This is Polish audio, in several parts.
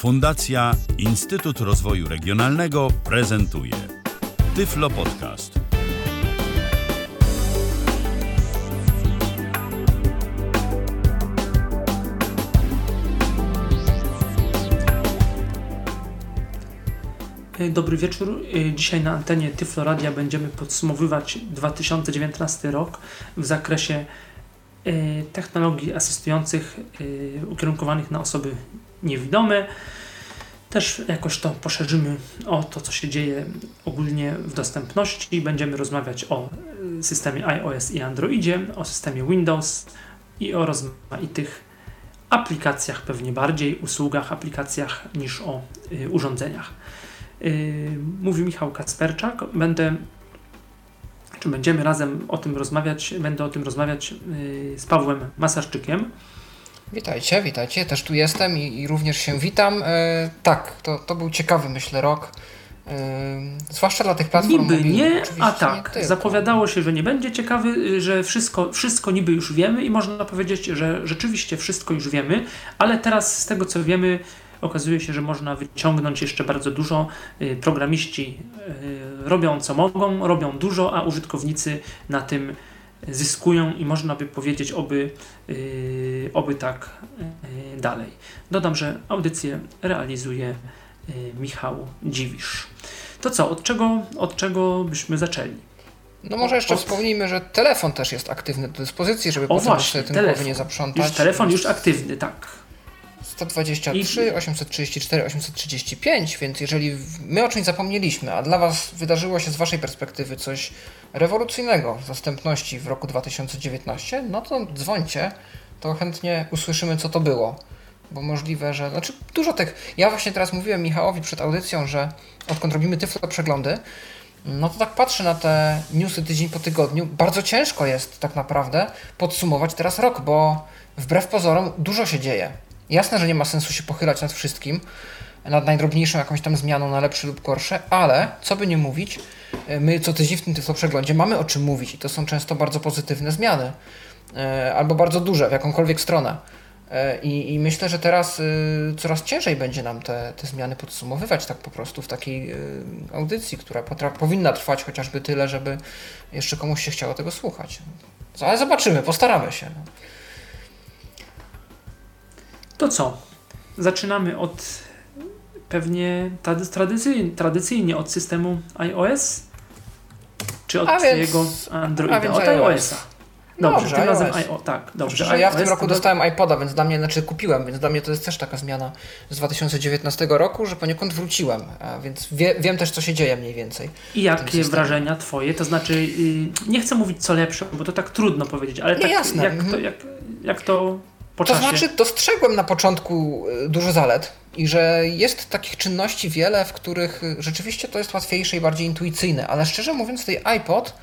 Fundacja Instytut Rozwoju Regionalnego prezentuje Tyflo Podcast. Dobry wieczór. Dzisiaj na antenie Tyflo Radia będziemy podsumowywać 2019 rok w zakresie e, technologii asystujących e, ukierunkowanych na osoby niewidome. Też jakoś to poszerzymy o to, co się dzieje ogólnie w dostępności. Będziemy rozmawiać o y, systemie iOS i Androidzie, o systemie Windows i o rozmaitych aplikacjach, pewnie bardziej usługach, aplikacjach niż o y, urządzeniach. Y, mówi Michał Kasperczak. Będę, czy będziemy razem o tym rozmawiać, będę o tym rozmawiać y, z Pawłem Masarczykiem. Witajcie, witajcie, też tu jestem i, i również się witam. E, tak, to, to był ciekawy, myślę, rok. E, zwłaszcza dla tych platform Niby mobilnych, nie, a tak. tylko. zapowiadało się, że nie będzie ciekawy, że wszystko, wszystko niby już wiemy i można powiedzieć, że rzeczywiście wszystko już wiemy, ale teraz z tego co wiemy, okazuje się, że można wyciągnąć jeszcze bardzo dużo. Y, Programiści y, robią co mogą, robią dużo, a użytkownicy na tym zyskują i można by powiedzieć, oby, yy, oby tak yy, dalej. Dodam, że audycję realizuje yy, Michał Dziwisz. To co, od czego, od czego byśmy zaczęli? No może jeszcze Od- wspomnijmy, że telefon też jest aktywny do dyspozycji, żeby O potem właśnie, sobie telefon. nie zaprzątać. Już telefon już aktywny, tak. 123, 834, 835, więc jeżeli my o czymś zapomnieliśmy, a dla Was wydarzyło się z Waszej perspektywy coś rewolucyjnego w dostępności w roku 2019, no to dzwońcie, to chętnie usłyszymy, co to było. Bo możliwe, że. Znaczy, dużo tych. Ja właśnie teraz mówiłem Michałowi przed audycją, że odkąd robimy tyflo przeglądy, no to tak patrzę na te newsy tydzień po tygodniu. Bardzo ciężko jest tak naprawdę podsumować teraz rok, bo wbrew pozorom dużo się dzieje. Jasne, że nie ma sensu się pochylać nad wszystkim, nad najdrobniejszą jakąś tam zmianą na lepsze lub gorsze, ale co by nie mówić, e, my co tydzień w tym przeglądzie mamy o czym mówić i to są często bardzo pozytywne zmiany. E, Albo bardzo duże, w jakąkolwiek stronę. E, I, I myślę, że teraz coraz ciężej będzie nam te, te zmiany podsumowywać tak po prostu w takiej audycji, która potra- powinna trwać chociażby tyle, żeby jeszcze komuś się chciało tego słuchać. Co, Ale zobaczymy, postaramy się. No. To co? Zaczynamy od pewnie trady- tradycyjnie, tradycyjnie od systemu iOS? Czy od A więc- twojego Androida? a więc od iOS. iOS-a. Dobrze, Dobrze, tym razem iOS. Tak, dobrze. Że ja w tym roku dostałem iPoda, więc dla mnie, znaczy kupiłem, więc dla mnie to jest też taka zmiana z 2019 roku, że poniekąd wróciłem, więc wie, wiem też, co się dzieje mniej więcej. I jakie wrażenia twoje? To znaczy, yy, nie chcę mówić co lepsze, bo to tak trudno powiedzieć, ale Nie, tak jasne, jak, mhm. to, jak, jak to po To czasie. znaczy, dostrzegłem na początku y, dużo zalet i że jest takich czynności wiele, w których y, rzeczywiście to jest łatwiejsze i bardziej intuicyjne, ale szczerze mówiąc, tej iPod,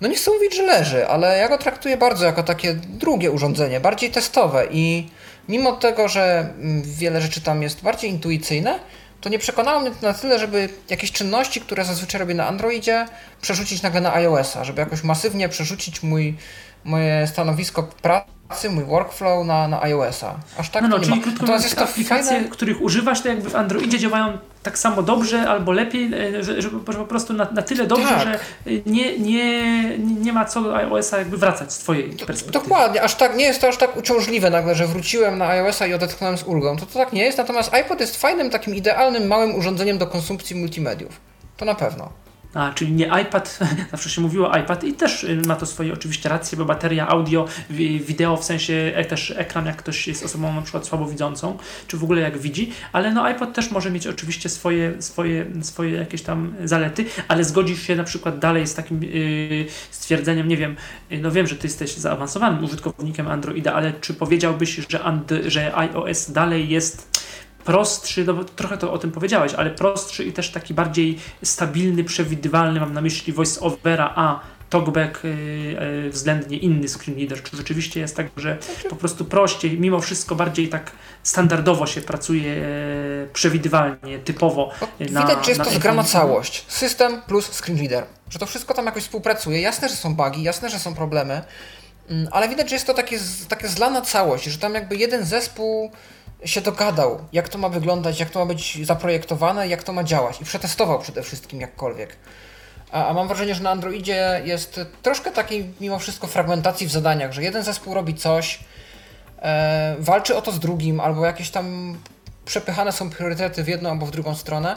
no nie chcę mówić, że leży, ale ja go traktuję bardzo jako takie drugie urządzenie, bardziej testowe i mimo tego, że mm, wiele rzeczy tam jest bardziej intuicyjne, to nie przekonało mnie to na tyle, żeby jakieś czynności, które zazwyczaj robię na Androidzie, przerzucić nagle na iOS-a, żeby jakoś masywnie przerzucić mój, moje stanowisko pracy, mój workflow na, na iOS-a. Aż tak no, no, to nie czyli ma. krótko mówiąc, jest to aplikacje, fajne... których używasz, to jakby w Androidzie działają tak samo dobrze albo lepiej, e, że, że po prostu na, na tyle dobrze, Tak. że nie, nie, nie ma co do iOS-a jakby wracać z twojej perspektywy. Dokładnie, aż tak nie jest to aż tak uciążliwe nagle, że wróciłem na iOS-a i odetchnąłem z ulgą. To, to tak nie jest, natomiast iPod jest fajnym, takim idealnym, małym urządzeniem do konsumpcji multimediów. To na pewno. A, czyli nie iPad, zawsze się mówiło iPad i też y, ma to swoje oczywiście racje, bo bateria audio, wi- wideo, w sensie e, też ekran, jak ktoś jest osobą na przykład słabowidzącą, czy w ogóle jak widzi, ale no iPod też może mieć oczywiście swoje, swoje, swoje jakieś tam zalety, ale zgodzisz się na przykład dalej z takim y, stwierdzeniem, nie wiem, y, no wiem, że ty jesteś zaawansowanym użytkownikiem Androida, ale czy powiedziałbyś, że, and, że iOS dalej jest prostszy, no bo trochę to o tym powiedziałeś, ale prostszy i też taki bardziej stabilny, przewidywalny, mam na myśli voice-overa, a talkback y, y, względnie inny screen reader. Czy rzeczywiście jest tak, że po prostu prościej, mimo wszystko bardziej tak standardowo się pracuje, e, przewidywalnie, typowo y, na Widać, że jest to zgrana całość. System plus screen reader. Że to wszystko tam jakoś współpracuje. Jasne, że są bugi, jasne, że są problemy, mm, ale widać, że jest to takie, taka zlana całość, że tam jakby jeden zespół się dogadał, jak to ma wyglądać, jak to ma być zaprojektowane, jak to ma działać i przetestował przede wszystkim jakkolwiek. A, a mam wrażenie, że na Androidzie jest troszkę takiej mimo wszystko fragmentacji w zadaniach, że jeden zespół robi coś, e, walczy o to z drugim, albo jakieś tam przepychane są priorytety w jedną albo w drugą stronę.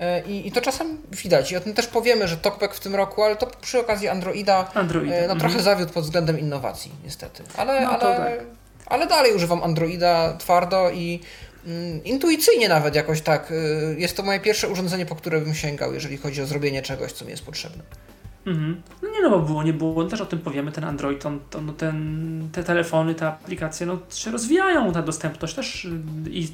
E, I, I to czasem widać. I o tym też powiemy, że TalkBack w tym roku, ale to przy okazji Androida Android. e, no, mhm. trochę zawiódł pod względem innowacji, niestety. Ale, No to ale, tak. Ale dalej używam Androida twardo i mm, intuicyjnie nawet jakoś tak. y, Jest to moje pierwsze urządzenie, po które bym sięgał, jeżeli chodzi o zrobienie czegoś, co mi jest potrzebne. Mhm. No nie no, bo było, nie było, też o tym powiemy, ten Android, on, to, no ten, te telefony, te aplikacje, no się rozwijają, ta dostępność też i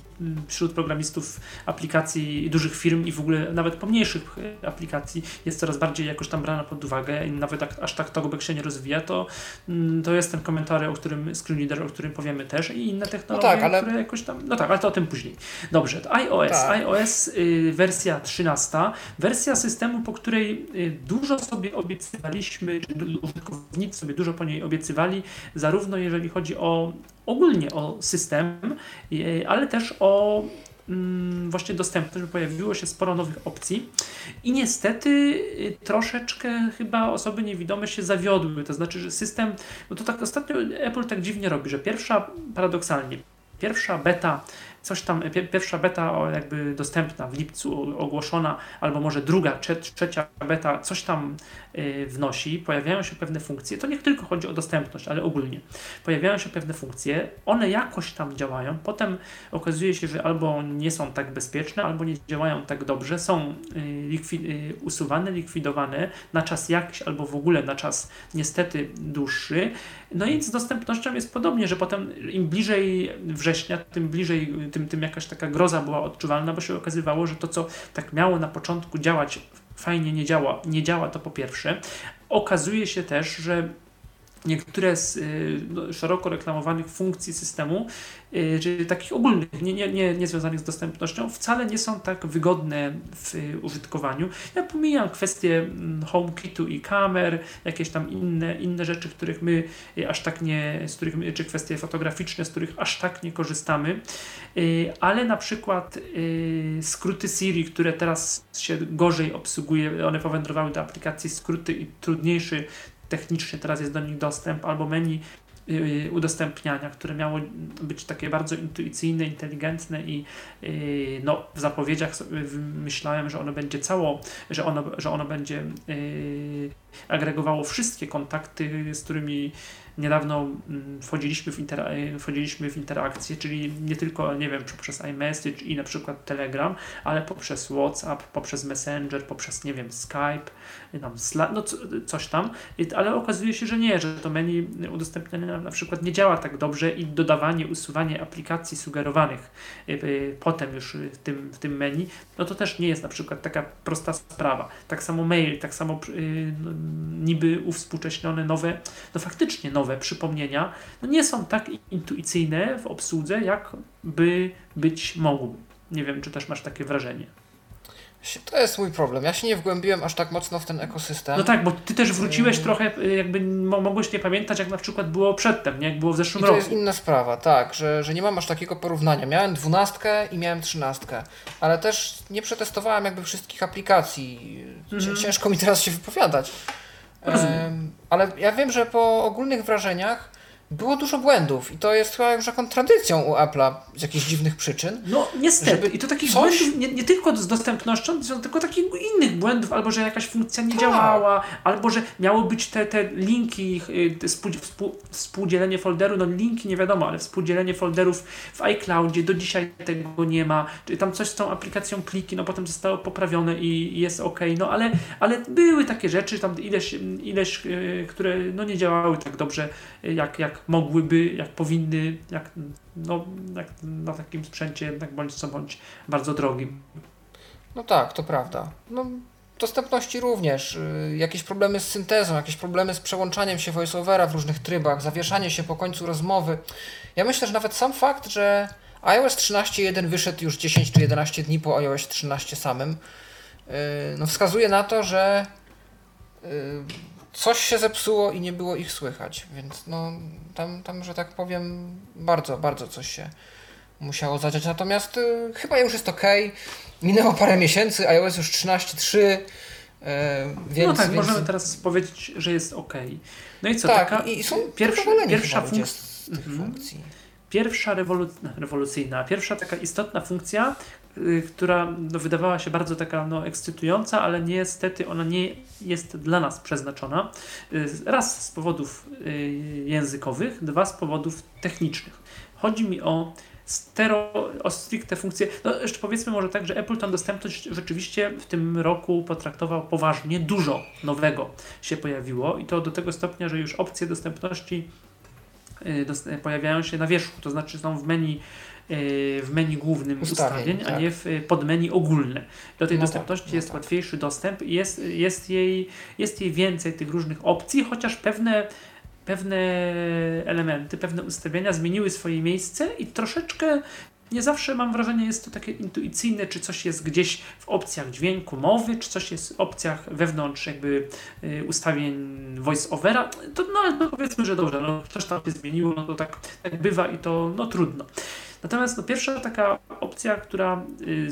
wśród programistów aplikacji dużych firm i w ogóle nawet pomniejszych aplikacji jest coraz bardziej jakoś tam brana pod uwagę i nawet jak, aż tak TalkBack się nie rozwija, to, mm, to jest ten komentarz, o którym, Screen Reader, o którym powiemy też i inne technologie, tak, ale- które jakoś tam, no tak, ale to o tym później. Dobrze, to iOS, Tak. iOS y, wersja 13, wersja systemu, po której y, dużo sobie obiecywaliśmy, czy użytkownicy sobie dużo po niej obiecywali, zarówno jeżeli chodzi o ogólnie o system, y, ale też o mm, właśnie dostępność, bo pojawiło się sporo nowych opcji. I niestety y, troszeczkę chyba osoby niewidome się zawiodły, to znaczy, że system, bo to tak ostatnio Apple tak dziwnie robi, że pierwsza, paradoksalnie, pierwsza beta, coś tam, pie- pierwsza beta jakby dostępna w lipcu ogłoszona, albo może druga, trze- trzecia beta coś tam wnosi, pojawiają się pewne funkcje, to nie tylko chodzi o dostępność, ale ogólnie. Pojawiają się pewne funkcje, one jakoś tam działają, potem okazuje się, że albo nie są tak bezpieczne, albo nie działają tak dobrze, są y, likwi- y, usuwane, likwidowane na czas jakiś, albo w ogóle na czas niestety dłuższy. No i z dostępnością jest podobnie, że potem im bliżej września, tym bliżej, tym, tym jakaś taka groza była odczuwalna, bo się okazywało, że to, co tak miało na początku działać, fajnie nie działa. Nie działa to po pierwsze. Okazuje się też, że niektóre z y, no, szeroko reklamowanych funkcji systemu, y, czyli takich ogólnych, nie, nie, nie, nie związanych z dostępnością, wcale nie są tak wygodne w y, użytkowaniu. Ja pomijam kwestie mm, HomeKitu i kamer, jakieś tam inne, inne rzeczy, których my aż tak nie, z których czy kwestie fotograficzne, z których aż tak nie korzystamy, ale na przykład skróty Siri, które teraz się gorzej obsługuje, one powędrowały do aplikacji skróty i trudniejszy technicznie teraz jest do nich dostęp, albo menu y, udostępniania, które miało być takie bardzo intuicyjne, inteligentne i y, no, w zapowiedziach myślałem, że ono będzie cało, że ono, że ono będzie y, agregowało wszystkie kontakty, z którymi niedawno mm, wchodziliśmy w, intera- y, wchodziliśmy w interakcję, czyli nie tylko, nie wiem, poprzez iMessage i na przykład Telegram, ale poprzez WhatsApp, poprzez Messenger, poprzez, nie wiem, Skype, tam no co, coś tam, ale okazuje się, że nie, że to menu udostępniania na, na przykład nie działa tak dobrze i dodawanie, usuwanie aplikacji sugerowanych y, y, potem już w tym, w tym menu, no to też nie jest na przykład taka prosta sprawa. Tak samo mail, tak samo y, no, niby uwspółcześnione nowe, no faktycznie nowe przypomnienia, no nie są tak intuicyjne w obsłudze, jak by być mogły. Nie wiem, czy też masz takie wrażenie. To jest mój problem. Ja się nie wgłębiłem aż tak mocno w ten ekosystem. No tak, bo ty też wróciłeś Mm. trochę, y, jakby mo- mogłeś nie pamiętać, jak na przykład było przedtem, nie? Jak było w zeszłym to roku. jest inna sprawa, tak, że, że nie mam aż takiego porównania. Miałem dwunastkę i miałem trzynastkę, ale też nie przetestowałem jakby wszystkich aplikacji. Mhm. Ciężko mi teraz się wypowiadać. Rozumiem. Em, ale ja wiem, że po ogólnych wrażeniach było dużo błędów i to jest chyba już taką tradycją u Apple'a z jakichś dziwnych przyczyn. No niestety, i to takich coś- błędów nie, nie tylko z dostępnością, tylko takich innych błędów, albo że jakaś funkcja nie Tak. działała, albo że miało być te, te linki, y, te współ, współ, współdzielenie folderu, no linki nie wiadomo, ale współdzielenie folderów w iCloudzie, do dzisiaj tego nie ma, czy tam coś z tą aplikacją kliki, no potem zostało poprawione i i jest ok, no ale, ale były takie rzeczy, tam ileś, ileś y, które no nie działały tak dobrze, y, jak, jak mogłyby, jak powinny, jak, no, jak na takim sprzęcie jednak bądź co bądź bardzo drogim. No tak, to prawda. No, dostępności również. y, Jakieś problemy z syntezą, jakieś problemy z przełączaniem się voiceovera w różnych trybach, zawieszanie się po końcu rozmowy. Ja myślę, że nawet sam fakt, że iOS 13.1 wyszedł już 10 czy 11 dni po iOS 13 samym, y, no wskazuje na to, że y, coś się zepsuło i nie było ich słychać, więc no tam, tam że tak powiem, bardzo, bardzo coś się musiało zadziać. Natomiast y, chyba już jest ok. Minęło parę miesięcy, iOS już 13.3. E, więc, no tak, więc... możemy teraz powiedzieć, że jest ok. No i co, tak, taka i są pierwsza, pierwsza funkcja z tych mhm. funkcji. Pierwsza rewolu rewolucyjna, pierwsza taka istotna funkcja, która no, wydawała się bardzo taka no, ekscytująca, ale niestety ona nie jest dla nas przeznaczona. Yy, raz z powodów yy, językowych, dwa z powodów technicznych. Chodzi mi o stero, o stricte funkcje. No jeszcze powiedzmy może tak, że Apple tą dostępność rzeczywiście w tym roku potraktował poważnie. Dużo nowego się pojawiło i to do tego stopnia, że już opcje dostępności y, pojawiają się na wierzchu, to znaczy są w menu y, w menu głównym ustawień, ustawień tak. a nie w podmenu ogólne. Do tej no tak, dostępności tak, no jest tak. łatwiejszy dostęp i jest, jest, jej, jest jej więcej tych różnych opcji, chociaż pewne pewne elementy, pewne ustawienia zmieniły swoje miejsce i troszeczkę nie zawsze mam wrażenie, jest to takie intuicyjne, czy coś jest gdzieś w opcjach dźwięku, mowy, czy coś jest w opcjach wewnątrz jakby y, ustawień voice-overa. To no, no powiedzmy, że dobrze, no coś tam się zmieniło, no to tak, tak bywa i to no trudno. Natomiast no, pierwsza taka opcja, która y,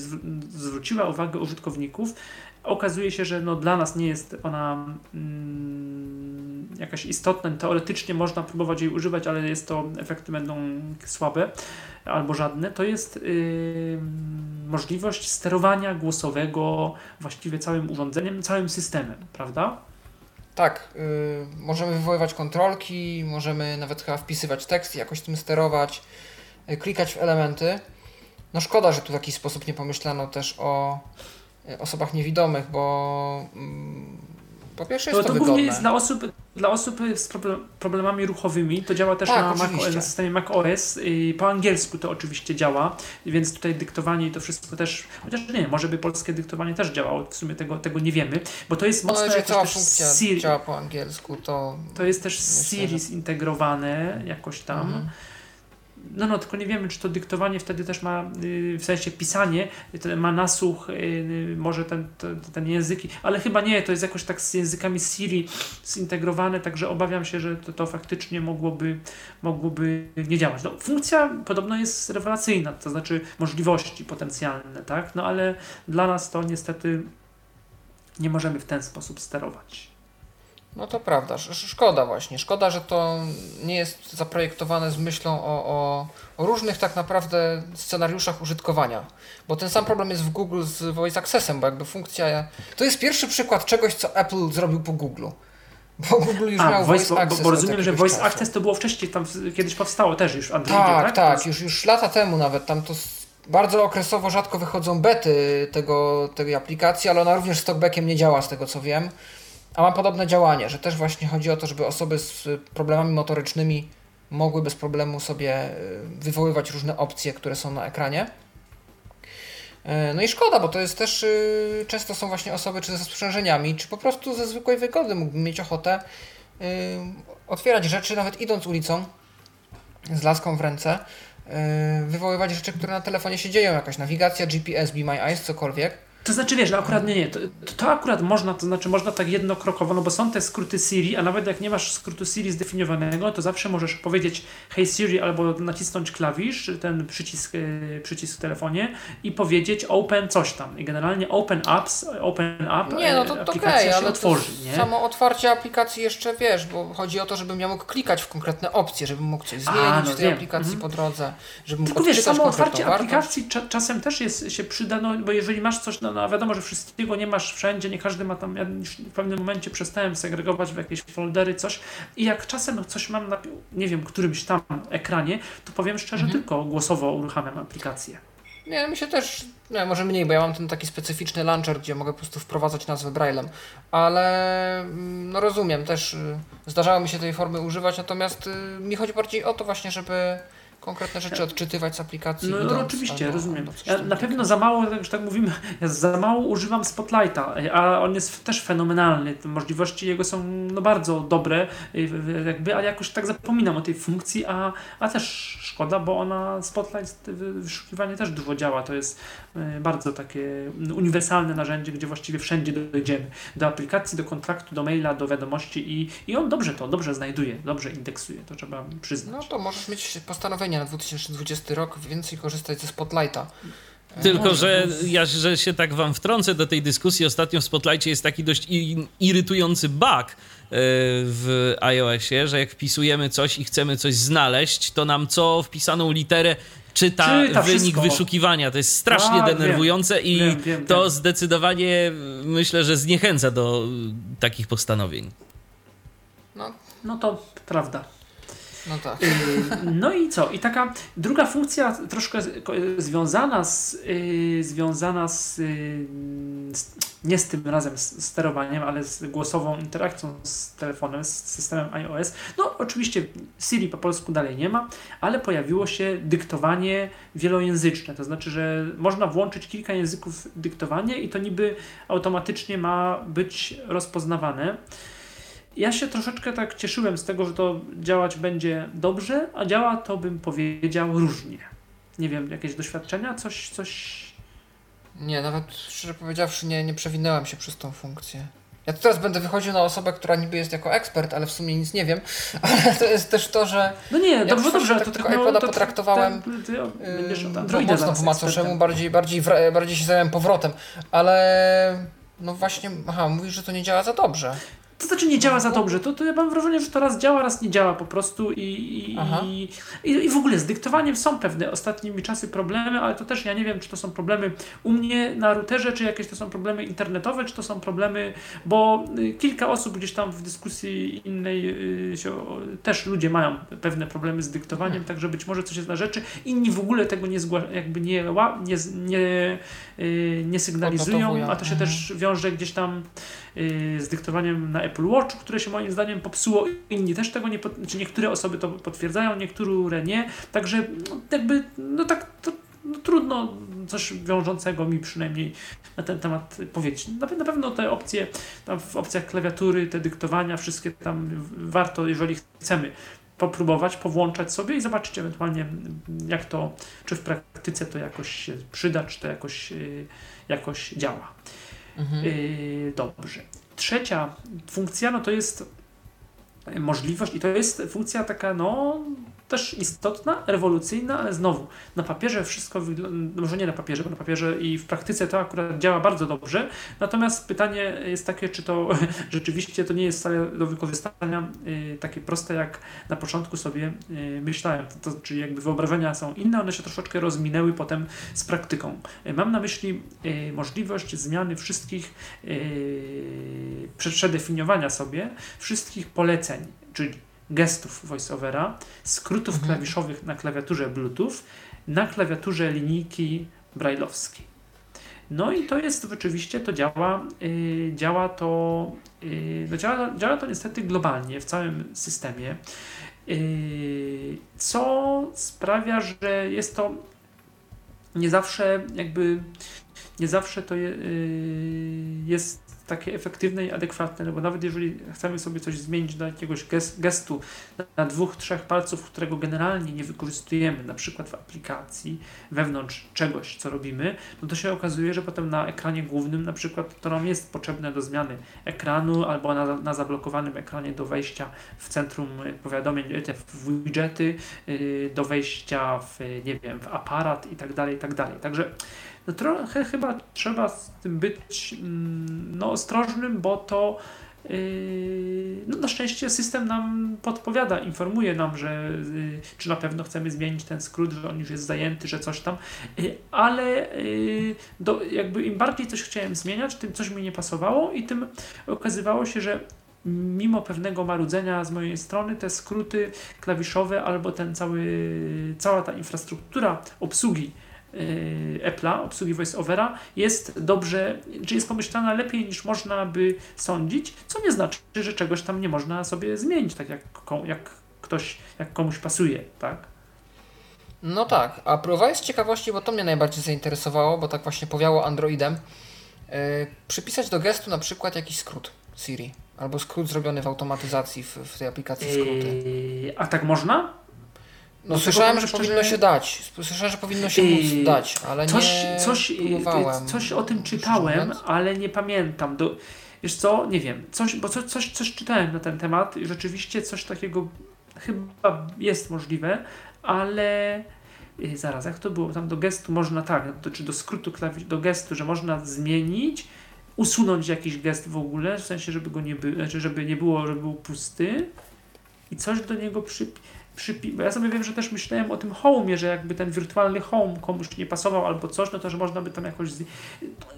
zwróciła uwagę użytkowników, okazuje się, że no, dla nas nie jest ona mm, jakaś istotna. Teoretycznie można próbować jej używać, ale jest to efekty będą słabe albo żadne. To jest yy, możliwość sterowania głosowego właściwie całym urządzeniem, całym systemem, prawda? Tak, yy, możemy wywoływać kontrolki, możemy nawet chyba wpisywać tekst, jakoś tym sterować, klikać w elementy. No szkoda, że tu w jakiś sposób nie pomyślano też o E, osobach niewidomych, bo mm, po pierwsze jest to, to, to głównie jest dla osób, dla osób z problemami ruchowymi, to działa też tak, na, Mac, na systemie macOS, po angielsku to oczywiście działa, więc tutaj dyktowanie i to wszystko też, chociaż nie, może by polskie dyktowanie też działało, w sumie tego, tego nie wiemy, bo to jest no, mocno no, cała funkcja Siri, działa po angielsku, to... To jest też myślę, Siri zintegrowane jakoś tam. Mhm. No, no, tylko nie wiemy, czy to dyktowanie wtedy też ma, y, w sensie pisanie, ma nasłuch, y, może ten, ten, ten języki, ale chyba nie, to jest jakoś tak z językami Siri zintegrowane, także obawiam się, że to, to faktycznie mogłoby, mogłoby nie działać. No, funkcja podobno jest rewelacyjna, to znaczy możliwości potencjalne, tak, no ale dla nas to niestety nie możemy w ten sposób sterować. No to prawda, szkoda właśnie. Szkoda, że to nie jest zaprojektowane z myślą o, o, o, różnych tak naprawdę scenariuszach użytkowania. Bo ten sam problem jest w Google z Voice Accessem, bo jakby funkcja. To jest pierwszy przykład czegoś, co Apple zrobił po Google. Bo Google już A, miał voice, voice Access. Bo, bo rozumiem, że Voice czasu. Access to było wcześniej, tam kiedyś powstało też już w Androidzie, tak? Tak, tak, już, już lata temu nawet. Tam to bardzo okresowo rzadko wychodzą bety tego, tej aplikacji, ale ona również z talkbackiem nie działa, z tego co wiem. A ma podobne działanie, że też właśnie chodzi o to, żeby osoby z problemami motorycznymi mogły bez problemu sobie e, wywoływać różne opcje, które są na ekranie. E, no i szkoda, bo to jest też e, często są właśnie osoby czy ze sprzężeniami, czy po prostu ze zwykłej wygody mógłbym mieć ochotę otwierać rzeczy, nawet idąc ulicą z laską w ręce, wywoływać rzeczy, które na telefonie się dzieją, jakaś nawigacja, GPS, Be My Eyes, cokolwiek to znaczy, wiesz, no akurat nie, nie. To, to akurat można, to znaczy można tak jednokrokowo, no bo są te skróty Siri, a nawet jak nie masz skrótu Siri zdefiniowanego, to zawsze możesz powiedzieć Hey Siri albo nacisnąć klawisz, ten przycisk, yy, przycisk w telefonie i powiedzieć Open coś tam. I generalnie Open Apps, Open App, nie, no to, to aplikacja okay, się ale otworzy. nie? Samo otwarcie aplikacji jeszcze wiesz, bo chodzi o to, żebym ja mógł klikać w konkretne opcje, żebym mógł coś zmienić a, no w tej wiem. aplikacji mhm. po drodze, żebym mógł Tylko wiesz, samo otwarcie aplikacji cza czasem też jest, się przyda, no bo jeżeli masz coś no, no wiadomo, że wszystkiego nie masz wszędzie, nie każdy ma tam, ja w pewnym momencie przestałem segregować w jakieś foldery, coś i jak czasem coś mam na, nie wiem, którymś tam ekranie, to powiem szczerze, mhm. tylko głosowo uruchamiam aplikację. Nie, mi się też, nie, może mniej, bo ja mam ten taki specyficzny launcher, gdzie mogę po prostu wprowadzać nazwę Braillem, ale mm, no rozumiem, też y, zdarzało mi się tej formy używać, natomiast y, mi chodzi bardziej o to właśnie, żeby konkretne rzeczy odczytywać z aplikacji. No, no oczywiście, rozumiem. Ja na pewno za mało, że tak mówimy, ja za mało używam Spotlighta, a on jest też fenomenalny. Możliwości jego są no, bardzo dobre, jakby, ale jakoś tak zapominam o tej funkcji, a, a też szkoda, bo ona Spotlight wyszukiwanie też dużo działa. To jest bardzo takie uniwersalne narzędzie, gdzie właściwie wszędzie dojdziemy. Do aplikacji, do kontraktu, do maila, do wiadomości i, i on dobrze to, dobrze znajduje, dobrze indeksuje, to trzeba przyznać. No to możesz mieć postanowienie spokojnie na 2020 rok więcej korzystać ze Spotlighta. Tylko, że ja że się tak wam wtrącę do tej dyskusji. Ostatnio w Spotlightie jest taki dość irytujący bug e, w iOSie, że jak wpisujemy coś i chcemy coś znaleźć, to nam co wpisaną literę czyta, czyta wynik wszystko. wyszukiwania. To jest strasznie A, denerwujące wiem, i wiem, wiem, to zdecydowanie myślę, że zniechęca do takich postanowień. No, no to prawda. No tak. Y, no i co? I taka druga funkcja, troszkę związana z, yy, związana yy, z, nie z tym razem z sterowaniem, ale z głosową interakcją z telefonem, z systemem iOS. No oczywiście Siri po polsku dalej nie ma, ale pojawiło się dyktowanie wielojęzyczne. To znaczy, że można włączyć kilka języków dyktowanie i to niby automatycznie ma być rozpoznawane. Ja się troszeczkę tak cieszyłem z tego, że to działać będzie dobrze, a działa to bym powiedział różnie. Nie wiem, jakieś doświadczenia, coś, coś. Nie, nawet szczerze powiedziawszy, nie, nie przewinęłam się przez tą funkcję. Ja tu teraz będę wychodził na osobę, która niby jest jako ekspert, ale w sumie nic nie wiem. Ale to jest też to, że. No nie, dobrze, dobrze. Tak to tylko no, iPoda potraktowałem. Ten, ty, ty, mocno po macoszemu, bardziej, bardziej, bardziej się zająłem powrotem. Ale. No właśnie, aha, mówisz, że to nie działa za dobrze. To znaczy nie działa za dobrze. To, to ja mam wrażenie, że to raz działa, raz nie działa po prostu i, i, i, i, w ogóle z dyktowaniem są pewne ostatnimi czasy problemy, ale to też ja nie wiem, czy to są problemy u mnie na routerze, czy jakieś to są problemy internetowe, czy to są problemy, bo y, kilka osób gdzieś tam w dyskusji innej y, się, też ludzie mają pewne problemy z dyktowaniem, mhm. także być może coś jest na rzeczy. Inni w ogóle tego nie zgła- jakby nie, nie, nie, y, nie sygnalizują, a to się mhm. też wiąże gdzieś tam z dyktowaniem na Apple Watch, które się moim zdaniem popsuło. Inni też tego nie, czy niektóre osoby to potwierdzają, niektóre nie. Także no, jakby, no tak, to, no, trudno coś wiążącego mi przynajmniej na ten temat powiedzieć. Na, na pewno te opcje, w opcjach klawiatury, te dyktowania, wszystkie tam warto, jeżeli chcemy popróbować, powłączać sobie i zobaczyć ewentualnie jak to, czy w praktyce to jakoś się przyda, czy to jakoś, y, jakoś działa. Mhm. Yy, dobrze. Trzecia funkcja, no to jest możliwość i to jest funkcja taka, no też istotna, rewolucyjna, ale znowu na papierze wszystko wygląda, może nie na papierze, bo na papierze i w praktyce to akurat działa bardzo dobrze. Natomiast pytanie jest takie, czy to rzeczywiście to nie jest wcale do wykorzystania y, takie proste, jak na początku sobie y, myślałem. To, to, czyli jakby wyobrażenia są inne, one się troszeczkę rozminęły potem z praktyką. Y, mam na myśli y, możliwość zmiany wszystkich, y, przedefiniowania sobie wszystkich poleceń, czyli gestów voiceovera, skrótów mhm. klawiszowych na klawiaturze Bluetooth, na klawiaturze linijki brailleowskiej. No i to jest rzeczywiście, to działa, yy, działa to, yy, no działa, działa to niestety globalnie w całym systemie, yy, co sprawia, że jest to nie zawsze jakby, nie zawsze to je, y, jest takie efektywne i adekwatne, no bo nawet jeżeli chcemy sobie coś zmienić do jakiegoś gestu na dwóch, trzech palców, którego generalnie nie wykorzystujemy, na przykład w aplikacji, wewnątrz czegoś, co robimy, no to się okazuje, że potem na ekranie głównym na przykład to nam jest potrzebne do zmiany ekranu albo na, na zablokowanym ekranie do wejścia w centrum powiadomień, w widgety, y, do wejścia w, nie wiem, w aparat i tak dalej, i tak dalej. Także no trochę chyba trzeba z tym być mm, no, ostrożnym, bo to yy, no, na szczęście system nam podpowiada, informuje nam, że yy, czy na pewno chcemy zmienić ten skrót, że on już jest zajęty, że coś tam, yy, ale do, jakby im bardziej coś chciałem zmieniać, tym coś mi nie pasowało i tym okazywało się, że mimo pewnego marudzenia z mojej strony, te skróty klawiszowe albo ten cały, cała ta infrastruktura obsługi Apple'a, obsługi VoiceOvera jest dobrze, czy jest pomyślana lepiej niż można by sądzić, co nie znaczy, że czegoś tam nie można sobie zmienić, tak jak, jak ktoś, jak komuś pasuje, tak? No tak, a próbowałeś z ciekawości, bo to mnie najbardziej zainteresowało, bo tak właśnie powiało Androidem, yy, przypisać do gestu na przykład jakiś skrót Siri, albo skrót zrobiony w automatyzacji w, w tej aplikacji skróty. Yy, a tak można? No, słyszałem, że powinno się dać. Słyszałem, że powinno się móc dać, ale coś, nie coś, próbowałem. Coś o tym czytałem, ale nie pamiętam. Do, wiesz co, nie wiem, coś, bo coś, coś, coś czytałem na ten temat i rzeczywiście coś takiego chyba jest możliwe, ale yy, zaraz, jak to było? Tam do gestu można tak, do, czy do skrótu klawisz, do gestu, że można zmienić, usunąć jakiś gest w ogóle, w sensie, żeby go nie było, znaczy, żeby nie było, żeby był pusty i coś do niego przypisać przypi- ja sobie wiem, że też myślałem o tym home'ie, że jakby ten wirtualny home komuś nie pasował albo coś, no to że można by tam jakoś z...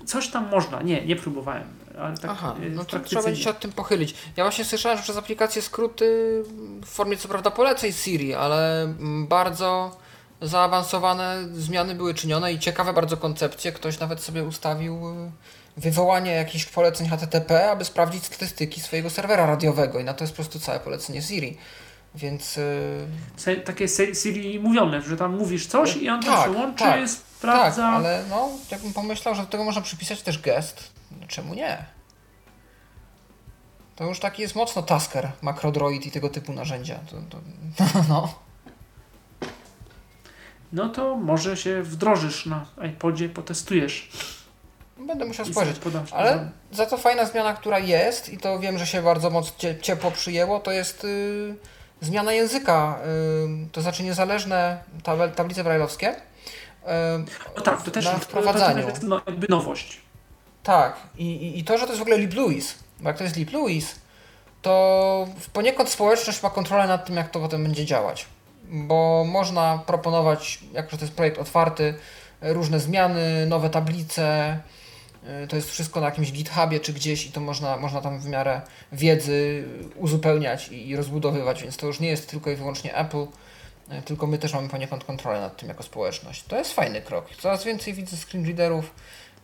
coś tam można, nie, nie próbowałem, ale tak Aha, y, no to trzeba będzie się od tym pochylić. Ja właśnie słyszałem, że przez aplikację skróty w formie co prawda poleceń Siri, ale mm, bardzo zaawansowane zmiany były czynione i ciekawe bardzo koncepcje. Ktoś nawet sobie ustawił y, wywołanie jakichś poleceń HTTP, aby sprawdzić statystyki swojego serwera radiowego i na to jest po prostu całe polecenie Siri. Więc y, Se, takie Siri mówione, że tam mówisz coś i on Tak, się łączy, tak, sprawdza. tak, ale no, jakbym pomyślał, że do tego można przypisać też gest, czemu nie? To już taki jest mocno Tasker, Macrodroid i tego typu narzędzia. To, to, no. No to może się wdrożysz na iPodzie, potestujesz. Będę musiał spojrzeć. Ale za to fajna zmiana, która jest i to wiem, że się bardzo mocno cie, ciepło przyjęło, to jest y, zmiana języka, to znaczy niezależne tabel, tablice brajlowskie. No tak, to też na to, wprowadzaniu. to jest no, jakby nowość. Tak, I, i, to, że to jest w ogóle LibLouis, bo jak to jest LibLouis, to poniekąd społeczność ma kontrolę nad tym, jak to potem będzie działać. Bo można proponować, jako że to jest projekt otwarty, różne zmiany, nowe tablice. Y, To jest wszystko na jakimś GitHubie czy gdzieś i to można, można tam w miarę wiedzy uzupełniać i, i rozbudowywać, więc to już nie jest tylko i wyłącznie Apple, y, tylko my też mamy poniekąd kontrolę nad tym jako społeczność. To jest fajny krok. Coraz więcej widzę screenreaderów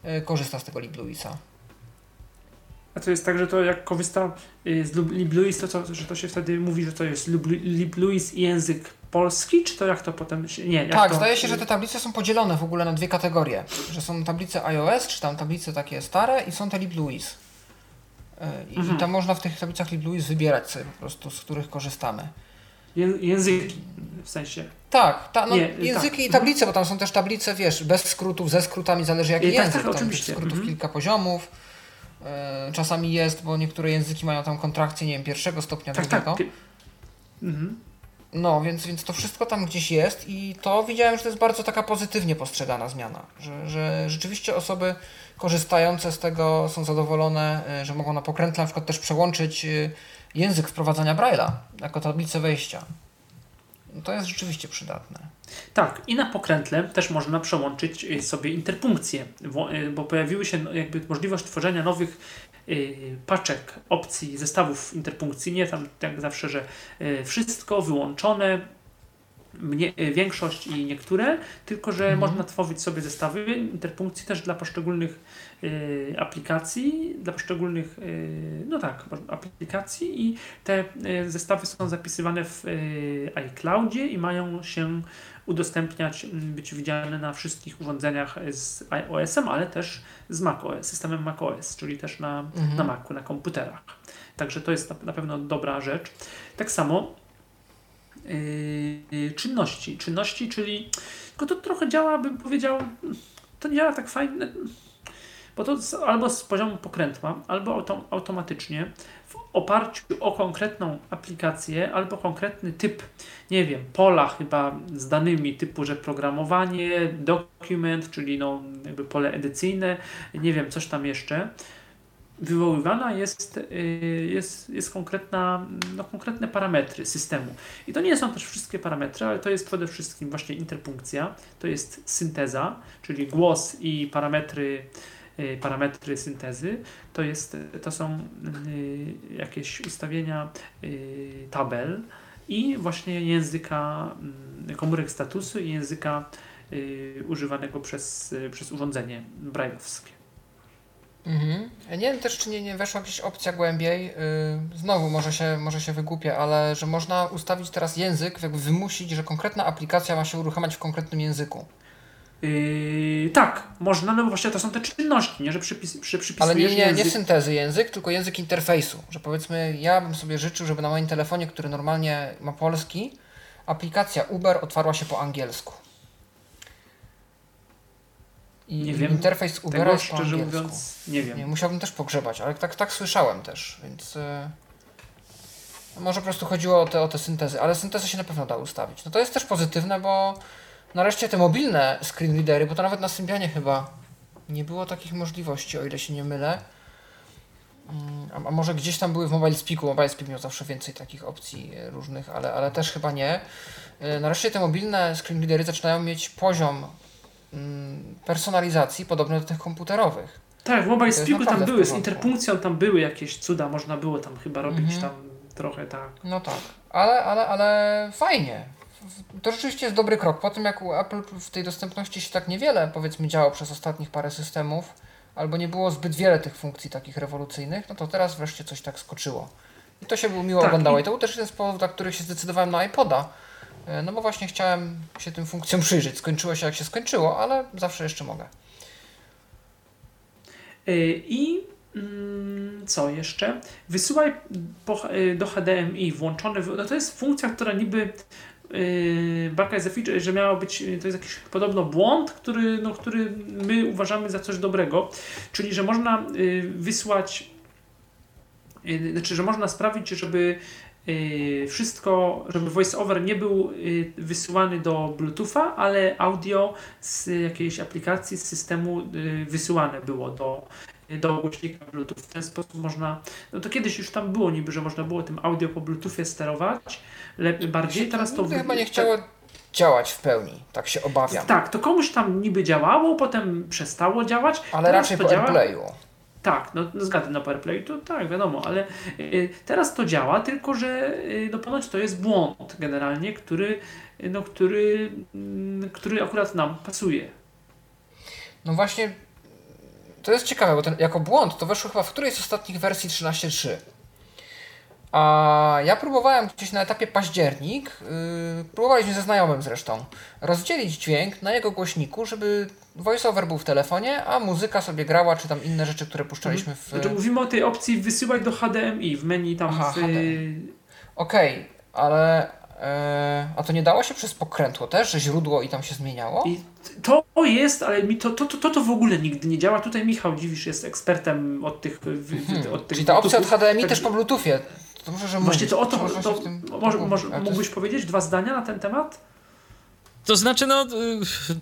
y, korzysta z tego LibLouisa. A to jest tak, że to jak korzysta z LibLouis, to co, że to się wtedy mówi, że to jest LibLouis i język polski, czy to jak to potem. Nie, Tak, to, zdaje się, że te tablice są podzielone w ogóle na dwie kategorie. Że są tablice iOS, czy tam tablice takie stare i są te LibLouis. Y, I, Mhm. I tam można w tych tablicach LibLouis wybierać sobie po prostu, z których korzystamy. Ję- Języki, w sensie. Tak, ta, no, Nie, języki tak. i tablice, bo tam są też tablice, wiesz, bez skrótów, ze skrótami, zależy jaki E, tak, język. tak, tam tych oczywiście. skrótów Mhm. kilka poziomów. Y, Czasami jest, bo niektóre języki mają tam kontrakcję, nie wiem, pierwszego stopnia, Tak, drugiego. tak. Mhm. No, więc, więc to wszystko tam gdzieś jest i to widziałem, że to jest bardzo taka pozytywnie postrzegana zmiana, że, że rzeczywiście osoby korzystające z tego są zadowolone, y, że mogą na pokrętle na przykład też przełączyć y, język wprowadzania Braille'a jako tablicę wejścia. To jest rzeczywiście przydatne. Tak, i na pokrętle też można przełączyć y, sobie y, bo pojawiły się no, jakby możliwość tworzenia nowych paczek, opcji, zestawów interpunkcji. Nie tam jak zawsze, że y, wszystko wyłączone, mnie, y, większość i niektóre, tylko że Mhm. można tworzyć sobie zestawy interpunkcji też dla poszczególnych y, aplikacji, dla poszczególnych, y, no tak, aplikacji i te y, zestawy są zapisywane w y, iCloudzie i mają się udostępniać, m, być widziane na wszystkich urządzeniach z iOS-em, ale też z macOS, systemem macOS, czyli też na, Mhm. na Macu, na komputerach. Także to jest na, pewno dobra rzecz. Tak samo yy, czynności. Czynności, czyli tylko to trochę działa, bym powiedział, to nie działa tak fajnie, bo to z, albo z poziomu pokrętła, albo autom, automatycznie oparciu o konkretną aplikację, albo konkretny typ, nie wiem, pola chyba z danymi typu, że programowanie, dokument, czyli no jakby pole edycyjne, nie wiem, coś tam jeszcze, wywoływana jest, y, jest, jest konkretna, no, konkretne parametry systemu. I to nie są też wszystkie parametry, ale to jest przede wszystkim właśnie interpunkcja, to jest synteza, czyli głos i parametry, parametry syntezy, to, jest, to są y, jakieś ustawienia y, tabel i właśnie języka mm, komórek statusu i języka y, używanego przez, y, przez urządzenie brajlowskie. Mhm. Nie wiem też, czy nie, nie weszła jakaś opcja głębiej. Znowu, może się, może się wygupię, ale że można ustawić teraz język, jakby wymusić, że konkretna aplikacja ma się uruchamiać w konkretnym języku. Yy, tak, można, no bo właśnie to są te czynności, nie, że przypis, przy, przypisujesz Ale nie, nie, nie język. syntezy język, tylko język interfejsu. Że powiedzmy, ja bym sobie życzył, żeby na moim telefonie, który normalnie ma polski, aplikacja Uber otwarła się po angielsku. I Nie wiem interfejs Ubera Tego jest po szczerze angielsku. mówiąc nie wiem. Nie, musiałbym też pogrzebać, ale tak, tak słyszałem też, więc... y, Może po prostu chodziło o te, o te syntezy, ale syntezę się na pewno da ustawić. No to jest też pozytywne, bo nareszcie te mobilne screen readery, bo to nawet na Symbianie chyba nie było takich możliwości, o ile się nie mylę. Mm, a, może gdzieś tam były w Mobile Speaku, Mobile Speak miał zawsze więcej takich opcji e, różnych, ale, ale też chyba nie. E, nareszcie te mobilne screen readery zaczynają mieć poziom mm, personalizacji podobny do tych komputerowych. Tak, w Mobile Speaku tam były, z interpunkcją tam były jakieś cuda, można było tam chyba robić mhm. tam trochę tak. No tak, ale, ale, ale fajnie. To rzeczywiście jest dobry krok. Po tym jak u Apple w tej dostępności się tak niewiele powiedzmy działo przez ostatnich parę systemów, albo nie było zbyt wiele tych funkcji takich rewolucyjnych, no to teraz wreszcie coś tak skoczyło. I to się było miło tak, oglądało. I... To był też jeden z powodów, dla których się zdecydowałem na iPoda. E, no bo właśnie chciałem się tym funkcjom przyjrzeć. Skończyło się jak się skończyło, ale zawsze jeszcze mogę. E, I mm, co jeszcze? Wysyłaj e, do HDMI włączone. No to jest funkcja, która niby yy, Baka is a feature, że miało być, to jest jakiś podobno błąd, który, no, który my uważamy za coś dobrego, czyli że można yy, wysłać, yy, znaczy, że można sprawić, żeby yy, wszystko, żeby voiceover nie był yy, wysyłany do Bluetootha, ale audio z jakiejś aplikacji, z systemu yy, wysyłane było do, do głośnika Bluetooth. W ten sposób można, no to kiedyś już tam było niby, że można było tym audio po Bluetoothie sterować lepiej, bardziej, teraz to... Chyba nie chciało działać w pełni, tak się obawiam. Tak, to komuś tam niby działało, potem przestało działać. Ale raczej po działa... AirPlayu. Tak, no, no zgadzam na PowerPlay, to tak, wiadomo, ale y, teraz to działa, tylko że y, no ponoć to jest błąd generalnie, który, y, no, który, y, który akurat nam pasuje. No właśnie to jest ciekawe, bo ten, jako błąd to weszło chyba w którejś z ostatnich wersji 13.3. A ja próbowałem gdzieś na etapie październik, yy, próbowaliśmy ze znajomym zresztą, rozdzielić dźwięk na jego głośniku, żeby voiceover był w telefonie, a muzyka sobie grała, czy tam inne rzeczy, które puszczaliśmy w... Znaczy mówimy o tej opcji wysyłać do HDMI w menu tam Aha, w... Okej, okay, ale E, a to nie dało się przez pokrętło też, że źródło i tam się zmieniało? I to jest, ale mi to, to, to, to w ogóle nigdy nie działa. Tutaj Michał Dziwisz jest ekspertem od tych. Hmm. Od tych Czyli ta opcja od HDMI tak, też po Bluetoothie. To może, że Właśnie to o to. to, to może, może, mógłbyś powiedzieć dwa zdania na ten temat? To znaczy, no,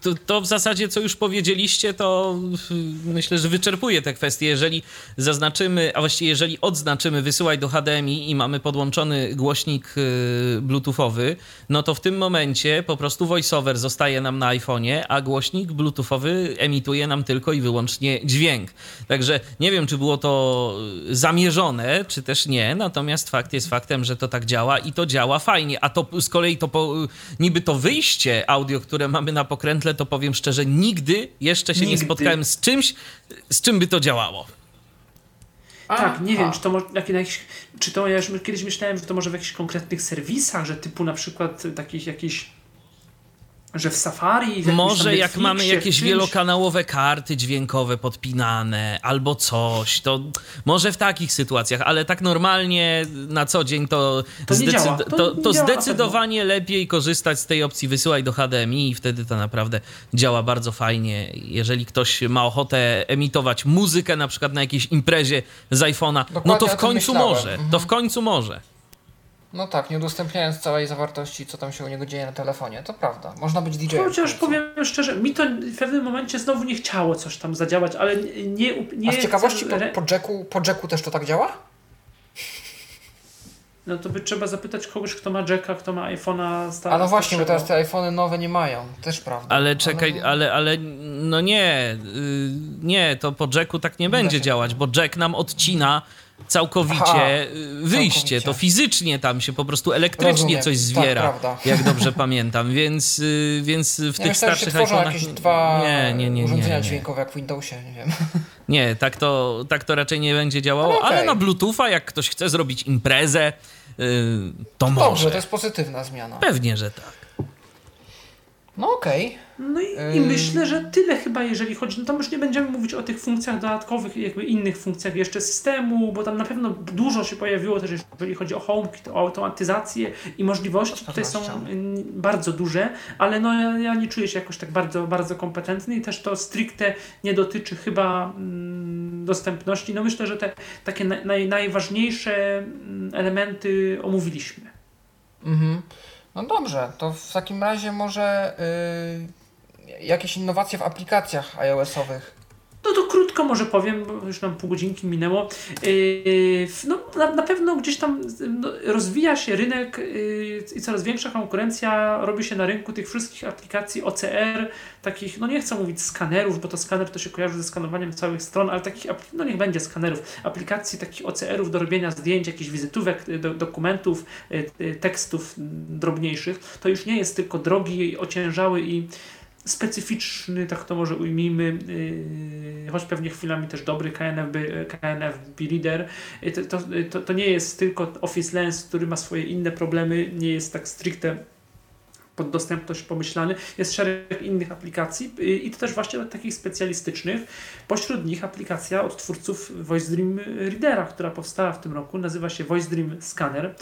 to, to, w zasadzie, co już powiedzieliście, to myślę, że wyczerpuje te kwestie. Jeżeli zaznaczymy, a właściwie jeżeli odznaczymy wysyłaj do HDMI i mamy podłączony głośnik y, bluetoothowy, no to w tym momencie po prostu voiceover zostaje nam na iPhone'ie, a głośnik bluetoothowy emituje nam tylko i wyłącznie dźwięk. Także nie wiem, czy było to zamierzone, czy też nie, natomiast fakt jest faktem, że to tak działa i to działa fajnie. A to z kolei to po, niby to wyjście audio, które mamy na pokrętle, to powiem szczerze, nigdy jeszcze się nigdy. nie spotkałem z czymś, z czym by to działało. A, tak, nie a. wiem, czy to może, jak, jakiś, czy to ja już kiedyś myślałem, że to może w jakichś konkretnych serwisach, że typu na przykład takich jakichś że w Safari. Może jak mamy jakieś wielokanałowe karty dźwiękowe podpinane albo coś, to może w takich sytuacjach, ale tak normalnie na co dzień to, to, zdecyd to, to, to zdecydowanie lepiej korzystać z tej opcji wysyłaj do HDMI i wtedy to naprawdę działa bardzo fajnie. Jeżeli ktoś ma ochotę emitować muzykę na przykład na jakiejś imprezie z iPhone'a, no to w końcu może. Mhm. To w końcu może. No tak, nie udostępniając całej zawartości, co tam się u niego dzieje na telefonie, to prawda. Można być DJ-em. Chociaż powiem szczerze, mi to w pewnym momencie znowu nie chciało coś tam zadziałać, ale nie. nie A z ciekawości chcę... po, po, jacku, po jacku też to tak działa? No to by trzeba zapytać kogoś, kto ma jacka, kto ma iPhone'a A no właśnie, bo teraz te iPhony nowe nie mają, też prawda. Ale czekaj, ale, ale, ale no nie, yy, nie, to po jacku tak nie, nie będzie działać, bo jack nam odcina całkowicie Aha, wyjście. Całkowicie. To fizycznie tam się po prostu elektrycznie Rozumiem. coś tak, zwiera, tak, jak dobrze pamiętam. Więc, y, więc w ja tych starszych iPhone'ach... jakieś dwa nie, nie, nie, urządzenia dźwiękowe jak w Windowsie, nie wiem. Nie, tak to, tak to raczej nie będzie działało, okay. ale na Bluetootha, jak ktoś chce zrobić imprezę, y, to Dobrze, może. Dobrze, to jest pozytywna zmiana. Pewnie, że tak. No okej. Okay. No i, i, myślę, że tyle chyba, jeżeli chodzi. No tam już nie będziemy mówić o tych funkcjach dodatkowych, jakby innych funkcjach jeszcze systemu, bo tam na pewno dużo się pojawiło też, jeżeli chodzi o HomeKit, o automatyzację i możliwości tutaj są bardzo duże, ale no ja, ja, nie czuję się jakoś tak bardzo, bardzo kompetentny i też to stricte nie dotyczy chyba. Mm, dostępności. No myślę, że te takie naj, najważniejsze mm, elementy omówiliśmy. Mhm. No dobrze, to w takim razie może yy, jakieś innowacje w aplikacjach iOS-owych. No to krótko może powiem, bo już nam pół godzinki minęło. Yy, no, na, pewno gdzieś tam no, rozwija się rynek yy, i coraz większa konkurencja robi się na rynku tych wszystkich aplikacji OCR, takich, no nie chcę mówić skanerów, bo to skaner to się kojarzy ze skanowaniem całych stron, ale takich, no niech będzie skanerów, aplikacji takich OCR-ów do robienia zdjęć, jakichś wizytówek, y, do, dokumentów, yy, tekstów drobniejszych. To już nie jest tylko drogi, ociężały i specyficzny, tak to może ujmijmy, yy, choć pewnie chwilami też dobry KNF, KNF Reader. Yy, to, to, to nie jest tylko Office Lens, który ma swoje inne problemy, nie jest tak stricte pod dostępność pomyślany. Jest szereg innych aplikacji yy, i to też właśnie takich specjalistycznych. Pośród nich aplikacja od twórców Voice Dream Readera, która powstała w tym roku, nazywa się Voice Dream Scanner.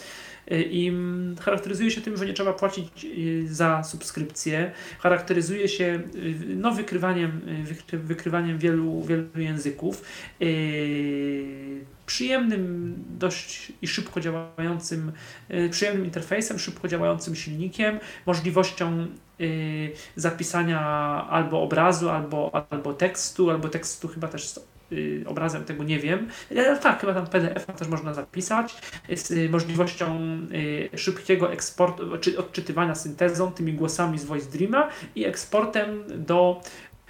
Y, i mm, charakteryzuje się tym, że nie trzeba płacić y, za subskrypcję. Charakteryzuje się y, no, wykrywaniem, wykrywaniem wielu, wielu języków. Przyjemnym dość i szybko działającym, przyjemnym interfejsem, szybko działającym silnikiem, możliwością zapisania albo obrazu, albo, albo tekstu, albo tekstu chyba też obrazem, tego nie wiem. Ale tak, chyba tam PDF też można zapisać z y, możliwością y, szybkiego eksportu, czy odczytywania syntezą tymi głosami z Voice Dreama i eksportem do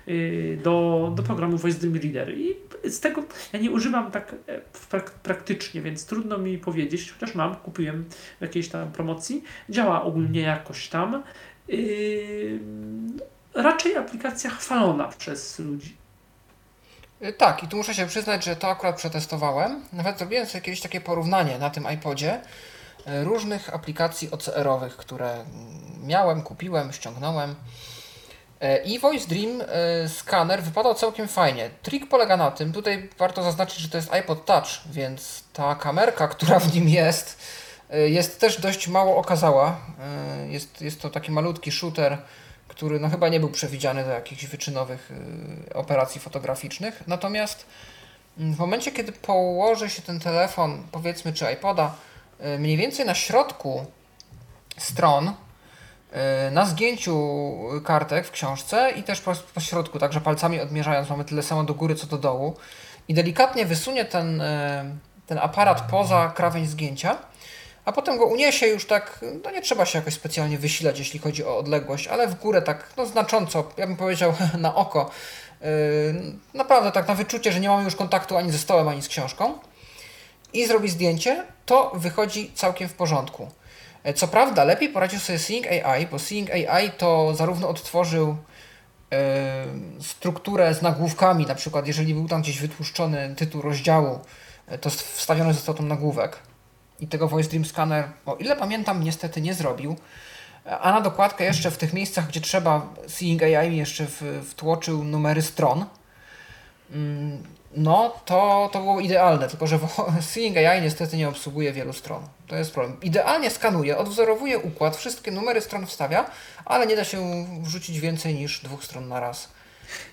y, do, do programu Voice Dream Reader. I z tego ja nie używam tak e, prak praktycznie, więc trudno mi powiedzieć, chociaż mam, kupiłem w jakiejś tam promocji. Działa ogólnie jakoś tam. Yy, raczej aplikacja chwalona przez ludzi. Y, tak, i tu muszę się przyznać, że to akurat przetestowałem. Nawet zrobiłem sobie jakieś takie porównanie na tym iPodzie y, różnych aplikacji OCR-owych, które miałem, kupiłem, ściągnąłem. Y, I Voice Dream Scanner wypadał całkiem fajnie. Trik polega na tym, tutaj warto zaznaczyć, że to jest iPod Touch, więc ta kamerka, która w nim jest, jest też dość mało okazała. Jest, jest to taki malutki shooter który no chyba nie był przewidziany do jakichś wyczynowych y, operacji fotograficznych. Natomiast mm, w momencie, kiedy położy się ten telefon, powiedzmy, czy iPoda, y, mniej więcej na środku stron, y, na zgięciu kartek w książce i też po, po środku, także palcami odmierzając, mamy tyle samo do góry, co do dołu, i delikatnie wysunie ten, ten aparat poza krawędź zgięcia, a potem go uniesie już tak, no nie trzeba się jakoś specjalnie wysilać, jeśli chodzi o odległość, ale w górę tak, no znacząco, ja bym powiedział na oko, yy, naprawdę tak na wyczucie, że nie mamy już kontaktu ani ze stołem, ani z książką. I zrobi zdjęcie, to wychodzi całkiem w porządku. E, co prawda, lepiej poradził sobie Seeing AI, bo Seeing AI to zarówno odtworzył yy, strukturę z nagłówkami, na przykład jeżeli był tam gdzieś wytłuszczony tytuł rozdziału, e, to wstawiony został tam nagłówek i tego Voice Dream Scanner, o ile pamiętam, niestety nie zrobił. A na dokładkę jeszcze w tych miejscach, gdzie trzeba, Seeing AI jeszcze wtłoczył numery stron. Mm, no, to, to było idealne, tylko że Seeing AI niestety nie obsługuje wielu stron. To jest problem. Idealnie skanuje, odwzorowuje układ, wszystkie numery stron wstawia, ale nie da się wrzucić więcej niż dwóch stron na raz.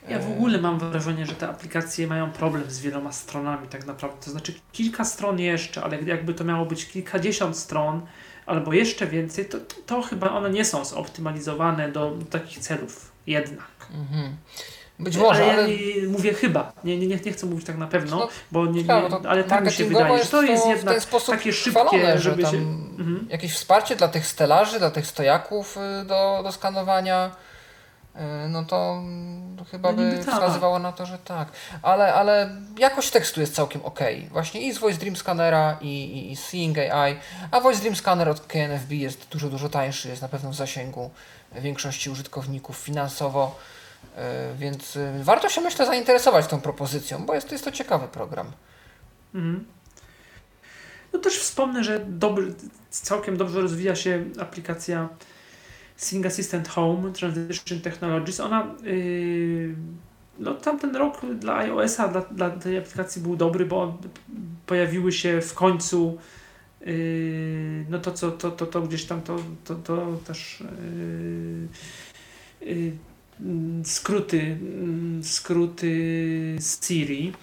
Ja w ogóle mam wrażenie, że te aplikacje mają problem z wieloma stronami tak naprawdę. To znaczy kilka stron jeszcze, ale jakby to miało być kilkadziesiąt stron albo jeszcze więcej, to, to, to chyba one nie są zoptymalizowane do, do takich celów jednak. Mhm. Być może, ale, ale... Ja nie, mówię chyba, nie, nie, nie chcę mówić tak na pewno, no, bo nie, nie, ale tak mi się wydaje, że to jest jednak takie szybkie, chwalone, żeby że się... Mhm. Jakieś wsparcie dla tych stelaży, dla tych stojaków y, do, do skanowania E, no to, to chyba no by tak. wskazywało na to, że tak. Ale, ale jakość tekstu jest całkiem ok. Właśnie i z Voice Dream Scannera i, i, i Seeing AI, a Voice Dream Scanner od KNFB jest dużo, dużo tańszy, jest na pewno w zasięgu większości użytkowników finansowo, e, więc e, warto się myślę zainteresować tą propozycją, bo jest, jest to ciekawy program. Mhm. No też wspomnę, że dobry, całkiem dobrze rozwija się aplikacja Sing Assistant Home Transition Technologies, ona yy, no tamten rok dla iOS-a, dla, dla tej aplikacji był dobry, bo pojawiły się w końcu yy, no to co, to, to, to gdzieś tam to, to, to też yy, mm, skróty, mm, skróty Siri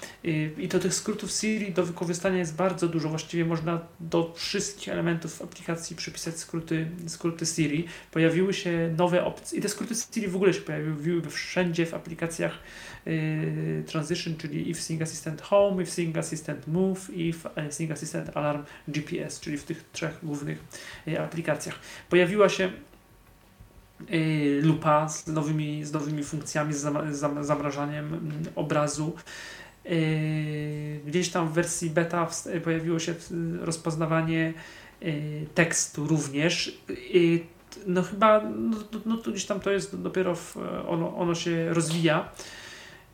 i do tych skrótów Siri do wykorzystania jest bardzo dużo. Właściwie można do wszystkich elementów aplikacji przypisać skróty, skróty Siri. Pojawiły się nowe opcje i te skróty Siri w ogóle się pojawiły wszędzie w aplikacjach Y, transition, czyli if Sync Assistant Home, if Sync Assistant Move, if e, Sync Assistant Alarm GPS, czyli w tych trzech głównych y, aplikacjach. Pojawiła się y, lupa z nowymi, z nowymi funkcjami, z zamrażaniem mm, obrazu. Gdzieś tam w wersji beta pojawiło się rozpoznawanie tekstu również. No chyba, no, no to gdzieś tam to jest dopiero, w, ono, ono się rozwija.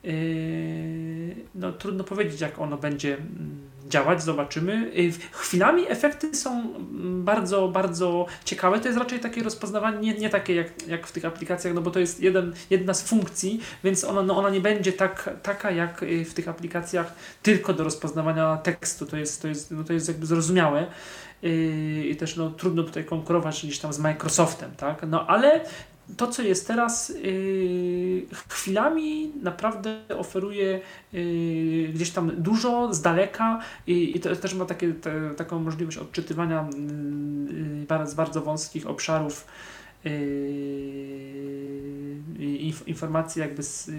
Yy, no, trudno powiedzieć, jak ono będzie mm, działać, zobaczymy. Yy, chwilami efekty są mm, bardzo, bardzo ciekawe. To jest raczej takie rozpoznawanie, nie, nie takie jak, jak w tych aplikacjach, no bo to jest jeden, jedna z funkcji, więc ona, no ona nie będzie tak, taka jak y, w tych aplikacjach tylko do rozpoznawania tekstu. To jest, to jest, no to jest jakby zrozumiałe. Yy, I też no, trudno tutaj konkurować gdzieś tam z Microsoftem, tak? No ale to, co jest teraz, yy, chwilami naprawdę oferuje yy, gdzieś tam dużo z daleka i, to też ma takie, te, taką możliwość odczytywania yy, z bardzo wąskich obszarów inf, informacji jakby z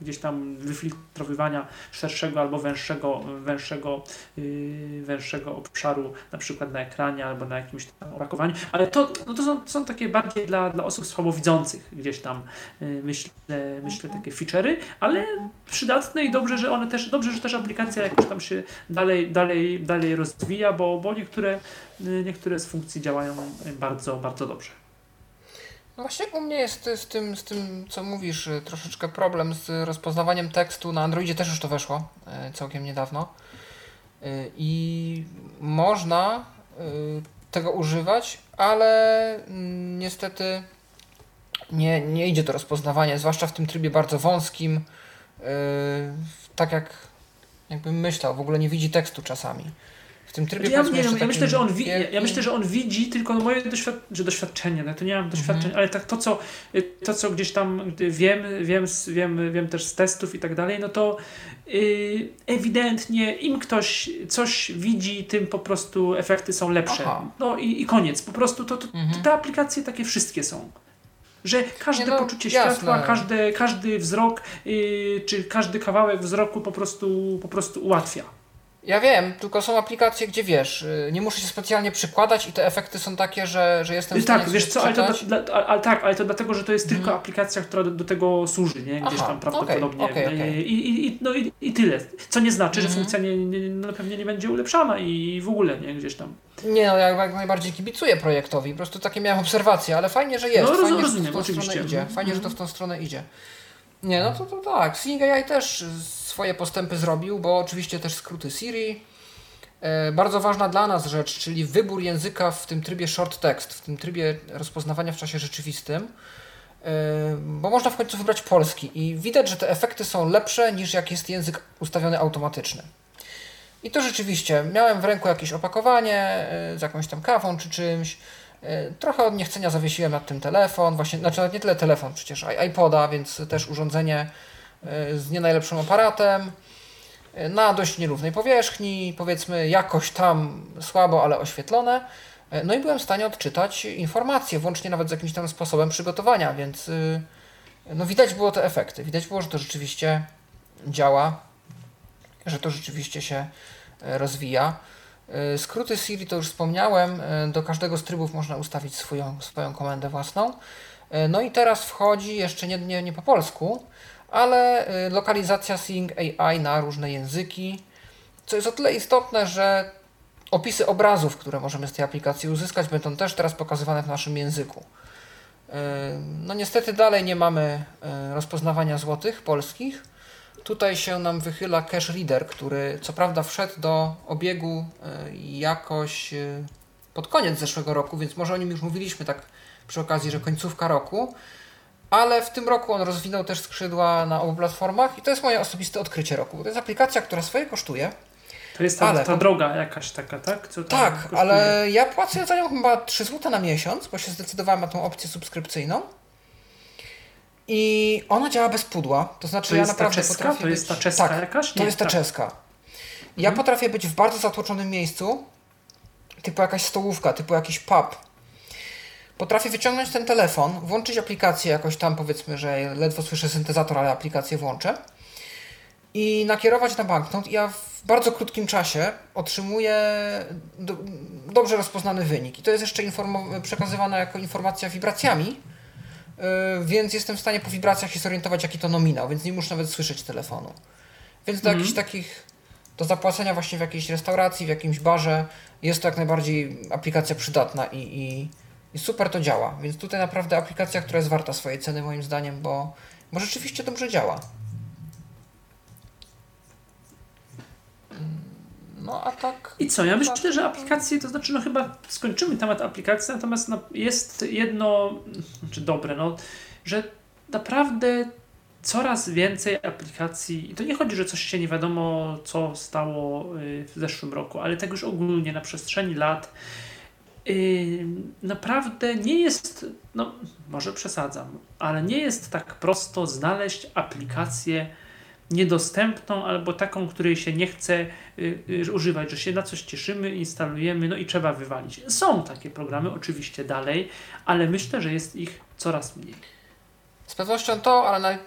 gdzieś tam wyfiltrowywania szerszego albo węższego, węższego, yy, węższego obszaru, na przykład na ekranie albo na jakimś tam opakowaniu, ale to, no to są, są takie bardziej dla, dla osób słabowidzących gdzieś tam yy, myślę, myślę takie feature'y, ale przydatne i dobrze, że one też, dobrze, że też aplikacja jakoś tam się dalej, dalej, dalej rozwija, bo, bo niektóre, niektóre z funkcji działają bardzo, bardzo dobrze. No właśnie u mnie jest z tym, z tym, co mówisz, y, troszeczkę problem z rozpoznawaniem tekstu. Na Androidzie też już to weszło y, całkiem niedawno. Y, I można tego używać, ale mm, niestety nie, nie idzie to rozpoznawanie, zwłaszcza w tym trybie bardzo wąskim. Tak jak jakbym myślał, w ogóle nie widzi tekstu czasami w tym trybie ja, nie, ja, myślę, że on wi- ja, myślę, że on widzi tylko moje doświad- że doświadczenie, no to nie mam mhm. doświadczeń, ale tak to co, to, co gdzieś tam wiem, wiem, wiem, wiem też z testów i tak dalej, no to yy, ewidentnie im ktoś coś widzi, tym po prostu efekty są lepsze. Aha. No i, i koniec. Po prostu to, to, mhm. te aplikacje takie wszystkie są że każde no, poczucie jasne. światła, każdy, każdy wzrok, yy, czy każdy kawałek wzroku po prostu, po prostu ułatwia. Ja wiem, tylko są aplikacje, gdzie wiesz, y, nie muszę się specjalnie przykładać i te efekty są takie, że, że jestem w stanie Tak, wiesz co, ale, to, dla, ale, tak, ale to dlatego, że to jest tylko hmm. aplikacja, która do, do, tego służy, nie? Gdzieś Aha, tam prawdopodobnie. Okay, okay, okay. I, i, no i, i tyle. Co nie znaczy, że mhm. funkcja nie, nie, no pewnie nie będzie ulepszana i w ogóle, nie? Gdzieś tam. Nie, no ja jak najbardziej kibicuję projektowi, po prostu takie miałem obserwacje, ale fajnie, że jest. No, fajnie, rozumiem, że to w tą oczywiście. stronę idzie. Fajnie, że to w tą stronę idzie. Nie, no to, to tak. Sing AI też swoje postępy zrobił, bo oczywiście też skróty Siri, E, bardzo ważna dla nas rzecz, czyli wybór języka w tym trybie short text, w tym trybie rozpoznawania w czasie rzeczywistym, e, bo można w końcu wybrać polski i widać, że te efekty są lepsze niż jak jest język ustawiony automatyczny. I to rzeczywiście, miałem w ręku jakieś opakowanie e, z jakąś tam kawą czy czymś, trochę od niechcenia zawiesiłem nad tym telefon, właśnie, znaczy nie tyle telefon, przecież iPoda, więc też urządzenie z nie najlepszym aparatem, na dość nierównej powierzchni, powiedzmy jakoś tam słabo, ale oświetlone. No i byłem w stanie odczytać informacje, włącznie nawet z jakimś tam sposobem przygotowania, więc y, no widać było te efekty. Widać było, że to rzeczywiście działa, że to rzeczywiście się rozwija. E, skróty Siri to już wspomniałem, e, do każdego z trybów można ustawić swoją, swoją komendę własną. No i teraz wchodzi jeszcze nie, nie, nie po polsku, ale lokalizacja Sing AI na różne języki, co jest o tyle istotne, że opisy obrazów, które możemy z tej aplikacji uzyskać, będą też teraz pokazywane w naszym języku. No niestety dalej nie mamy rozpoznawania złotych polskich. Tutaj się nam wychyla cache reader, który co prawda wszedł do obiegu jakoś pod koniec zeszłego roku, więc może o nim już mówiliśmy tak przy okazji, że końcówka roku ale w tym roku on rozwinął też skrzydła na obu platformach i to jest moje osobiste odkrycie roku. To jest aplikacja, która swoje kosztuje. To jest ta, ale, ta droga jakaś taka, tak? tak, kosztuje? ale ja płacę za nią chyba 3 zł na miesiąc, bo się zdecydowałem na tą opcję subskrypcyjną. I ona działa bez pudła, to znaczy to ja naprawdę ta czeska? potrafię To jest ta czeska tak, jakaś? to Nie, jest ta tak. czeska. Ja Mhm. potrafię być w bardzo zatłoczonym miejscu, typu jakaś stołówka, typu jakiś pub. Potrafię wyciągnąć ten telefon, włączyć aplikację jakoś tam, powiedzmy, że ledwo słyszę syntezator, ale aplikację włączę i nakierować na banknot ja w bardzo krótkim czasie otrzymuję do, dobrze rozpoznany wynik. I to jest jeszcze przekazywane jako informacja wibracjami, więc jestem w stanie po wibracjach się zorientować, jaki to nominał, więc nie muszę nawet słyszeć telefonu. Więc do Mhm. jakichś takich, do zapłacenia właśnie w jakiejś restauracji, w jakimś barze jest to jak najbardziej aplikacja przydatna i, i, i super to działa. Więc tutaj naprawdę aplikacja, która jest warta swojej ceny moim zdaniem, bo, bo rzeczywiście dobrze działa. No a tak. I co? Ja myślę, że aplikacje, to znaczy, no chyba skończymy temat aplikacji, natomiast no, jest jedno, czy dobre, no, że naprawdę coraz więcej aplikacji, i to nie chodzi, że coś się nie wiadomo, co stało y, w zeszłym roku, ale tak już ogólnie na przestrzeni lat, yy, naprawdę nie jest, no może przesadzam, ale nie jest tak prosto znaleźć aplikację niedostępną albo taką, której się nie chce y, y, używać, że się na coś cieszymy, instalujemy, no i trzeba wywalić. Są takie programy oczywiście dalej, ale myślę, że jest ich coraz mniej. Z pewnością to, ale naj,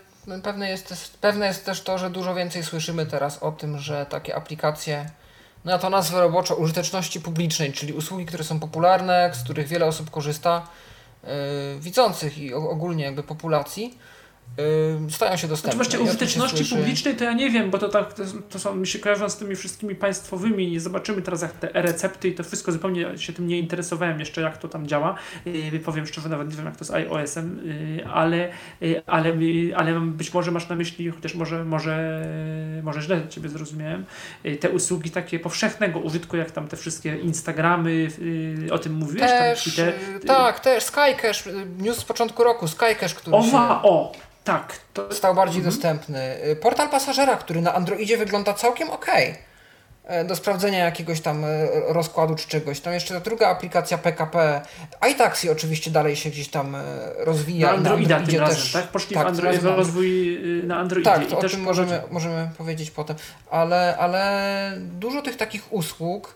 pewne, jest, pewne jest też to, że dużo więcej słyszymy teraz o tym, że takie aplikacje, no ja to nazwę roboczo użyteczności publicznej, czyli usługi, które są popularne, z których wiele osób korzysta, yy, widzących i ogólnie jakby populacji, yy, stają się dostępne. Znaczy właśnie I o tym się użyteczności słyszy. publicznej to ja nie wiem, bo to tak to, to są, mi się kojarzą z tymi wszystkimi państwowymi. Zobaczymy teraz jak te e-recepty i to wszystko zupełnie się tym nie interesowałem jeszcze jak to tam działa. Yy, powiem szczerze, nawet nie wiem jak to z iOS-em, yy, ale, yy, ale, ale być może masz na myśli, chociaż może, może, może źle Ciebie zrozumiałem, yy, te usługi takie powszechnego użytku, jak tam te wszystkie Instagramy, yy, o tym mówiłeś, Też, tam tak, też Skycash, news z początku roku, Skycash, który się Owa, o, tak, to stał bardziej Mhm. dostępny. Y, Portal pasażera, który na Androidzie wygląda całkiem ok. Do sprawdzenia jakiegoś tam e, rozkładu czy czegoś. Tam jeszcze ta druga aplikacja PKP. iTaxi oczywiście dalej się gdzieś tam e, rozwija. Na Androida Androidzie tym razem, też- tak? Poszli tak, w, Android, w rozwój y, na Androidzie. Tak, to o też tym możemy, możemy powiedzieć potem. Ale, ale dużo tych takich usług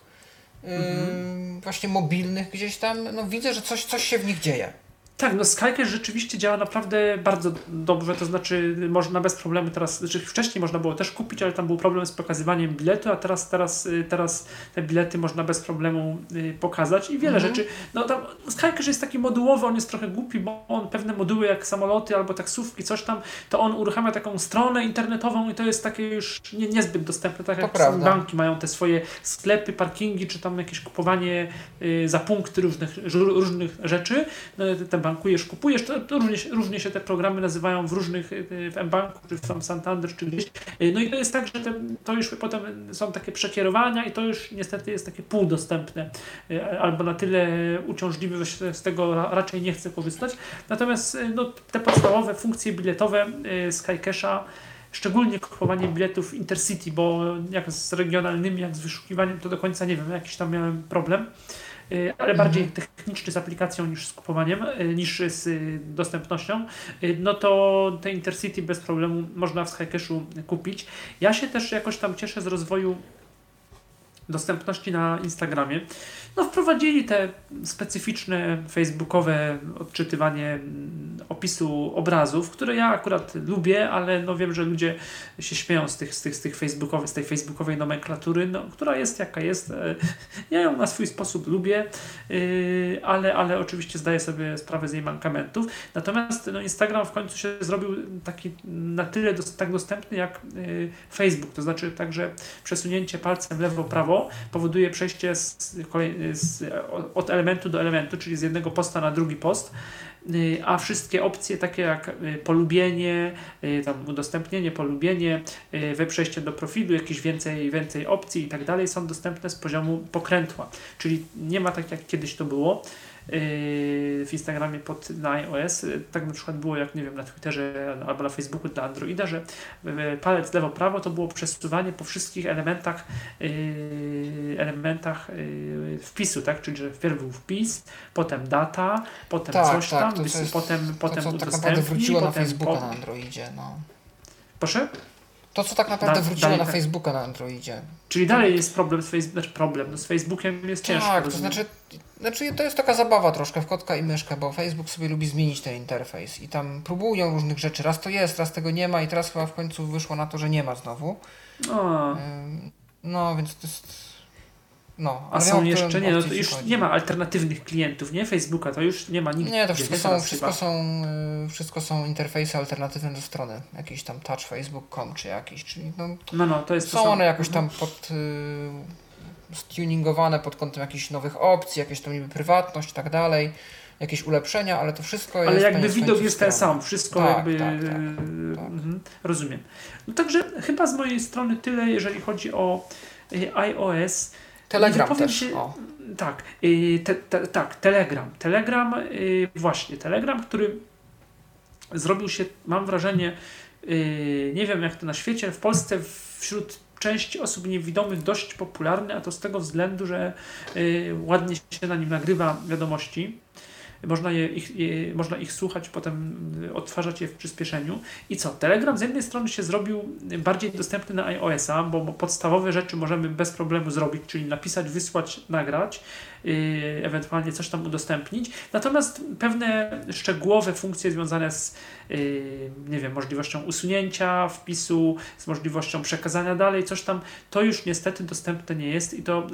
Mhm. właśnie mobilnych gdzieś tam, no widzę, że coś, coś się w nich dzieje. Tak, no Skycash rzeczywiście działa naprawdę bardzo dobrze, to znaczy można bez problemu teraz, znaczy wcześniej można było też kupić, ale tam był problem z pokazywaniem biletu, a teraz, teraz, y, teraz te bilety można bez problemu y, pokazać i wiele Mhm. rzeczy, no tam Skycash jest taki modułowy, on jest trochę głupi, bo on pewne moduły jak samoloty albo taksówki, coś tam, to on uruchamia taką stronę internetową i to jest takie już nie, niezbyt dostępne, tak To jak prawda. banki mają te swoje sklepy, parkingi, czy tam jakieś kupowanie y, za punkty różnych, różnych rzeczy, no, tam bankujesz, kupujesz, to, różnie, różnie się te programy nazywają w różnych, y, w mBanku, czy w tam Santander, czy gdzieś. Y, No i to jest tak, że te, to już potem są takie przekierowania i to już niestety jest takie półdostępne, y, albo na tyle uciążliwe, że z tego ra- raczej nie chce korzystać. Natomiast no, te podstawowe funkcje biletowe Skycasha Szczególnie kupowanie biletów Intercity, bo jak z regionalnymi, jak z wyszukiwaniem, to do końca nie wiem, jakiś tam miałem problem. Y, ale bardziej techniczny z aplikacją niż z kupowaniem, y, niż z y, dostępnością, no to te Intercity bez problemu można w Skycashu kupić. Ja się też jakoś tam cieszę z rozwoju dostępności na Instagramie. No wprowadzili te specyficzne facebookowe odczytywanie mm, opisu obrazów, które ja akurat lubię, ale no wiem, że ludzie się śmieją z tych, z tych, z tych facebookowych, z tej facebookowej nomenklatury, no, która jest jaka jest. E, Ja ją na swój sposób lubię, yy, ale, ale oczywiście zdaję sobie sprawę z jej mankamentów. Natomiast no, Instagram w końcu się zrobił taki na tyle tak dostępny jak yy, Facebook, to znaczy także przesunięcie palcem w powoduje przejście z, z, od elementu do elementu, czyli z jednego posta na drugi post. Y, A wszystkie opcje takie jak y, polubienie, y, tam udostępnienie, polubienie, przejście do profilu, jakieś więcej, więcej opcji i tak dalej są dostępne z poziomu pokrętła. Czyli nie ma tak jak kiedyś to było w Instagramie pod, na iOS. Y, Tak na przykład było jak nie wiem na Twitterze albo na Facebooku dla Androida, że y, palec lewo-prawo to było przesuwanie po wszystkich elementach y, elementach wpisu, tak? Czyli że wpierw był wpis, potem data, potem tak, coś tak, tam, to, jest, potem, to, potem co tak naprawdę wróciło na Facebooka po... na Androidzie. No. Proszę? To, co tak naprawdę da, wróciło na tak. Facebooka na Androidzie. Czyli dalej jest problem z, Facebookiem, znaczy problem, no z Facebookiem jest ciężko. Tak, to znaczy, znaczy to jest taka zabawa troszkę w kotka i myszkę, bo Facebook sobie lubi zmienić ten interfejs i tam próbują różnych rzeczy. Raz to jest, raz tego nie ma i teraz chyba w końcu wyszło na to, że nie ma znowu. O. No, więc to jest no, A są jeszcze, nie, no to już chodzi. nie ma alternatywnych klientów, nie? Facebooka to już nie ma nigdy. Nie, to wszystko, są, wszystko, są, y, wszystko są interfejsy alternatywne do strony. Jakiś tam touch facebook.com czy jakiś, czyli no, no, no to jest są to one jakoś tam pod y, stuningowane pod kątem jakichś nowych opcji, jakieś tam niby prywatność i tak dalej jakieś ulepszenia, ale to wszystko ale jest. Ale jakby widok jest ten sam, wszystko tak, jakby. Tak, tak, tak. Mhm, rozumiem. No także chyba z mojej strony tyle, jeżeli chodzi o y, iOS. Telegram też. Się, tak, y, te, te, tak, Telegram. Telegram, y, właśnie, Telegram, który zrobił się, mam wrażenie, y, nie wiem jak to na świecie, w Polsce wśród części osób niewidomych dość popularny, a to z tego względu, że ładnie się na nim nagrywa wiadomości można, je, ich, je, można ich słuchać, potem odtwarzać je w przyspieszeniu. I co? Telegram z jednej strony się zrobił bardziej dostępny na iOS-a, bo, bo podstawowe rzeczy możemy bez problemu zrobić, czyli napisać, wysłać, nagrać. Y, ewentualnie coś tam udostępnić. Natomiast pewne szczegółowe funkcje związane z y, nie wiem, możliwością usunięcia wpisu, z możliwością przekazania dalej, coś tam, to już niestety dostępne nie jest i to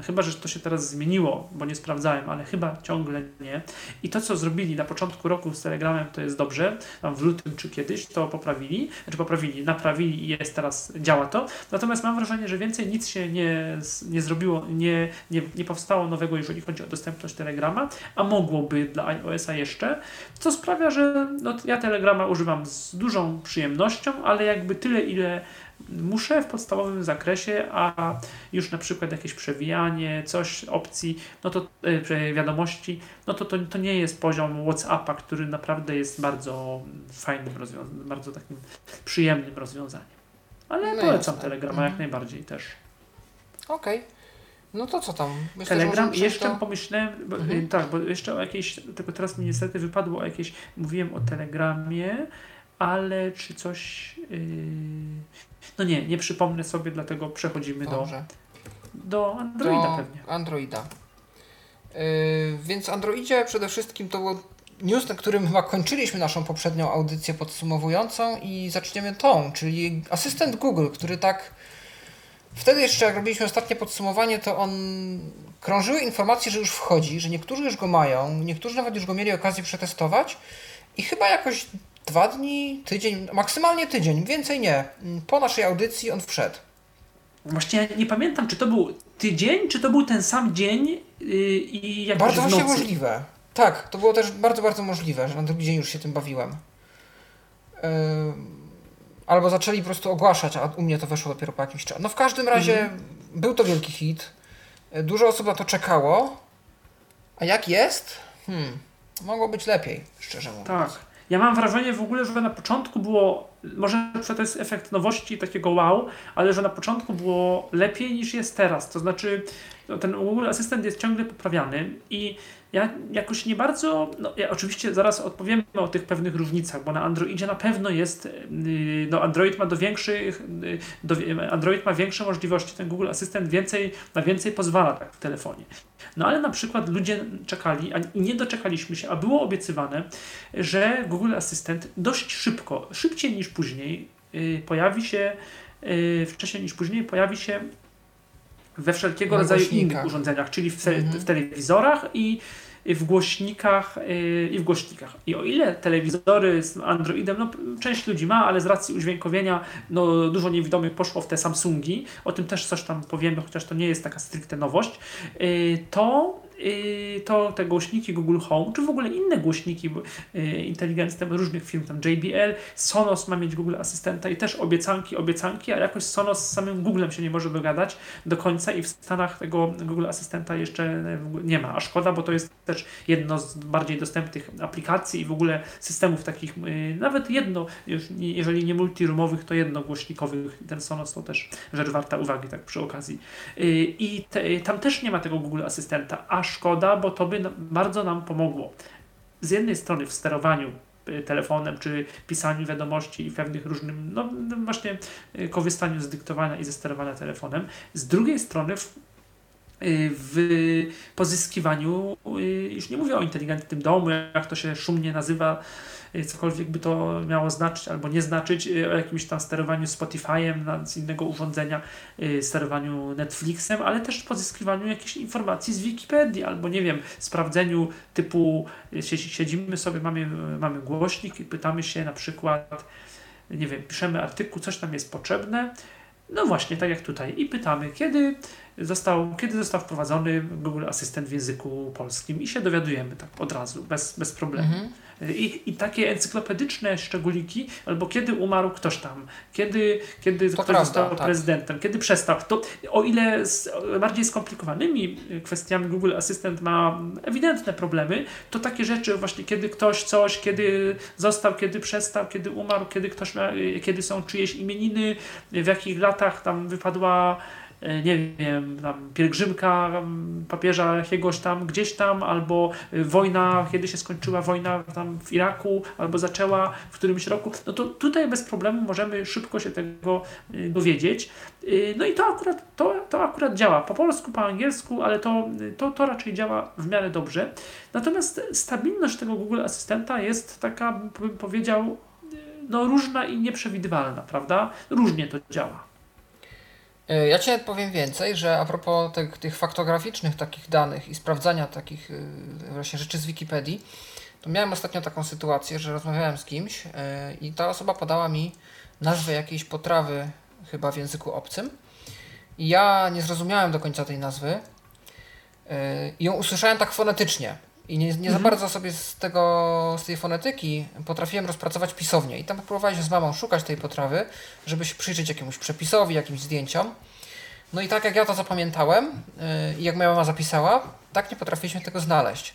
y, chyba, że to się teraz zmieniło, bo nie sprawdzałem, ale chyba ciągle nie. I to, co zrobili na początku roku z Telegramem, to jest dobrze, tam w lutym czy kiedyś to poprawili, znaczy poprawili, naprawili i jest teraz, działa to. Natomiast mam wrażenie, że więcej nic się nie, nie zrobiło, nie, nie, nie powstało nowego nowego, jeżeli chodzi o dostępność Telegrama, a mogłoby dla iOS-a jeszcze, co sprawia, że no, ja Telegrama używam z dużą przyjemnością, ale jakby tyle, ile muszę w podstawowym zakresie, a już na przykład jakieś przewijanie, coś, opcji, no to e, wiadomości, no to, to to nie jest poziom WhatsAppa, który naprawdę jest bardzo fajnym rozwiązaniem, bardzo takim przyjemnym rozwiązaniem. Ale no polecam Telegrama mhm. jak najbardziej też. Okej. Okay. No to co tam? Myślę, Telegram, jeszcze to... pomyślałem, bo, mhm. tak, bo jeszcze o jakieś, tylko teraz mi niestety wypadło o jakieś, mówiłem o Telegramie, ale czy coś, yy... no nie, nie przypomnę sobie, dlatego przechodzimy Dobrze. do, do Androida do pewnie. Androida. Yy, więc Androidzie przede wszystkim to był news, na którym chyba kończyliśmy naszą poprzednią audycję podsumowującą i zaczniemy tą, czyli asystent Google, który tak Wtedy jeszcze, jak robiliśmy ostatnie podsumowanie, to on krążyły informacje, że już wchodzi, że niektórzy już go mają, niektórzy nawet już go mieli okazję przetestować i chyba jakoś dwa dni, tydzień, maksymalnie tydzień, więcej nie. Po naszej audycji on wszedł. Właśnie nie pamiętam, czy to był tydzień, czy to był ten sam dzień yy, i jak Bardzo właśnie możliwe. Tak, to było też bardzo, bardzo możliwe, że na drugi dzień już się tym bawiłem. Yy Albo zaczęli po prostu ogłaszać, a u mnie to weszło dopiero po jakimś czasie. No w każdym razie mhm. był to wielki hit. Dużo osób na to czekało. A jak jest? Hmm, mogło być lepiej, szczerze mówiąc. Tak. Ja mam wrażenie w ogóle, że na początku było, może to jest efekt nowości, takiego wow, ale że na początku było lepiej niż jest teraz. To znaczy, no, ten Google Asystent jest ciągle poprawiany i ja jakoś nie bardzo, no ja oczywiście zaraz odpowiemy o tych pewnych różnicach, bo na Androidzie na pewno jest, y, no Android ma do większych, y, do, Android ma większe możliwości, ten Google Asystent więcej, na więcej pozwala tak w telefonie. No ale na przykład ludzie czekali i nie doczekaliśmy się, a było obiecywane, że Google Asystent dość szybko, szybciej niż później y, pojawi się, wcześniej niż później pojawi się we wszelkiego rodzaju innych urządzeniach, czyli w, mhm. w telewizorach i w głośnikach yy, i w głośnikach. I o ile telewizory z Androidem, no część ludzi ma, ale z racji udźwiękowienia no dużo niewidomych poszło w te Samsungi, o tym też coś tam powiemy, chociaż to nie jest taka stricte nowość, yy, to y, to te głośniki Google Home, czy w ogóle inne głośniki y, inteligentne różnych firm, tam JBL, Sonos ma mieć Google Asystenta i też obiecanki, obiecanki, a jakoś Sonos z samym Googlem się nie może dogadać do końca i w Stanach tego Google Asystenta jeszcze nie ma, a szkoda, bo to jest też jedno z bardziej dostępnych aplikacji i w ogóle systemów takich, nawet jedno, jeżeli nie multiroomowych, to jednogłośnikowych, ten Sonos to też rzecz warta uwagi, tak przy okazji. I te, tam też nie ma tego Google Asystenta, a szkoda, bo to by bardzo nam pomogło. Z jednej strony w sterowaniu y, telefonem, czy pisaniu wiadomości i pewnych różnym, no właśnie y, korzystaniu z dyktowania i ze sterowania telefonem. Z drugiej strony w, w pozyskiwaniu, już nie mówię o inteligentnym domu, jak to się szumnie nazywa, Y, cokolwiek by to miało znaczyć albo nie znaczyć, y, o jakimś tam sterowaniu Spotify'em z innego urządzenia, y, sterowaniu Netflixem, ale też pozyskiwaniu jakichś informacji z Wikipedii albo nie wiem, sprawdzeniu typu siedzimy sobie, mamy, mamy głośnik i pytamy się na przykład, nie wiem, piszemy artykuł, coś tam jest potrzebne, no właśnie, tak jak tutaj. I pytamy, kiedy został, kiedy został wprowadzony Google Asystent w języku polskim i się dowiadujemy tak od razu, bez, bez problemu. Mhm. I, I takie encyklopedyczne szczególiki, albo kiedy umarł ktoś tam, kiedy, kiedy ktoś prawda, został tak. prezydentem, kiedy przestał. To o ile z bardziej skomplikowanymi kwestiami Google Assistant ma ewidentne problemy, to takie rzeczy właśnie kiedy ktoś coś, kiedy został, kiedy przestał, kiedy umarł, kiedy ktoś ma, kiedy są czyjeś imieniny, w jakich latach tam wypadła nie wiem, tam pielgrzymka papieża jakiegoś tam gdzieś tam, albo e, wojna, kiedy się skończyła wojna tam w Iraku, albo zaczęła w którymś roku, no to tutaj bez problemu możemy szybko się tego e, dowiedzieć. No i to akurat, to, to akurat działa po polsku, po angielsku, ale to, to, to raczej działa w miarę dobrze. Natomiast stabilność tego Google Asystenta jest taka, bym powiedział, no różna i nieprzewidywalna, prawda? Różnie to działa. E, ja Ci powiem więcej, że a propos tych, tych faktograficznych takich danych i sprawdzania takich e, właśnie rzeczy z Wikipedii, to miałem ostatnio taką sytuację, że rozmawiałem z kimś e, i ta osoba podała mi nazwę jakiejś potrawy chyba w języku obcym i ja nie zrozumiałem do końca tej nazwy i ją usłyszałem tak fonetycznie. I nie, nie mhm. za bardzo sobie z, tego, z tej fonetyki potrafiłem rozpracować pisownię. I tam próbowaliśmy z mamą szukać tej potrawy, żeby się przyjrzeć jakiemuś przepisowi, jakimś zdjęciom. No i tak jak ja to zapamiętałem yy, i jak moja mama zapisała, tak nie potrafiliśmy tego znaleźć.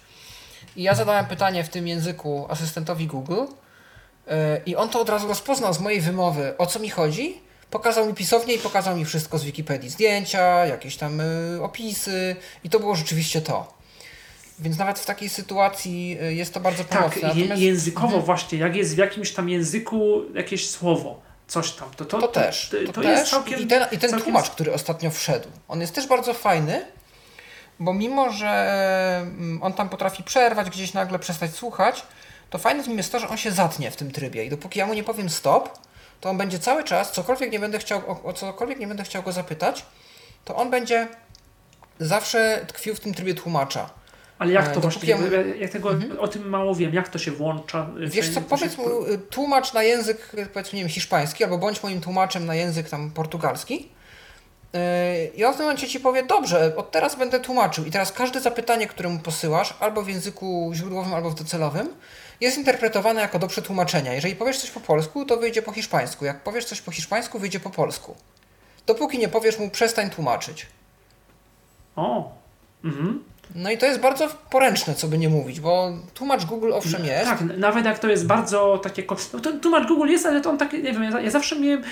I ja zadałem pytanie w tym języku asystentowi Google yy, i on to od razu rozpoznał z mojej wymowy, o co mi chodzi. Pokazał mi pisownię i pokazał mi wszystko z Wikipedii. Zdjęcia, jakieś tam yy, opisy i to było rzeczywiście to. Więc nawet w takiej sytuacji y, jest to bardzo tak, pomocne. Tak, Natomiast... językowo mhm. właśnie, jak jest w jakimś tam języku jakieś słowo, coś tam, to to, to też. To, to, też. Całkiem, I ten, i ten całkiem... tłumacz, który ostatnio wszedł, on jest też bardzo fajny, bo mimo, że mm, on tam potrafi przerwać, gdzieś nagle przestać słuchać, to fajne w nim jest to, że on się zatnie w tym trybie i dopóki ja mu nie powiem stop, to on będzie cały czas, cokolwiek nie będę chciał, o, o cokolwiek nie będę chciał go zapytać, to on będzie zawsze tkwił w tym trybie tłumacza. Ale jak to właśnie, tego, mhm. o tym mało wiem, jak to się włącza? Wiesz co, powiedz mu, tłumacz na język, powiedzmy, nie wiem, hiszpański, albo bądź moim tłumaczem na język tam portugalski. Yy, I on w tym momencie ci powie, dobrze, od teraz będę tłumaczył. I teraz każde zapytanie, które mu posyłasz, albo w języku źródłowym, albo w docelowym, jest interpretowane jako do przetłumaczenia. Jeżeli powiesz coś po polsku, to wyjdzie po hiszpańsku. Jak powiesz coś po hiszpańsku, wyjdzie po polsku. Dopóki nie powiesz mu, przestań tłumaczyć. O, mhm. No i to jest bardzo poręczne, co by nie mówić, bo tłumacz Google owszem jest. Tak, nawet jak to jest bardzo takie. No, to tłumacz Google jest, ale to on tak, nie wiem, ja, ja zawsze miałem.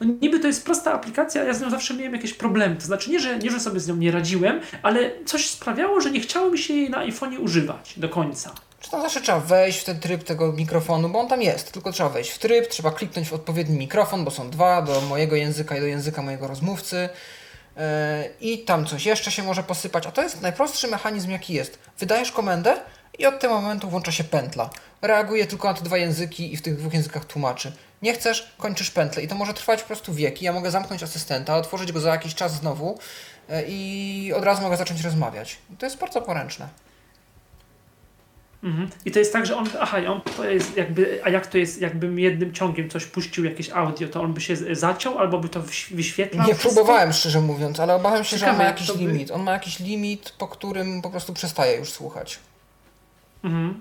No niby to jest prosta aplikacja, ja z nią zawsze miałem jakieś problemy. To znaczy nie że, nie, że sobie z nią nie radziłem, ale coś sprawiało, że nie chciało mi się jej na iPhone'ie używać do końca. Czy to zawsze trzeba wejść w ten tryb tego mikrofonu, bo on tam jest, tylko trzeba wejść w tryb, trzeba kliknąć w odpowiedni mikrofon, bo są dwa, do mojego języka i do języka mojego rozmówcy i tam coś jeszcze się może posypać, a to jest najprostszy mechanizm jaki jest. Wydajesz komendę i od tego momentu włącza się pętla. Reaguje tylko na te dwa języki i w tych dwóch językach tłumaczy. Nie chcesz, kończysz pętlę i to może trwać po prostu wieki. Ja mogę zamknąć asystenta, otworzyć go za jakiś czas znowu e, i od razu mogę zacząć rozmawiać. To jest bardzo poręczne. Mhm. I to jest tak, że on, aha, on to jest jakby, a jak to jest, jakbym jednym ciągiem coś puścił, jakieś audio, to on by się zaciął, albo by to wyświetlał? Nie próbowałem, szczerze mówiąc, ale obawiam się, Ciekawe, że on ma jakiś by... limit. On ma jakiś limit, po którym po prostu przestaje już słuchać. Mhm.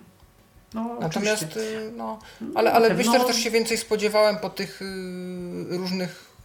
No, Natomiast, y, no, ale, ale myślę, że też się więcej spodziewałem po tych y, różnych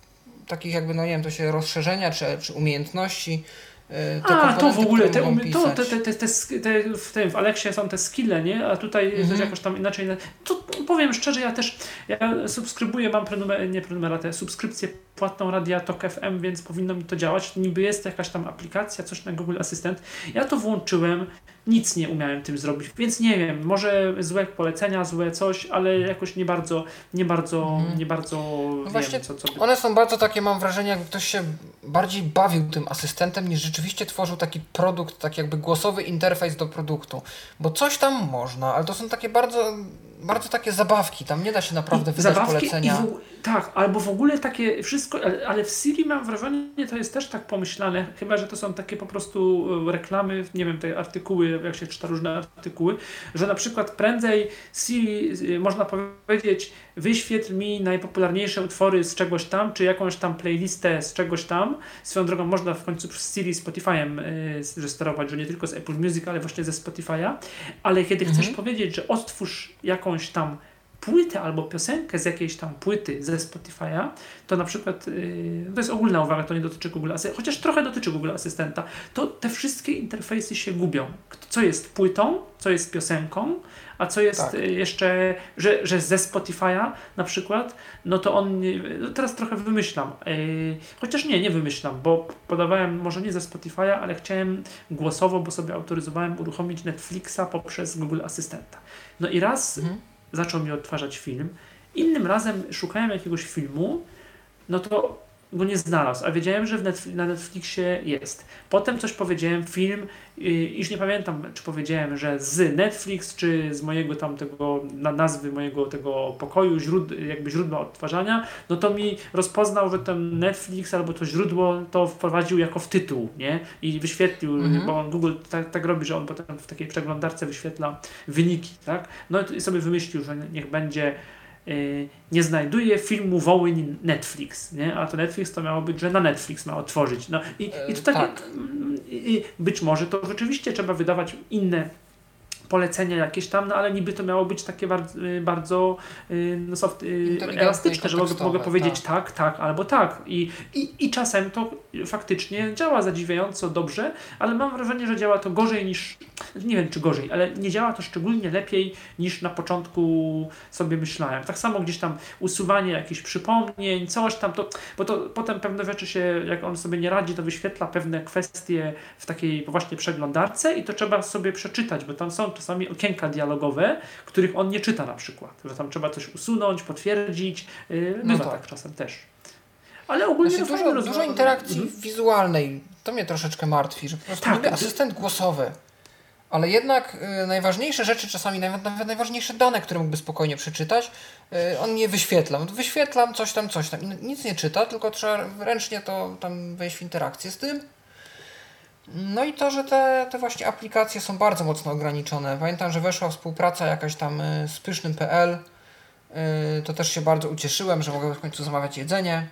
takich jakby, no nie wiem, to się rozszerzenia czy, czy umiejętności, te A, to w ogóle, te, to, te, te, te, te, te, w, tym, w Aleksie są te skille, nie? A tutaj mhm. jest jakoś tam inaczej. To powiem szczerze, ja też ja subskrybuję, mam prenumer, nie prenumeratę, subskrypcję płatną Radia Tok FM, więc powinno mi to działać. Niby jest jakaś tam aplikacja, coś na Google Assistant. Ja to włączyłem, nic nie umiałem tym zrobić, więc nie wiem, może złe polecenia, złe coś, ale jakoś nie bardzo, nie bardzo, mhm. nie bardzo no wiem, właśnie co, co by... One są bardzo takie, mam wrażenie, jakby ktoś się bardziej bawił tym asystentem, niż rzeczywiście tworzył taki produkt, taki jakby głosowy interfejs do produktu. Bo coś tam można, ale to są takie bardzo bardzo takie zabawki, tam nie da się naprawdę wydać zabawki polecenia. W, tak, albo w ogóle takie wszystko, ale, ale, w Siri mam wrażenie, to jest też tak pomyślane, chyba, że to są takie po prostu e, reklamy, nie wiem, te artykuły, jak się czyta różne artykuły, że na przykład prędzej Siri, można powiedzieć, wyświetl mi najpopularniejsze utwory z czegoś tam, czy jakąś tam playlistę z czegoś tam. Swoją drogą można w końcu przez Siri Spotify'em y, sterować, że nie tylko z Apple Music, ale właśnie ze Spotify'a. Ale kiedy mhm. chcesz powiedzieć, że odtwórz jakąś tam płytę albo piosenkę z jakiejś tam płyty ze Spotify'a, to na przykład, yy, to jest ogólna uwaga, to nie dotyczy Google Assystenta, chociaż trochę dotyczy Google Asystenta, to te wszystkie interfejsy się gubią. Co jest płytą, co jest piosenką, a co jest tak. Y, jeszcze, że, że ze Spotify'a na przykład, no to on, no teraz trochę wymyślam, yy, chociaż nie, nie wymyślam, bo podawałem może nie ze Spotify'a, ale chciałem głosowo, bo sobie autoryzowałem uruchomić Netflixa poprzez Google Asystenta. No i raz mhm. Zaczął mi odtwarzać film, innym razem szukałem jakiegoś filmu, no to go nie znalazł, a wiedziałem, że Netflix, na Netflixie jest. Potem coś powiedziałem, film, już nie pamiętam, czy powiedziałem, że z Netflix, czy z mojego tam tego, na nazwy mojego tego pokoju, źród, jakby źródła odtwarzania, no to mi rozpoznał, że ten Netflix albo to źródło to wprowadził jako w tytuł, nie? I wyświetlił, mhm. bo on Google tak, tak robi, że on potem w takiej przeglądarce wyświetla wyniki, tak? No i sobie wymyślił, że niech będzie nie znajduje filmu Wołyń Netflix, nie? a to Netflix to miało być, że na Netflix ma otworzyć. No i, i to tak, tak. I być może to rzeczywiście trzeba wydawać inne polecenia jakieś tam, no ale niby to miało być takie bardzo, y, bardzo y, no, soft, y, elastyczne, że mogę, mogę powiedzieć tak. tak, tak albo tak. I, i, I czasem to faktycznie działa zadziwiająco dobrze, ale mam wrażenie, że działa to gorzej niż, nie wiem czy gorzej, ale nie działa to szczególnie lepiej niż na początku sobie myślałem. Tak samo gdzieś tam usuwanie jakichś przypomnień, coś tam, to, bo to potem pewne rzeczy się, jak on sobie nie radzi, to wyświetla pewne kwestie w takiej właśnie przeglądarce i to trzeba sobie przeczytać, bo tam są czasami okienka dialogowe, których on nie czyta na przykład, że tam trzeba coś usunąć, potwierdzić. Yy, bywa no tak. tak czasem też. Ale ogólnie znaczy, dużo, dużo interakcji mhm. wizualnej. To mnie troszeczkę martwi, że po prostu tak, niby asystent głosowy. Ale jednak y, najważniejsze rzeczy, czasami nawet, nawet najważniejsze dane, które mógłby spokojnie przeczytać, y, on nie wyświetla. Wyświetlam coś tam, coś tam. Nic nie czyta, tylko trzeba ręcznie to tam wejść w interakcję z tym. No i to, że te, te właśnie aplikacje są bardzo mocno ograniczone. Pamiętam, że weszła współpraca jakaś tam y, z pysznym.pl. Y, to też się bardzo ucieszyłem, że mogę w końcu zamawiać jedzenie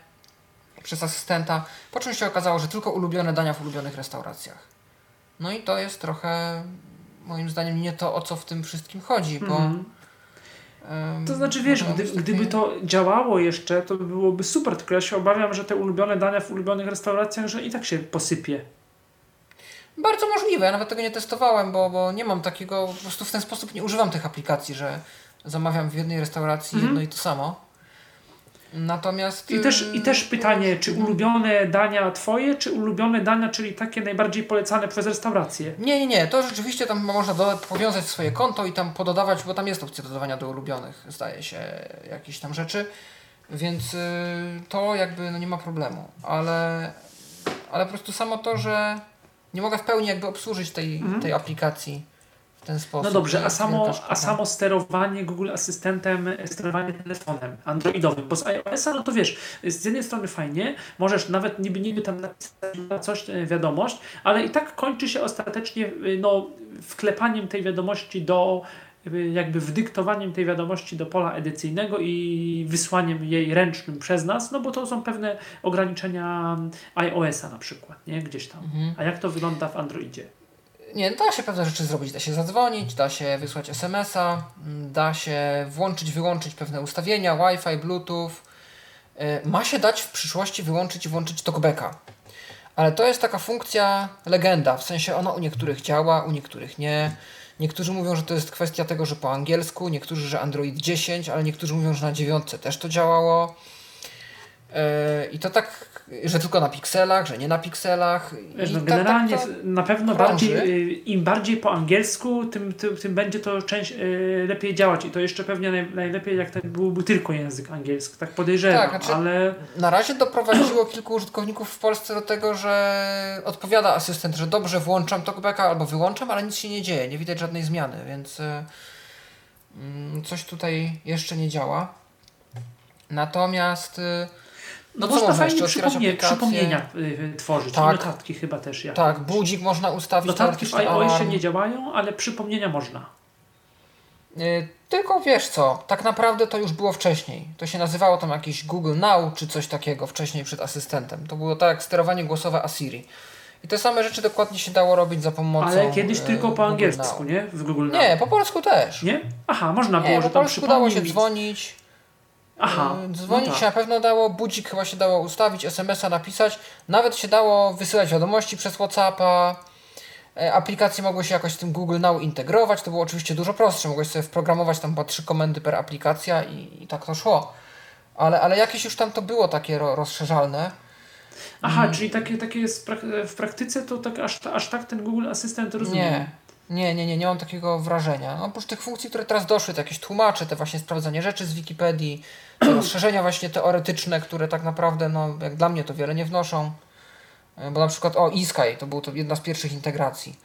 przez asystenta. Po czym się okazało, że tylko ulubione dania w ulubionych restauracjach. No i to jest trochę moim zdaniem nie to, o co w tym wszystkim chodzi, bo mm. To znaczy, wiesz, gdy, gdyby to działało jeszcze, to byłoby super, tylko ja się obawiam, że te ulubione dania w ulubionych restauracjach, że i tak się posypie. Bardzo możliwe, ja nawet tego nie testowałem, bo, bo nie mam takiego, po prostu w ten sposób nie używam tych aplikacji, że zamawiam w jednej restauracji mhm. jedno i to samo. Natomiast. I też, I też pytanie, czy ulubione dania Twoje, czy ulubione dania, czyli takie najbardziej polecane przez restaurację? Nie, nie, nie. To rzeczywiście tam można do, powiązać swoje konto i tam pododawać, bo tam jest opcja dodawania do ulubionych, zdaje się, jakieś tam rzeczy. Więc y, to jakby no nie ma problemu. Ale, ale po prostu samo to, że nie mogę w pełni jakby obsłużyć tej, mhm. tej aplikacji w ten sposób. No dobrze, a samo, a samo sterowanie Google Asystentem, sterowanie telefonem androidowym, bo z iOS-a, no to wiesz, z jednej strony fajnie, możesz nawet niby, niby tam napisać coś, e, wiadomość, ale i tak kończy się ostatecznie y, no, wklepaniem tej wiadomości do jakby wdyktowaniem tej wiadomości do pola edycyjnego i wysłaniem jej ręcznym przez nas, no bo to są pewne ograniczenia iOS-a na przykład, nie? Gdzieś tam. Mhm. A jak to wygląda w Androidzie? Nie, da się pewne rzeczy zrobić. Da się zadzwonić, da się wysłać SMS-a, mm, da się włączyć, wyłączyć pewne ustawienia, Wi-Fi, Bluetooth. Y, Ma się dać w przyszłości wyłączyć i włączyć talkbacka. Ale to jest taka funkcja legenda, w sensie ona u niektórych działa, u niektórych nie. Niektórzy mówią, że to jest kwestia tego, że po angielsku, niektórzy, że Android 10, ale niektórzy mówią, że na 9 też to działało. Yy, I to tak, że tylko na pikselach, że nie na pikselach. Wiesz, no, tak- tak generalnie to- na pewno krąży. bardziej, y, im bardziej po angielsku, tym, tym, tym będzie to część y, lepiej działać i to jeszcze pewnie naj, najlepiej jak to byłby tylko język angielski, tak podejrzewam, Tak, znaczy- ale Na razie doprowadziło kilku użytkowników w Polsce do tego, że odpowiada asystent, że dobrze włączam talkbacka albo wyłączam, ale nic się nie dzieje, nie widać żadnej zmiany, więc e, mm, coś tutaj jeszcze nie działa. Natomiast no, co można fajnie przypomnie, przypomnienia y, tworzyć, Tak. Notatki chyba też. Jak tak, budzik można ustawić. Notatki w iOSie nie działają, ale przypomnienia można. Y, Tylko wiesz co, tak naprawdę to już było wcześniej. To się nazywało tam jakiś Google Now czy coś takiego wcześniej przed asystentem. To było tak jak sterowanie głosowe Asiri. I te same rzeczy dokładnie się dało robić za pomocą. Ale kiedyś e, tylko po angielsku, nie? W Google Now. Nie, po polsku też. Nie? Aha, można było, Nie, że po polsku dało się dzwonić. Aha, y, Dzwonić no się tak. na pewno dało, budzik chyba się dało ustawić, SMS-a napisać. Nawet się dało wysyłać wiadomości przez Whatsappa. E, Aplikacje mogły się jakoś z tym Google Now integrować. To było oczywiście dużo prostsze. Mogłeś sobie wprogramować tam po trzy komendy per aplikacja i, i tak to szło. Ale, ale jakieś już tam to było takie ro, rozszerzalne. Aha, Mm. czyli takie, takie jest w praktyce to tak aż, aż tak ten Google Asystent rozumie. Nie. Nie, nie, nie, nie mam takiego wrażenia. No, oprócz tych funkcji, które teraz doszły, to jakieś tłumacze, te właśnie sprawdzanie rzeczy z Wikipedii, te rozszerzenia właśnie teoretyczne, które tak naprawdę, no, jak dla mnie to wiele nie wnoszą. E, Bo na przykład, o, eSky, to był to jedna z pierwszych integracji.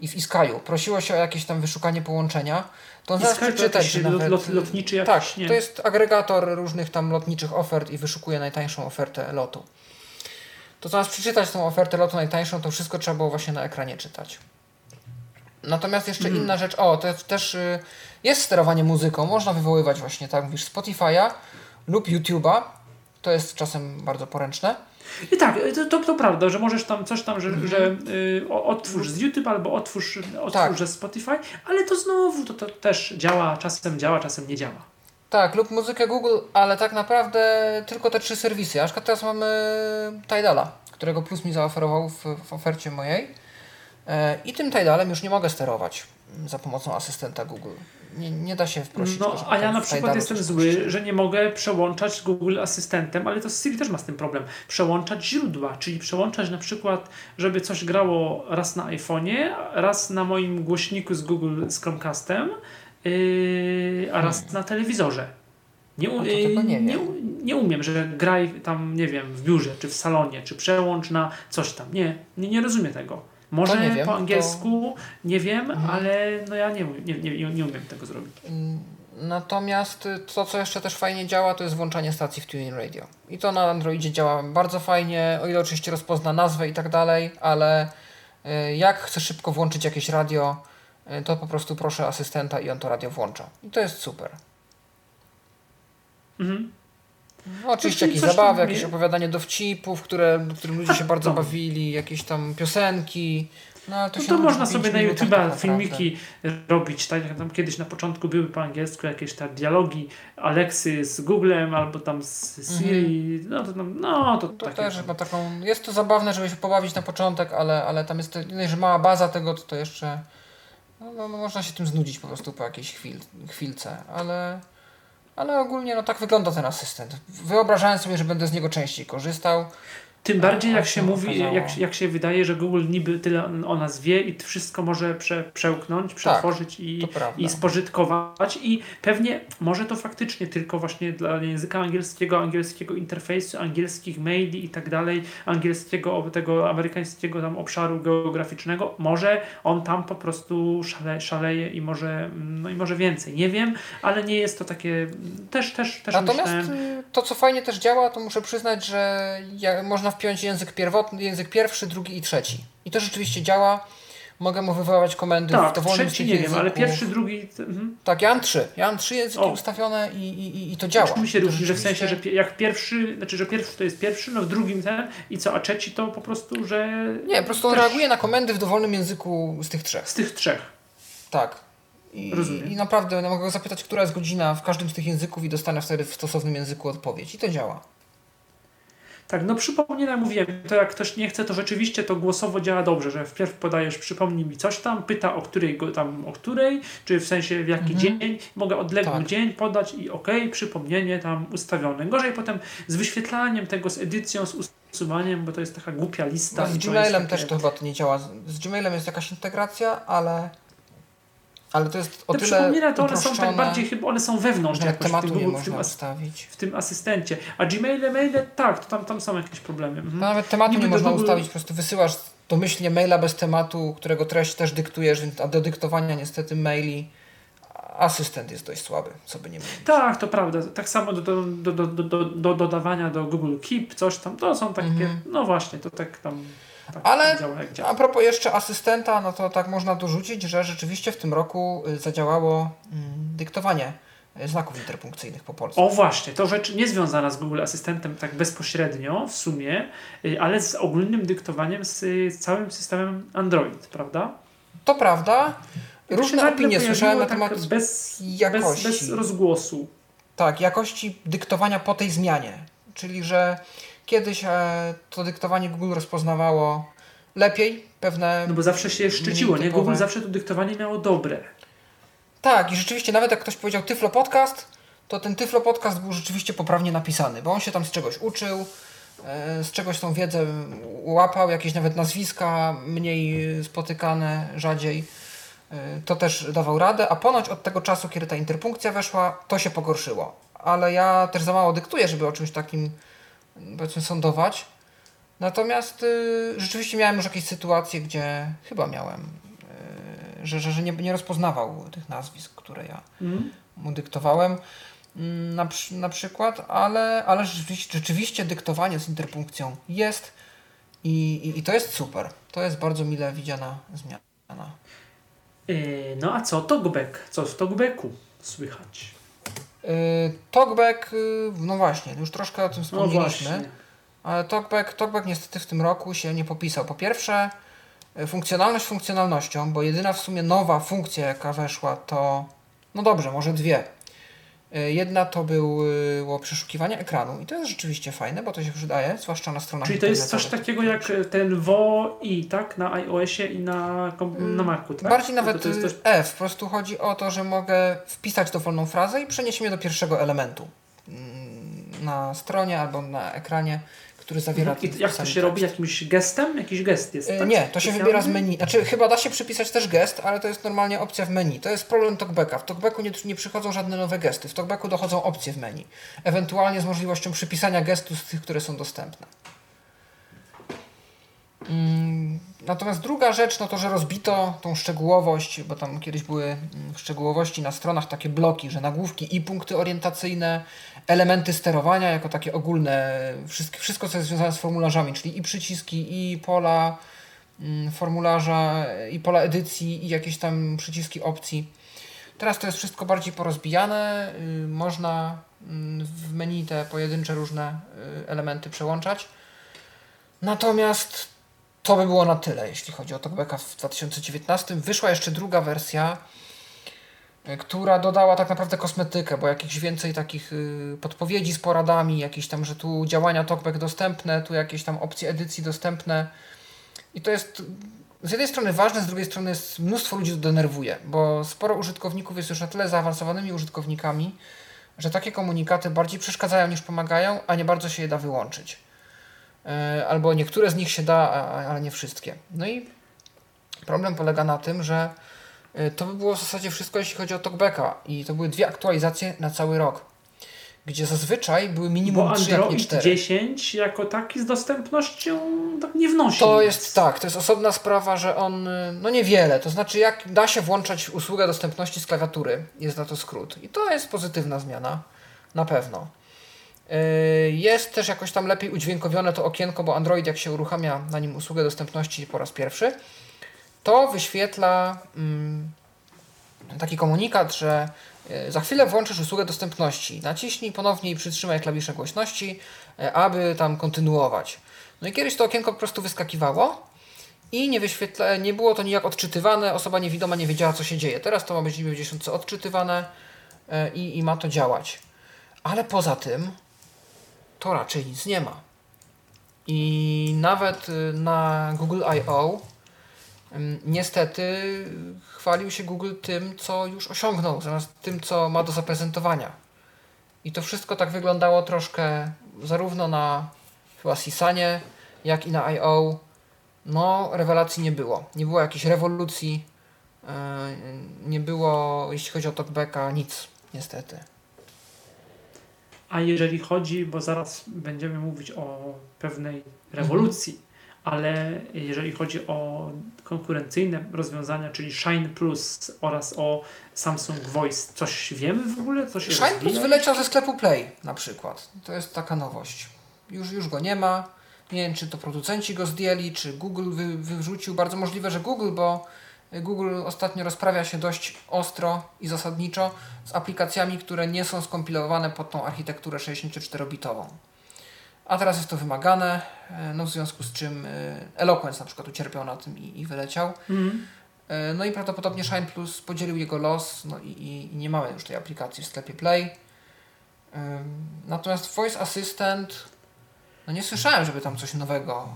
I w eSky'u prosiło się o jakieś tam wyszukanie połączenia, to zaraz przeczytać, lot, nawet... lot, lotniczy jakiś, Tak, nie? to jest agregator różnych tam lotniczych ofert i wyszukuje najtańszą ofertę lotu. To zamiast przeczytać tą ofertę lotu najtańszą, to wszystko trzeba było właśnie na ekranie czytać. Natomiast jeszcze Mhm. inna rzecz, o, to też y, jest sterowanie muzyką, można wywoływać właśnie, tak mówisz, Spotify'a lub YouTube'a, to jest czasem bardzo poręczne. I tak, to, to, to prawda, że możesz tam coś tam, że, Mhm. że y, otwórz z YouTube albo otwórz, otwórz Tak. ze Spotify, ale to znowu to, to też działa, czasem działa, czasem nie działa. Tak, lub muzykę Google, ale tak naprawdę tylko te trzy serwisy. Przykład teraz mamy Tidala, którego Plus mi zaoferował w, w ofercie mojej. E, I tym Tidalem już nie mogę sterować za pomocą asystenta Google. Nie, nie da się wprosić. No, a ja na przykład jestem zły, że nie mogę przełączać Google Asystentem, ale to Siri też ma z tym problem. Przełączać źródła, czyli przełączać na przykład, żeby coś grało raz na iPhone'ie, raz na moim głośniku z Google z Chromecastem, yy, a raz na telewizorze. Nie, tego nie nie, nie umiem, że graj tam, nie wiem, w biurze czy w salonie, czy przełącz na coś tam. Nie, nie, nie rozumiem tego. Może nie wiem, po to- Mhm. angielsku nie wiem, ale no ja nie, nie, nie, nie umiem tego zrobić. Mm, Natomiast y, to, co jeszcze też fajnie działa, to jest włączanie stacji w Tuning Radio. I to na Androidzie działa bardzo fajnie, o ile oczywiście rozpozna nazwę i tak dalej, ale y, jak chcę szybko włączyć jakieś radio, y, to po prostu proszę asystenta i on to radio włącza. I to jest super. Mhm. No, oczywiście jakieś zabawy, jakieś opowiadanie dowcipów, które, którym ludzie się bardzo no. bawili, jakieś tam piosenki. No, to, No to można sobie na minutach tak naprawdę. filmiki robić, tak jak tam kiedyś na początku były po angielsku jakieś te dialogi Alexy z Googlem albo tam z Siri, no to, tam- no to, Mhm. To też ma taką. Jest to zabawne, żeby się pobawić na początek, ale, ale tam jest że mała baza tego, to, to jeszcze. No, no, no, można się tym znudzić po prostu po jakiejś chwil, chwilce, ale. Ale ogólnie no tak wygląda ten asystent. Wyobrażałem sobie, że będę z niego częściej korzystał. Tym bardziej jak się mówi, jak, jak się wydaje, że Google niby tyle o nas wie i wszystko może prze, przełknąć, tak, przetworzyć tak, i, i spożytkować. I pewnie może to faktycznie tylko właśnie dla języka angielskiego, angielskiego interfejsu, angielskich maili i tak dalej, angielskiego, tego amerykańskiego tam obszaru geograficznego, może on tam po prostu szale, szaleje i może, no i może więcej. Nie wiem, ale nie jest to takie, też, też, też Natomiast myślałem... to, co fajnie też działa, to muszę przyznać, że ja, można wpiąć język pierwotny, język pierwszy, drugi i trzeci. I to rzeczywiście działa. Mogę mu wywoływać komendy tak, w dowolnym trzeci nie wiem, ale pierwszy, drugi... Mhm. Tak, ja mam trzy. Ja mam trzy języki o. ustawione i, i, i to działa. Czym się różni, że w sensie, że jak pierwszy, znaczy, że pierwszy to jest pierwszy, no w drugim ten i co, a trzeci to po prostu, że... Nie, po prostu on też... reaguje na komendy w dowolnym języku z tych trzech. Z tych trzech. Tak. I, I naprawdę no, mogę go zapytać, która jest godzina w każdym z tych języków i dostanę wtedy w stosownym języku odpowiedź. I to działa. Tak, no przypomnienia mówiłem, to jak ktoś nie chce, to rzeczywiście to głosowo działa dobrze, że wpierw podajesz przypomnij mi coś tam, pyta o której tam, o której, czy w sensie w jaki mhm. dzień, mogę odległy tak. dzień podać i ok, przypomnienie tam ustawione. Gorzej potem z wyświetlaniem tego, z edycją, z usuwaniem, bo to jest taka głupia lista. No z Gmailem też to chyba to nie działa. Z Gmailem jest jakaś integracja, ale ale to jest o Te tyle przypomnienia to one są tak bardziej chyba, one są wewnątrz że jakoś tematu w tym, Google, w, tym ustawić. w tym asystencie. A Gmaile, maile, tak, to tam, tam są jakieś problemy. Mhm. No, nawet tematu Niby nie można Google... ustawić, po prostu wysyłasz domyślnie maila bez tematu, którego treść też dyktujesz, a do dyktowania niestety maili asystent jest dość słaby, co by nie mówić. Tak, to prawda. Tak samo do, do, do, do, do, do dodawania do Google Keep, coś tam, to są takie, mhm. no właśnie, to tak tam tak, Ale a propos jeszcze asystenta, no to tak można dorzucić, że rzeczywiście w tym roku y, zadziałało mm, dyktowanie y, znaków interpunkcyjnych po polsku. O właśnie, to rzecz niezwiązana z Google Asystentem tak bezpośrednio w sumie, y, ale z ogólnym dyktowaniem z całym systemem Android, prawda? To prawda. Różne opinie słyszałem na tak temat tak bez, jakości. Bez, bez rozgłosu. Tak, jakości dyktowania po tej zmianie. Czyli, że Kiedyś e, to dyktowanie Google rozpoznawało lepiej pewne. No bo zawsze się szczyciło, nie? Google zawsze to dyktowanie miało dobre. Tak, i rzeczywiście, nawet jak ktoś powiedział Tyflo Podcast, to ten Tyflo Podcast był rzeczywiście poprawnie napisany, bo on się tam z czegoś uczył, e, z czegoś tą wiedzę łapał, jakieś nawet nazwiska mniej spotykane, rzadziej. E, to też dawał radę, a ponoć od tego czasu, kiedy ta interpunkcja weszła, to się pogorszyło. Ale ja też za mało dyktuję, żeby o czymś takim powiedzmy sądować. Natomiast y, rzeczywiście miałem już jakieś sytuacje, gdzie chyba miałem, y, że, że, że nie, nie rozpoznawał tych nazwisk, które ja mm. mu dyktowałem mm, na, na przykład, ale, ale rzeczywiście, rzeczywiście dyktowanie z interpunkcją jest i, i, i to jest super. To jest bardzo mile widziana zmiana. Yy, no a co talkback? Co w talkbacku słychać? Y, talkback, y, no właśnie, już troszkę o tym no wspomnieliśmy. No ale Talkback, Talkback niestety w tym roku się nie popisał. Po pierwsze, y, funkcjonalność funkcjonalnością, bo jedyna w sumie nowa funkcja, jaka weszła, to no dobrze, może dwie. E, jedna to było przeszukiwanie ekranu i to jest rzeczywiście fajne, bo to się przydaje, zwłaszcza na stronach Czyli to jest coś takiego jak ten WOI, tak? Na iOSie i na, na Macu, tak? Bardziej nawet to, to coś... F. Po prostu chodzi o to, że mogę wpisać dowolną frazę i przenieść mnie do pierwszego elementu mm, na stronie albo na ekranie który zawiera. I jak to się robi? Jakimś gestem? Jakiś gest jest? E, tak? Nie, to się wybiera z menu. Znaczy, chyba da się przypisać też gest, ale to jest normalnie opcja w menu. To jest problem talkbacka. W talkbacku nie, nie przychodzą żadne nowe gesty. W talkbacku dochodzą opcje w menu. Ewentualnie z możliwością przypisania gestu z tych, które są dostępne. Mm, natomiast druga rzecz, no to, że rozbito tą szczegółowość, bo tam kiedyś były mm, w szczegółowości na stronach takie bloki, że nagłówki i punkty orientacyjne, elementy sterowania jako takie ogólne, wszystko, co jest związane z formularzami, czyli i przyciski, i pola mm, formularza, i pola edycji, i jakieś tam przyciski opcji. Teraz to jest wszystko bardziej porozbijane, y, można w menu te pojedyncze różne y, elementy przełączać. Natomiast to by było na tyle, jeśli chodzi o TalkBacka w 2019. Wyszła jeszcze druga wersja, e, która dodała tak naprawdę kosmetykę, bo jakieś więcej takich y, podpowiedzi z poradami, jakieś tam, że tu działania TalkBack dostępne, tu jakieś tam opcje edycji dostępne. I to jest z jednej strony ważne, z drugiej strony jest mnóstwo ludzi denerwuje, bo sporo użytkowników jest już na tyle zaawansowanymi użytkownikami, że takie komunikaty bardziej przeszkadzają niż pomagają, a nie bardzo się je da wyłączyć. E, albo niektóre z nich się da, ale nie wszystkie. No i problem polega na tym, że e, to by było w zasadzie wszystko, jeśli chodzi o TalkBacka i to były dwie aktualizacje na cały rok gdzie zazwyczaj były minimum Bo 3, jak nie Android 4. 10 jako taki z dostępnością tak nie wnosi. To nic. jest tak, to jest osobna sprawa, że on, no niewiele, to znaczy jak da się włączać usługę dostępności z klawiatury, jest na to skrót. I to jest pozytywna zmiana, na pewno. Y, Jest też jakoś tam lepiej udźwiękowione to okienko, bo Android jak się uruchamia na nim usługę dostępności po raz pierwszy, to wyświetla mm, taki komunikat, że y, za chwilę włączysz usługę dostępności. Naciśnij ponownie i przytrzymaj klawisze głośności, y, aby tam kontynuować. No i kiedyś to okienko po prostu wyskakiwało i nie, wyświetla, nie było to nijak odczytywane, osoba niewidoma nie wiedziała co się dzieje. Teraz to ma być niby w odczytywane i, i ma to działać. Ale poza tym to raczej nic nie ma. I nawet y, na Google I.O. niestety chwalił się Google tym, co już osiągnął, zamiast tym, co ma do zaprezentowania. I to wszystko tak wyglądało troszkę zarówno na chyba Sisanie, jak i na I.O. No, rewelacji nie było. Nie było jakiejś rewolucji, yy, nie było, jeśli chodzi o talkbacka, nic, niestety. A jeżeli chodzi, bo zaraz będziemy mówić o pewnej rewolucji, ale jeżeli chodzi o konkurencyjne rozwiązania, czyli Shine Plus oraz o Samsung Voice, coś wiemy w ogóle? Co się Shine Plus rozwija? wyleciał ze sklepu Play na przykład. To jest taka nowość. Już, już go nie ma. Nie wiem, czy to producenci go zdjęli, czy Google wy, wyrzucił. Bardzo możliwe, że Google, bo Google ostatnio rozprawia się dość ostro i zasadniczo z aplikacjami, które nie są skompilowane pod tą architekturę 64-bitową. A teraz jest to wymagane, e, no w związku z czym e, Eloquence na przykład ucierpiał na tym i, i wyleciał. E, No i prawdopodobnie Shine Plus podzielił jego los, no i, i, i nie mamy już tej aplikacji w sklepie Play. Natomiast Voice Assistant, no nie słyszałem, żeby tam coś nowego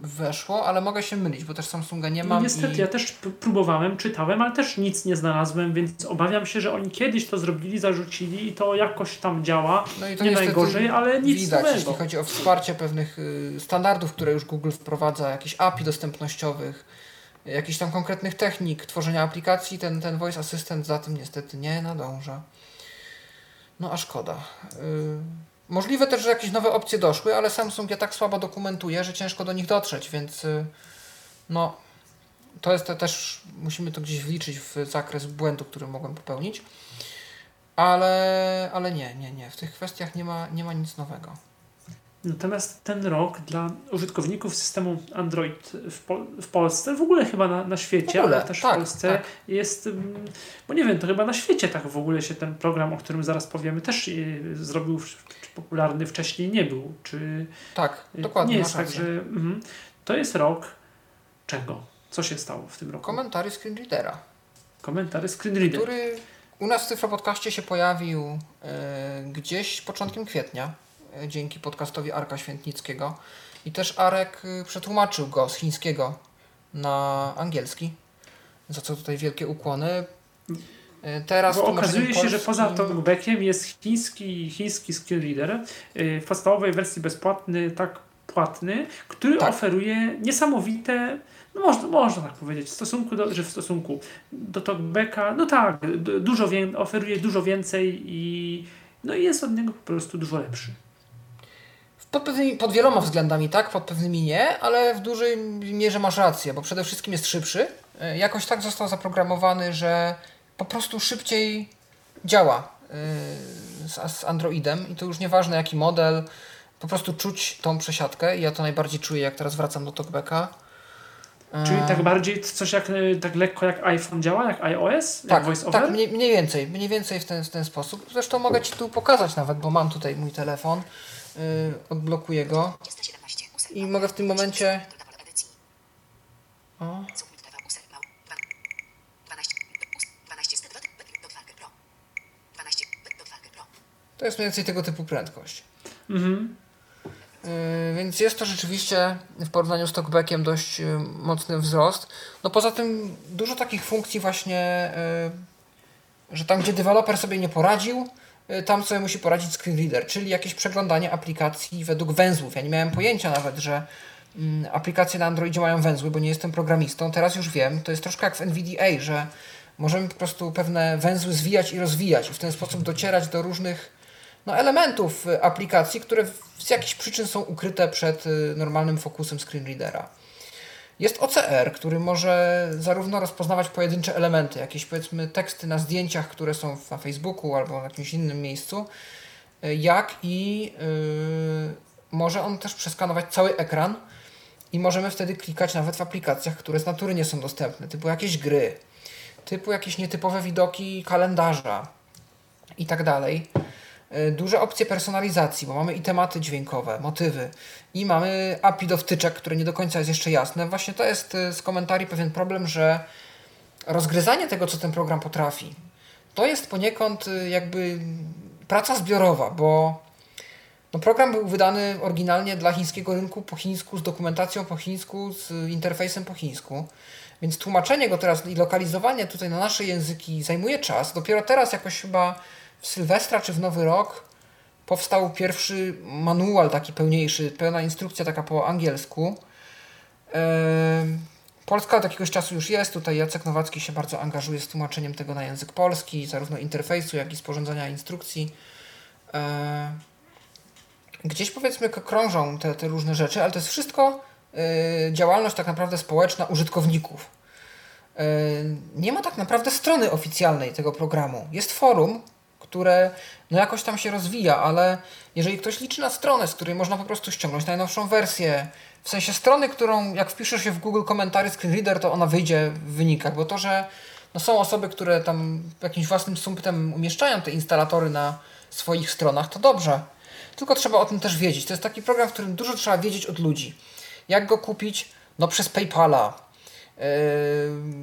weszło, ale mogę się mylić, bo też Samsunga nie mam. Niestety, i... ja też próbowałem, czytałem, ale też nic nie znalazłem, więc obawiam się, że oni kiedyś to zrobili, zarzucili i to jakoś tam działa. No i to nie najgorzej, ale nic Widać, nowego. jeśli chodzi o wsparcie pewnych y, standardów, które już Google wprowadza, jakichś API dostępnościowych, jakichś tam konkretnych technik tworzenia aplikacji, ten, ten Voice Assistant za tym niestety nie nadąża. No a szkoda. Y, Możliwe też, że jakieś nowe opcje doszły, ale Samsung je tak słabo dokumentuje, że ciężko do nich dotrzeć, więc y, no to jest to też, musimy to gdzieś wliczyć w zakres błędu, który mogłem popełnić. Ale, ale nie, nie, nie. W tych kwestiach nie ma, nie ma nic nowego. Natomiast ten rok dla użytkowników systemu Android w, Pol- w Polsce, w ogóle chyba na, na świecie, ogóle, ale też tak, w Polsce tak. jest, mm, bo nie wiem, to chyba na świecie tak w ogóle się ten program, o którym zaraz powiemy, też y, zrobił, popularny wcześniej nie był. Czy Tak, y, dokładnie. nie jest tak, że mhm, to jest rok czego? Co się stało w tym roku? Komentary screenreadera, Komentary screenreader. który u nas w Cyfropodcaście się pojawił e, gdzieś początkiem kwietnia, e, dzięki podcastowi Arka Świętnickiego. I też Arek przetłumaczył go z chińskiego na angielski, za co tutaj wielkie ukłony. E, teraz Bo okazuje się, że poza polskim- talkbackiem jest chiński, chiński skill reader yy, w podstawowej wersji bezpłatny, tak płatny, który Tak. oferuje niesamowite, no można, można tak powiedzieć, w stosunku do, że w stosunku do talkbacka, no tak, dużo wię, oferuje dużo więcej i no i jest od niego po prostu dużo lepszy. Pod, pewnymi, pod wieloma względami tak, pod pewnymi nie, ale w dużej mierze masz rację, bo przede wszystkim jest szybszy. E, Jakoś tak został zaprogramowany, że po prostu szybciej działa e, z, z Androidem i to już nieważne jaki model, po prostu czuć tą przesiadkę i ja to najbardziej czuję jak teraz wracam do TalkBacka. E, Czyli tak bardziej coś jak, y, tak lekko jak iPhone działa, jak iOS, jak tak, Voice Over? tak mniej, mniej więcej, mniej więcej w ten, w ten sposób. Zresztą mogę Ci tu pokazać nawet, bo mam tutaj mój telefon, yy, odblokuję go i mogę w tym momencie... O, To jest mniej więcej tego typu prędkość. Mhm. Yy, więc jest to rzeczywiście w porównaniu z talkbackiem dość yy, mocny wzrost. No poza tym dużo takich funkcji właśnie, yy, że tam gdzie deweloper sobie nie poradził, tam sobie musi poradzić screen reader, czyli jakieś przeglądanie aplikacji według węzłów. Ja nie miałem pojęcia nawet, że mm, aplikacje na Androidzie mają węzły, bo nie jestem programistą. Teraz już wiem, to jest troszkę jak w NVDA, że możemy po prostu pewne węzły zwijać i rozwijać i w ten sposób docierać do różnych no, elementów y, aplikacji, które z jakichś przyczyn są ukryte przed y, normalnym fokusem screen readera. Jest OCR, który może zarówno rozpoznawać pojedyncze elementy, jakieś powiedzmy teksty na zdjęciach, które są na Facebooku albo w jakimś innym miejscu, y, jak i yy, może on też przeskanować cały ekran i możemy wtedy klikać nawet w aplikacjach, które z natury nie są dostępne, typu jakieś gry, typu jakieś nietypowe widoki kalendarza i tak dalej. E, duże opcje personalizacji, bo mamy i tematy dźwiękowe, motywy, i mamy API do wtyczek, które nie do końca jest jeszcze jasne. Właśnie to jest e, z komentarii pewien problem, że rozgryzanie tego, co ten program potrafi, to jest poniekąd e, jakby praca zbiorowa, bo no program był wydany oryginalnie dla chińskiego rynku po chińsku, z dokumentacją po chińsku, z interfejsem po chińsku. Więc tłumaczenie go teraz i lokalizowanie tutaj na nasze języki zajmuje czas. Dopiero teraz jakoś chyba w Sylwestra czy w Nowy Rok powstał pierwszy manual taki pełniejszy, pełna instrukcja taka po angielsku. Polska od jakiegoś czasu już jest. Tutaj Jacek Nowacki się bardzo angażuje z tłumaczeniem tego na język polski, zarówno interfejsu, jak i sporządzania instrukcji. Gdzieś powiedzmy krążą te, te różne rzeczy, ale to jest wszystko e, działalność tak naprawdę społeczna użytkowników. Nie ma tak naprawdę strony oficjalnej tego programu. Jest forum, które no jakoś tam się rozwija, ale jeżeli ktoś liczy na stronę, z której można po prostu ściągnąć najnowszą wersję, w sensie strony, którą jak wpiszesz się w Google komentarze Screen Reader, to ona wyjdzie w wynikach, bo to, że no są osoby, które tam jakimś własnym sumptem umieszczają te instalatory na swoich stronach, to dobrze. Tylko trzeba o tym też wiedzieć. To jest taki program, w którym dużo trzeba wiedzieć od ludzi. Jak go kupić? No przez PayPala,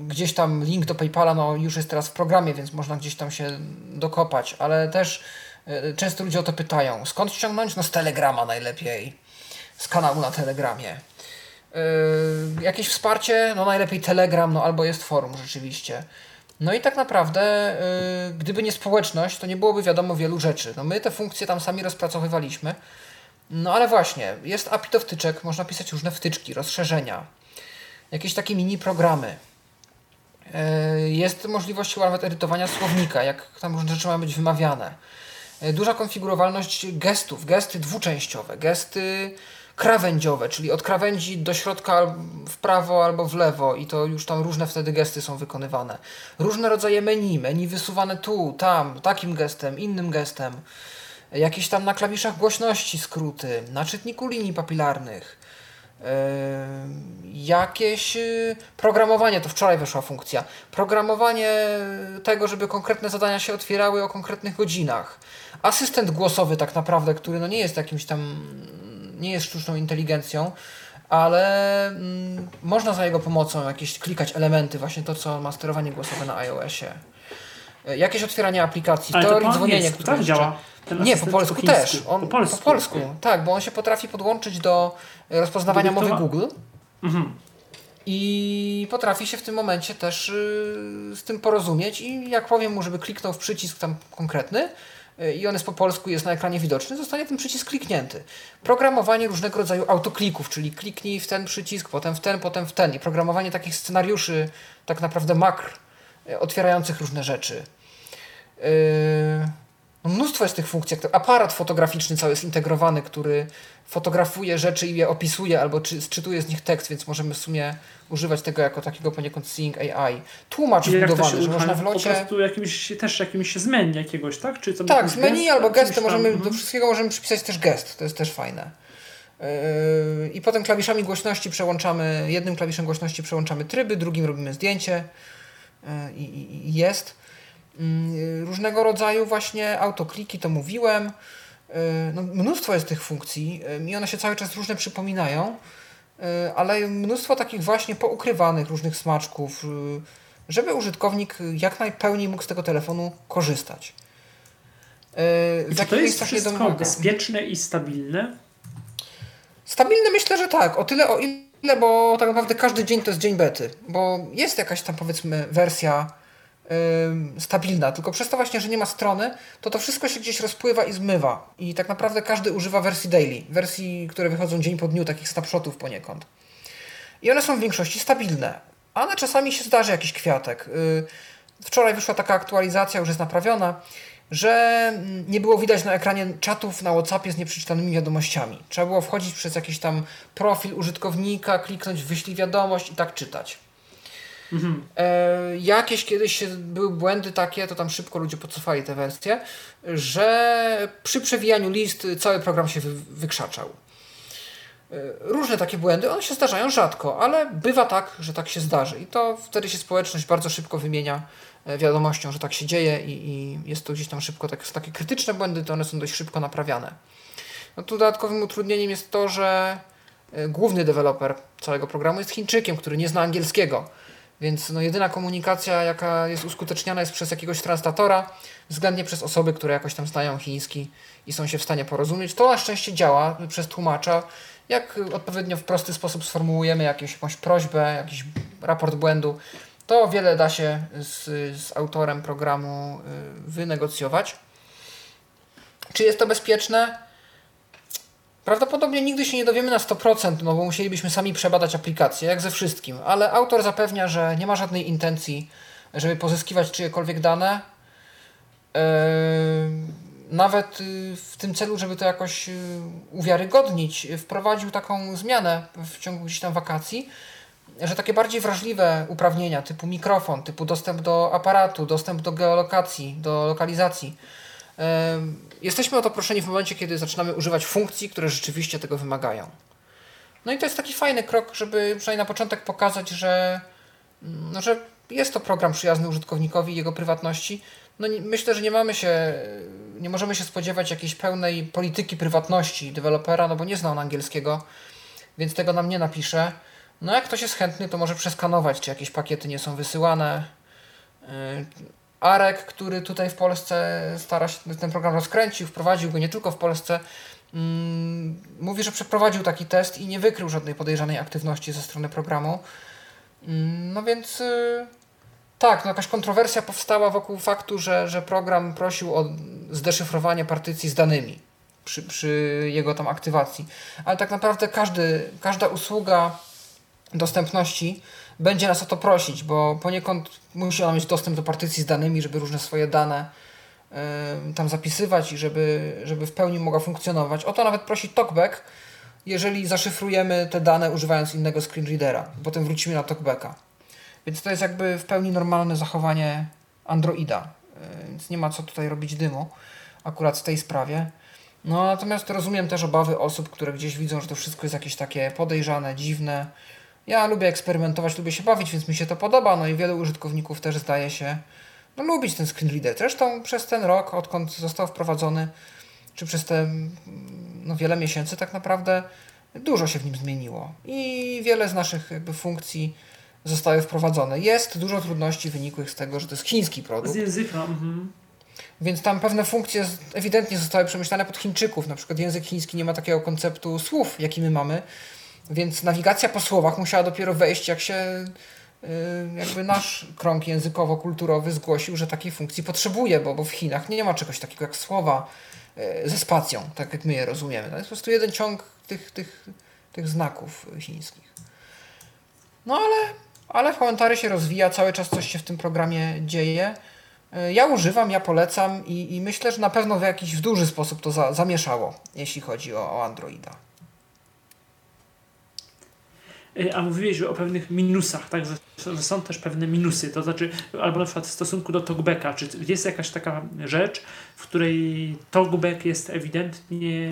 gdzieś tam link do PayPala no, już jest teraz w programie, więc można gdzieś tam się dokopać, ale też yy, często ludzie o to pytają. Skąd ściągnąć? No z Telegrama najlepiej. Z kanału na Telegramie. Yy, jakieś wsparcie? No najlepiej Telegram, no albo jest forum rzeczywiście. No i tak naprawdę, gdyby nie społeczność, to nie byłoby wiadomo wielu rzeczy. No my te funkcje tam sami rozpracowywaliśmy. No ale właśnie, jest API do wtyczek, można pisać różne wtyczki, rozszerzenia jakieś takie mini programy. E, jest możliwość nawet edytowania słownika, jak tam różne rzeczy mają być wymawiane. E, duża konfigurowalność gestów, gesty dwuczęściowe, gesty krawędziowe, czyli od krawędzi do środka w prawo albo w lewo i to już tam różne wtedy gesty są wykonywane. Różne rodzaje menu, menu wysuwane tu, tam, takim gestem, innym gestem. Jakieś tam na klawiszach głośności skróty, na czytniku linii papilarnych jakieś y, programowanie, to wczoraj weszła funkcja, programowanie tego, żeby konkretne zadania się otwierały o konkretnych godzinach. Asystent głosowy tak naprawdę, który no nie jest jakimś tam, nie jest sztuczną inteligencją, ale mm, można za jego pomocą jakieś klikać elementy, właśnie to, co ma sterowanie głosowe na iOSie. E, jakieś otwieranie aplikacji, Ale teorii dzwonienie, które tak działa. Nie, po polsku po też. On, po polsku. Po polsku, tak, bo on się potrafi podłączyć do rozpoznawania mowy Google. Mhm. I potrafi się w tym momencie też y, z tym porozumieć i jak powiem mu, żeby kliknął w przycisk tam konkretny y, i on jest po polsku, jest na ekranie widoczny, zostanie ten przycisk kliknięty. Programowanie różnego rodzaju autoklików, czyli kliknij w ten przycisk, potem w ten, potem w ten i programowanie takich scenariuszy, tak naprawdę makr, y, otwierających różne rzeczy. Yy mnóstwo jest tych funkcji. Aparat fotograficzny cały jest integrowany, który fotografuje rzeczy i je opisuje albo czy, czytuje z nich tekst, więc możemy w sumie używać tego jako takiego poniekąd seeing AI. Tłumacz wbudowany, że można w locie... Po prostu jakimś, też jakimś z menu jakiegoś, tak? Czy co tak, z menu gest, albo gesty możemy, do mhm. wszystkiego możemy przypisać też gest, to jest też fajne. Yy, I potem klawiszami głośności przełączamy, jednym klawiszem głośności przełączamy tryby, drugim robimy zdjęcie yy, i, i jest. Mm, różnego rodzaju właśnie autokliki, to mówiłem. Y, no, mnóstwo jest tych funkcji y, i one się cały czas różne przypominają, y, ale mnóstwo takich właśnie poukrywanych różnych smaczków, żeby użytkownik jak najpełniej mógł z tego telefonu korzystać. W Czy to jest wszystko bezpieczne i stabilne? Stabilne myślę, że tak. O tyle, o ile, bo tak naprawdę każdy dzień to jest dzień bety, bo jest jakaś tam powiedzmy wersja stabilna, tylko przez to właśnie, że nie ma strony, to to wszystko się gdzieś rozpływa i zmywa. I tak naprawdę każdy używa wersji daily, wersji, które wychodzą dzień po dniu, takich snapshotów poniekąd. I one są w większości stabilne, ale czasami się zdarzy jakiś kwiatek. Y, wczoraj wyszła taka aktualizacja, już jest naprawiona, że mm, nie było widać na ekranie czatów na WhatsAppie z nieprzeczytanymi wiadomościami. Trzeba było wchodzić przez jakiś tam profil użytkownika, kliknąć wyślij wiadomość i tak czytać. Mhm. E, jakieś kiedyś były błędy takie, to tam szybko ludzie pocofali te wersje, że przy przewijaniu list cały program się wy, wykrzaczał. E, różne takie błędy, one się zdarzają rzadko, ale bywa tak, że tak się zdarzy i to wtedy się społeczność bardzo szybko wymienia e, wiadomością, że tak się dzieje i, i jest to gdzieś tam szybko, tak, takie krytyczne błędy, to one są dość szybko naprawiane. No tu dodatkowym utrudnieniem jest to, że e, główny deweloper całego programu jest Chińczykiem, który nie zna angielskiego więc no, jedyna komunikacja, jaka jest uskuteczniana, jest przez jakiegoś translatora, względnie przez osoby, które jakoś tam znają chiński i są się w stanie porozumieć. To na szczęście działa przez tłumacza. Jak odpowiednio w prosty sposób sformułujemy jakąś, jakąś prośbę, jakiś raport błędu, to wiele da się z, z autorem programu y, wynegocjować. Czy jest to bezpieczne? Prawdopodobnie nigdy się nie dowiemy na 100%, no bo musielibyśmy sami przebadać aplikację, jak ze wszystkim, ale autor zapewnia, że nie ma żadnej intencji, żeby pozyskiwać czyjekolwiek dane. Yy, nawet y, w tym celu, żeby to jakoś y, uwiarygodnić, wprowadził taką zmianę w ciągu gdzieś tam wakacji, że takie bardziej wrażliwe uprawnienia typu mikrofon, typu dostęp do aparatu, dostęp do geolokacji, do lokalizacji, Jesteśmy o to proszeni w momencie, kiedy zaczynamy używać funkcji, które rzeczywiście tego wymagają. No i to jest taki fajny krok, żeby przynajmniej na początek pokazać, że, no, że jest to program przyjazny użytkownikowi i jego prywatności. No myślę, że nie mamy się, nie możemy się spodziewać jakiejś pełnej polityki prywatności dewelopera, no bo nie zna on angielskiego, więc tego nam nie napisze. No jak ktoś jest chętny, to może przeskanować, czy jakieś pakiety nie są wysyłane, Arek, który tutaj w Polsce stara się ten program rozkręcił, wprowadził go nie tylko w Polsce, mm, mówi, że przeprowadził taki test i nie wykrył żadnej podejrzanej aktywności ze strony programu. Mm, no więc y, tak, no jakaś kontrowersja powstała wokół faktu, że, że program prosił o zdeszyfrowanie partycji z danymi przy, przy jego tam aktywacji. Ale tak naprawdę każdy, każda usługa dostępności będzie nas o to prosić, bo poniekąd musi ona mieć dostęp do partycji z danymi, żeby różne swoje dane y, tam zapisywać i żeby, żeby w pełni mogła funkcjonować. O to nawet prosi TalkBack, jeżeli zaszyfrujemy te dane używając innego screenreadera. Potem wrócimy na TalkBacka. Więc to jest jakby w pełni normalne zachowanie Androida. Y, więc nie ma co tutaj robić dymu akurat w tej sprawie. No natomiast rozumiem też obawy osób, które gdzieś widzą, że to wszystko jest jakieś takie podejrzane, dziwne, ja lubię eksperymentować, lubię się bawić, więc mi się to podoba, no i wielu użytkowników też zdaje się no, lubić ten screen reader. Zresztą przez ten rok, odkąd został wprowadzony, czy przez te no, wiele miesięcy tak naprawdę dużo się w nim zmieniło i wiele z naszych jakby funkcji zostały wprowadzone. Jest dużo trudności wynikłych z tego, że to jest chiński produkt. Z języka. Mhm. Więc tam pewne funkcje ewidentnie zostały przemyślane pod Chińczyków. Na przykład język chiński nie ma takiego konceptu słów, jaki my mamy. Więc nawigacja po słowach musiała dopiero wejść, jak się y, jakby nasz krąg językowo-kulturowy zgłosił, że takiej funkcji potrzebuje, bo, bo w Chinach nie ma czegoś takiego jak słowa y, ze spacją, tak jak my je rozumiemy. To jest po prostu jeden ciąg tych, tych, tych znaków chińskich. No ale, ale w komentarzy się rozwija, cały czas coś się w tym programie dzieje. Y, ja używam, ja polecam i, i myślę, że na pewno w jakiś w duży sposób to za, zamieszało, jeśli chodzi o, o Androida. E, a mówiłeś o pewnych minusach, tak, że, że, są też pewne minusy, to znaczy, albo na przykład w stosunku do talkbacka, czy jest jakaś taka rzecz, w której talkback jest ewidentnie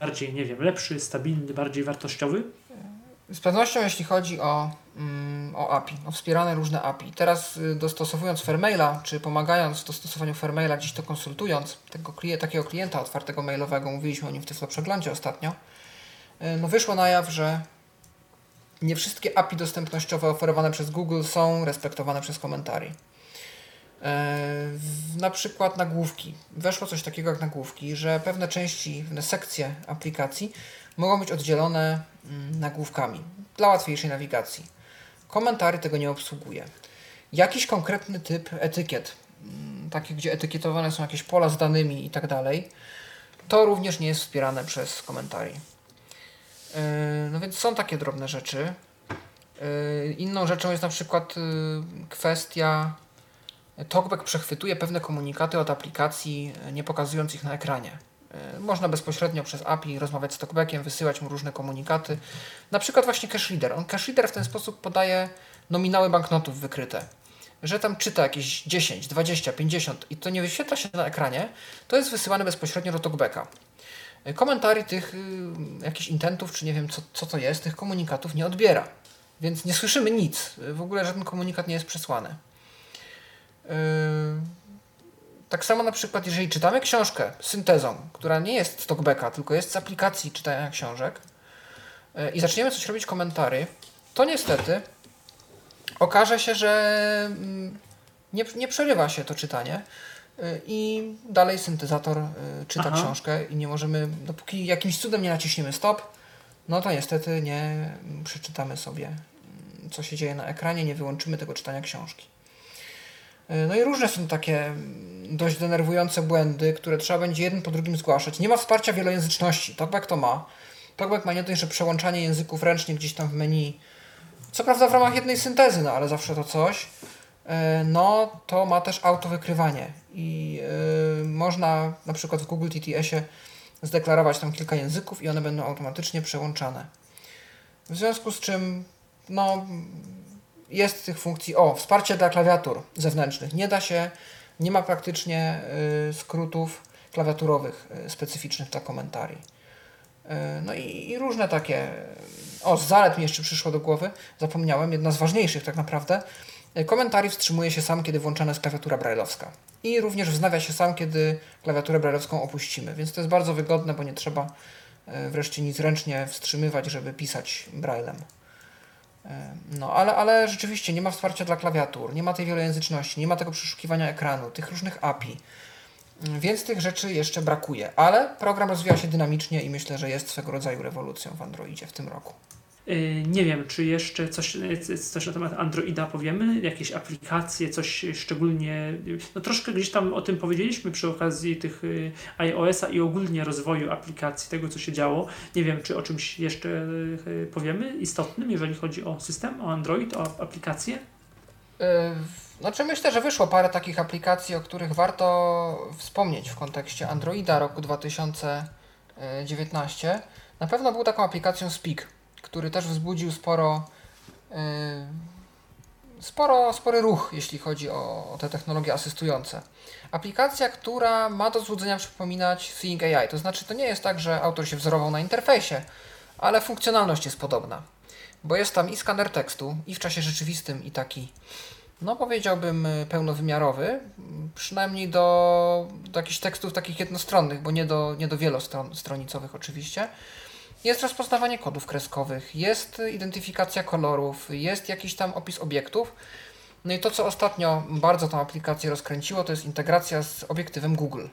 bardziej, nie wiem, lepszy, stabilny, bardziej wartościowy? Z pewnością jeśli chodzi o, mm, o API, o wspierane różne API. Teraz y, dostosowując Fairmaila, czy pomagając w dostosowaniu Fairmaila, gdzieś to konsultując, tego, takiego klienta otwartego mailowego, mówiliśmy o nim w Tyflo Przeglądzie ostatnio, y, no wyszło na jaw, że nie wszystkie API dostępnościowe oferowane przez Google są respektowane przez komentarzy. Na przykład nagłówki. Weszło coś takiego jak nagłówki, że pewne części, pewne sekcje aplikacji mogą być oddzielone mm, nagłówkami dla łatwiejszej nawigacji. Komentary tego nie obsługuje. jakiś konkretny typ etykiet, mm, takie gdzie etykietowane są jakieś pola z danymi i tak dalej, to również nie jest wspierane przez komentarzy. Yy, no więc są takie drobne rzeczy. Yy, inną rzeczą jest na przykład yy, kwestia TalkBack przechwytuje pewne komunikaty od aplikacji, nie pokazując ich na ekranie. Można bezpośrednio przez API rozmawiać z TalkBackiem, wysyłać mu różne komunikaty. Na przykład właśnie cache reader. On cache reader w ten sposób podaje nominały banknotów wykryte. Że tam czyta jakieś 10, 20, 50 i to nie wyświetla się na ekranie, to jest wysyłane bezpośrednio do TalkBacka. Komentarzy tych y, jakichś intentów, czy nie wiem co, co to jest, tych komunikatów nie odbiera. Więc nie słyszymy nic. W ogóle żaden komunikat nie jest przesłany. Yy, tak samo na przykład, jeżeli czytamy książkę syntezą, która nie jest z talkbacka, tylko jest z aplikacji czytania książek i zaczniemy coś robić komentarzy, to niestety okaże się, że mm, nie, nie przerywa się to czytanie i dalej syntezator czyta Aha. książkę i nie możemy, dopóki jakimś cudem nie naciśniemy stop, no to niestety nie przeczytamy sobie, mm, co się dzieje na ekranie, nie wyłączymy tego czytania książki. E, no i różne są takie mm, dość denerwujące błędy, które trzeba będzie jeden po drugim zgłaszać. Nie ma wsparcia wielojęzyczności. Talkback to ma. Talkback ma nie dość, że przełączanie języków ręcznie gdzieś tam w menu, co prawda w ramach jednej syntezy, no ale zawsze to coś. E, no to ma też autowykrywanie i yy, można na przykład w Google TTS-ie zdeklarować tam kilka języków i one będą automatycznie przełączane. W związku z czym no jest tych funkcji, o, wsparcie dla klawiatur zewnętrznych. Nie da się, nie ma praktycznie y, skrótów klawiaturowych specyficznych dla komentarzy. No i, i, różne takie, o, z zalet mi jeszcze przyszło do głowy, zapomniałem, jedna z ważniejszych tak naprawdę. Y, komentarzy wstrzymuje się sam, kiedy włączana jest klawiatura brajlowska. I również wznawia się sam, kiedy klawiaturę brajlowską opuścimy. Więc to jest bardzo wygodne, bo nie trzeba y, wreszcie nic ręcznie wstrzymywać, żeby pisać braillem. No, ale, ale rzeczywiście nie ma wsparcia dla klawiatur, nie ma tej wielojęzyczności, nie ma tego przeszukiwania ekranu, tych różnych API. Więc tych rzeczy jeszcze brakuje, ale program rozwija się dynamicznie i myślę, że jest swego rodzaju rewolucją w Androidzie w tym roku. Y, nie wiem, czy jeszcze coś, coś na temat Androida powiemy, jakieś aplikacje, coś szczególnie, no troszkę gdzieś tam o tym powiedzieliśmy przy okazji tych y, iOS-a i ogólnie rozwoju aplikacji, tego co się działo. Nie wiem, czy o czymś jeszcze y, powiemy istotnym, jeżeli chodzi o system, o Android, o aplikacje? Znaczy myślę, że wyszło parę takich aplikacji, o których warto wspomnieć w kontekście Androida roku 2019. Na pewno był taką aplikacją Speak który też wzbudził sporo, yy, sporo, spory ruch, jeśli chodzi o, o te technologie asystujące. Aplikacja, która ma do złudzenia przypominać Seeing AI, to znaczy to nie jest tak, że autor się wzorował na interfejsie, ale funkcjonalność jest podobna, bo jest tam i skaner tekstu, i w czasie rzeczywistym, i taki, no powiedziałbym, pełnowymiarowy, przynajmniej do, do jakichś tekstów takich jednostronnych, bo nie do, nie do wielostronicowych oczywiście. Jest rozpoznawanie kodów kreskowych, jest identyfikacja kolorów, jest jakiś tam opis obiektów. No i to, co ostatnio bardzo tą aplikację rozkręciło, to jest integracja z obiektywem Google,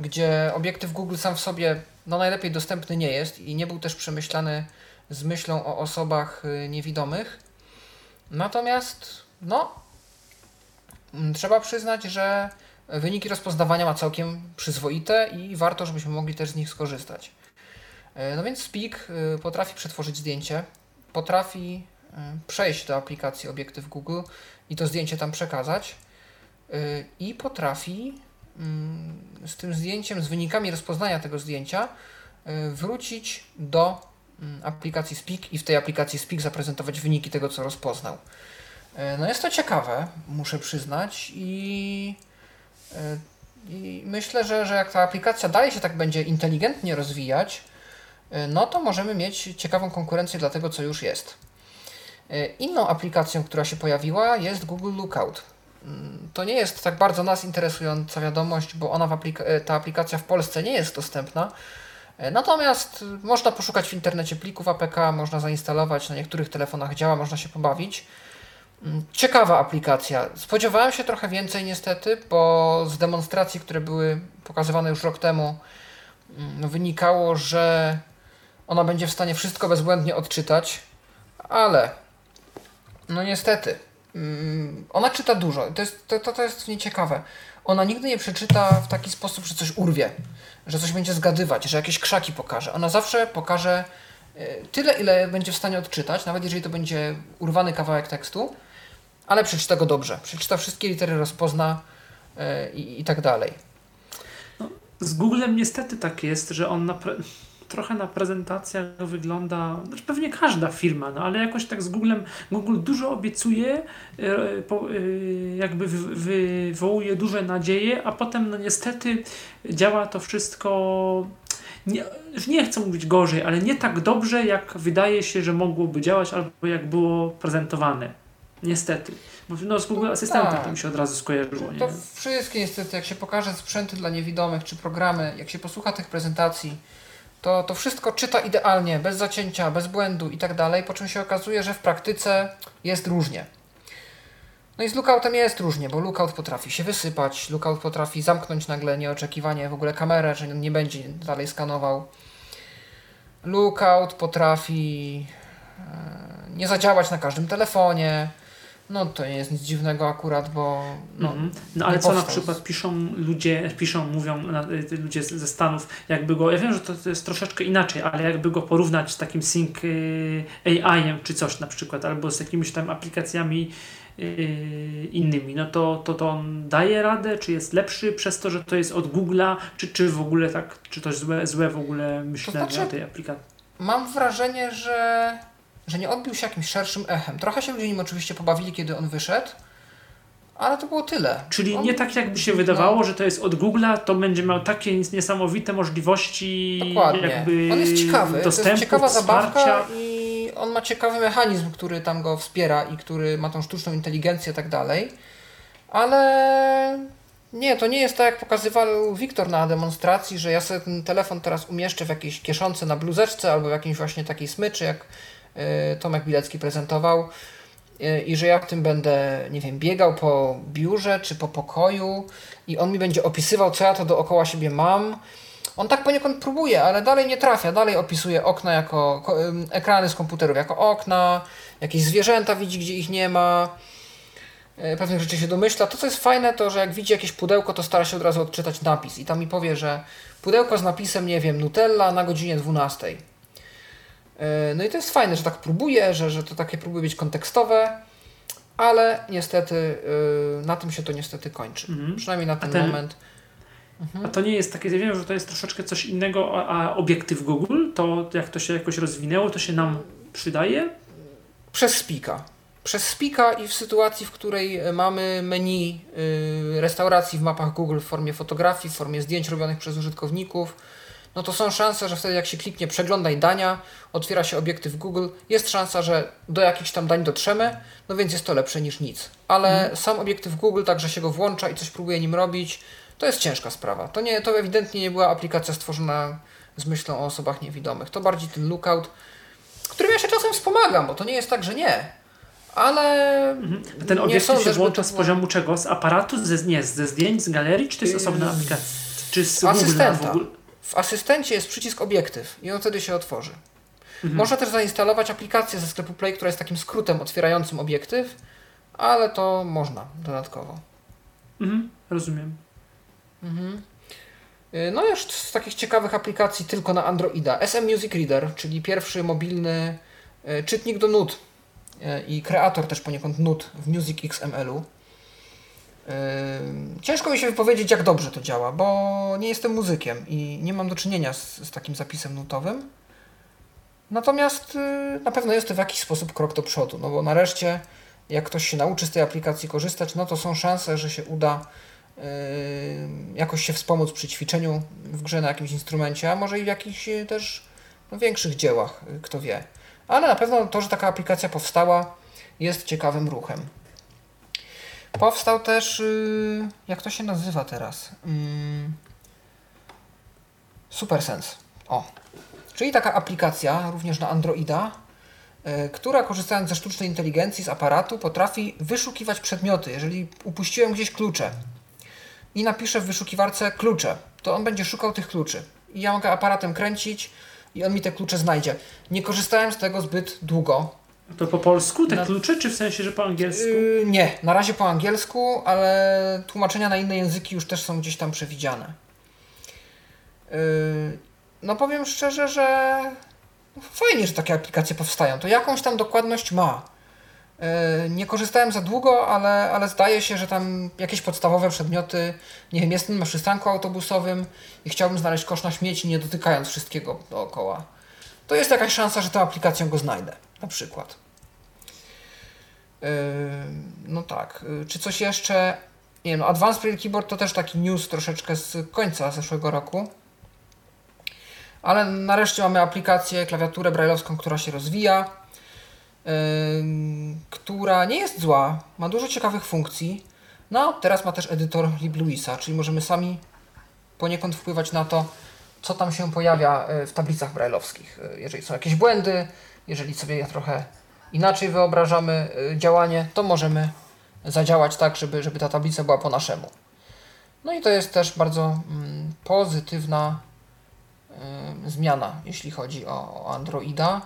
gdzie obiektyw Google sam w sobie no, najlepiej dostępny nie jest i nie był też przemyślany z myślą o osobach y, niewidomych. Natomiast, no, mm, trzeba przyznać, że wyniki rozpoznawania ma całkiem przyzwoite i warto, żebyśmy mogli też z nich skorzystać. E, no więc Speak e, potrafi przetworzyć zdjęcie, potrafi e, przejść do aplikacji obiektyw Google i to zdjęcie tam przekazać i potrafi mm, z tym zdjęciem, z wynikami rozpoznania tego zdjęcia wrócić do mm, aplikacji Speak i w tej aplikacji Speak zaprezentować wyniki tego, co rozpoznał. No jest to ciekawe, muszę przyznać i, i myślę, że, że jak ta aplikacja dalej się tak będzie inteligentnie rozwijać, no to możemy mieć ciekawą konkurencję dla tego, co już jest. E, inną aplikacją, która się pojawiła jest Google Lookout. Mm, to nie jest tak bardzo nas interesująca wiadomość, bo ona aplika e, ta aplikacja w Polsce nie jest dostępna. Natomiast można poszukać w internecie plików APK, można zainstalować, na niektórych telefonach działa, można się pobawić. Mm, ciekawa aplikacja. Spodziewałem się trochę więcej niestety, bo z demonstracji, które były pokazywane już rok temu, mm, wynikało, że ona będzie w stanie wszystko bezbłędnie odczytać, ale no niestety, mm, ona czyta dużo. To jest, to, to, jest nieciekawe. Ona nigdy nie przeczyta w taki sposób, że coś urwie, że coś będzie zgadywać, że jakieś krzaki pokaże. Ona zawsze pokaże y, tyle, ile będzie w stanie odczytać, nawet jeżeli to będzie urwany kawałek tekstu, ale przeczyta go dobrze. Przeczyta wszystkie litery, rozpozna y, i, i tak dalej. No, z Googlem niestety tak jest, że on na trochę na prezentacjach wygląda, znaczy pewnie każda firma, no ale jakoś tak z Googlem, Google dużo obiecuje, e, e, jakby wywołuje duże nadzieje, a potem no niestety działa to wszystko nie, już nie chcę mówić gorzej, ale nie tak dobrze, jak wydaje się, że mogłoby działać, albo jak było prezentowane. Niestety. No z Google Asystentem tak. to mi się od razu skojarzyło. Nie? To wszystkie niestety, jak się pokaże sprzęty dla niewidomych, czy programy, jak się posłucha tych prezentacji, to, to wszystko czyta idealnie, bez zacięcia, bez błędu i tak dalej, po czym się okazuje, że w praktyce jest różnie. No i z lookoutem jest różnie, bo lookout potrafi się wysypać, lookout potrafi zamknąć nagle nieoczekiwanie w ogóle kamerę, że nie będzie dalej skanował. Lookout potrafi e, nie zadziałać na każdym telefonie, no to nie jest nic dziwnego akurat, bo. No, mm -hmm. no ale co na przykład piszą ludzie, piszą, mówią y, ludzie ze Stanów, jakby go. Ja wiem, że to, to jest troszeczkę inaczej, ale jakby go porównać z takim Sync y, AI-em czy coś na przykład, albo z jakimiś tam aplikacjami yy, innymi, no to, to, to on daje radę, czy jest lepszy przez to, że to jest od Google'a, czy, czy w ogóle tak, czy to złe, złe w ogóle myślenie to znaczy, o tej aplikacji? Mam wrażenie, że że nie odbił się jakimś szerszym echem. Trochę się ludzie nim oczywiście pobawili, kiedy on wyszedł, ale to było tyle. Czyli on, nie tak jakby się wydawało, no, że to jest od Google'a, to będzie miał takie niesamowite możliwości Dokładnie. jakby On jest ciekawy, dostępu, to jest ciekawa wsparcia. zabawka i on ma ciekawy mechanizm, który tam go wspiera i który ma tą sztuczną inteligencję i tak dalej, ale nie, to nie jest tak jak pokazywał Wiktor na demonstracji, że ja sobie ten telefon teraz umieszczę w jakiejś kieszonce na bluzeczce albo w jakiejś właśnie takiej smyczy, jak Tomek Bilecki prezentował e, i że ja w tym będę, nie wiem, biegał po biurze czy po pokoju i on mi będzie opisywał, co ja to dookoła siebie mam. On tak poniekąd próbuje, ale dalej nie trafia. Dalej opisuje okna jako ekrany z komputerów jako okna, jakieś zwierzęta widzi, gdzie ich nie ma. E, pewnych rzeczy się domyśla. To, co jest fajne, to że jak widzi jakieś pudełko, to stara się od razu odczytać napis i tam mi powie, że pudełko z napisem, nie wiem, Nutella na godzinie 12 E, no i to jest fajne, że tak próbuje, że, że to takie próbuje być kontekstowe, ale niestety e, na tym się to niestety kończy. Mhm. Przynajmniej na ten, ten moment. Mhm. A to nie jest takie, ja wiem, że to jest troszeczkę coś innego, a, a obiektyw Google, to jak to się jakoś rozwinęło, to się nam przydaje? Przez spika. Przez spika i w sytuacji, w której mamy menu restauracji w mapach Google w formie fotografii, w formie zdjęć robionych przez użytkowników, no to są szanse, że wtedy jak się kliknie przeglądaj dania, otwiera się obiektyw Google, jest szansa, że do jakichś tam dań dotrzemy, no więc jest to lepsze niż nic. Ale mhm. sam obiektyw Google, także się go włącza i coś próbuje nim robić, to jest ciężka sprawa. To, nie, to ewidentnie nie była aplikacja stworzona z myślą o osobach niewidomych. To bardziej ten lookout, którym ja się czasem wspomagam, bo to nie jest tak, że nie. Ale. Mhm. Ten obiektyw się włącza z poziomu czego? Z aparatu? Ze, nie, ze zdjęć, z galerii? Czy to jest osobna aplikacja? Czy z asystenta. W asystencie jest przycisk obiektyw i on wtedy się otworzy. Mhm. Można też zainstalować aplikację ze sklepu Play, która jest takim skrótem otwierającym obiektyw, ale to można dodatkowo. Mhm, rozumiem. Mhm. Y, no jeszcze z takich ciekawych aplikacji tylko na Androida. SM Music Reader, czyli pierwszy mobilny y, czytnik do nut y, i kreator też poniekąd nut w Music XML-u. Ciężko mi się wypowiedzieć, jak dobrze to działa, bo nie jestem muzykiem i nie mam do czynienia z, z takim zapisem nutowym. Natomiast y, na pewno jest to w jakiś sposób krok do przodu, no bo nareszcie, jak ktoś się nauczy z tej aplikacji korzystać, no to są szanse, że się uda yy, jakoś się wspomóc przy ćwiczeniu w grze na jakimś instrumencie, a może i w jakichś też no, większych dziełach, kto wie. Ale na pewno to, że taka aplikacja powstała, jest ciekawym ruchem. Powstał też, yy, jak to się nazywa teraz? Yy, SuperSense. O. Czyli taka aplikacja, również na Androida, yy, która korzystając ze sztucznej inteligencji, z aparatu, potrafi wyszukiwać przedmioty. Jeżeli upuściłem gdzieś klucze i napiszę w wyszukiwarce klucze, to on będzie szukał tych kluczy. I ja mogę aparatem kręcić i on mi te klucze znajdzie. Nie korzystałem z tego zbyt długo, To po polsku te na... klucze, czy w sensie, że po angielsku? Yy, nie, na razie po angielsku, ale tłumaczenia na inne języki już też są gdzieś tam przewidziane. Yy, no powiem szczerze, że fajnie, że takie aplikacje powstają. To jakąś tam dokładność ma. Yy, nie korzystałem za długo, ale, ale zdaje się, że tam jakieś podstawowe przedmioty, nie wiem, jestem na przystanku autobusowym i chciałbym znaleźć kosz na śmieci, nie dotykając wszystkiego dookoła. To jest jakaś szansa, że tą aplikacją go znajdę, na przykład. Yy, no tak. Yy, czy coś jeszcze? Nie wiem, no Advanced Braille Keyboard to też taki news troszeczkę z końca zeszłego roku. Ale nareszcie mamy aplikację, klawiaturę brailleowską, która się rozwija, yy, która nie jest zła, ma dużo ciekawych funkcji. No, teraz ma też edytor LibLouisa, czyli możemy sami poniekąd wpływać na to, co tam się pojawia w tablicach brailleowskich. Jeżeli są jakieś błędy, jeżeli sobie trochę inaczej wyobrażamy y, działanie, to możemy zadziałać tak, żeby, żeby ta tablica była po naszemu. No i to jest też bardzo mm, pozytywna zmiana, jeśli chodzi o, Androida.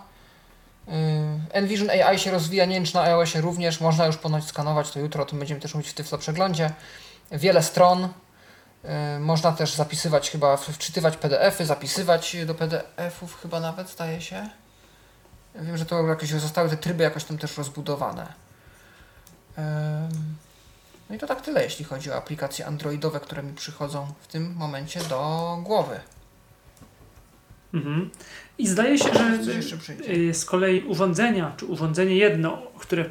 Envision AI się rozwija, nie wiem na iOSie również, można już ponoć skanować, to jutro o tym będziemy też mówić w Tyflo Przeglądzie. Wiele stron, można też zapisywać chyba, wczytywać PDFy, zapisywać do PDFów chyba nawet, zdaje się. Wiem, że to jakieś zostały te tryby jakoś tam też rozbudowane. No i to tak tyle, jeśli chodzi o aplikacje androidowe, które mi przychodzą w tym momencie do głowy. Mhm. I zdaje się, że y, z kolei urządzenia, czy urządzenie jedno, które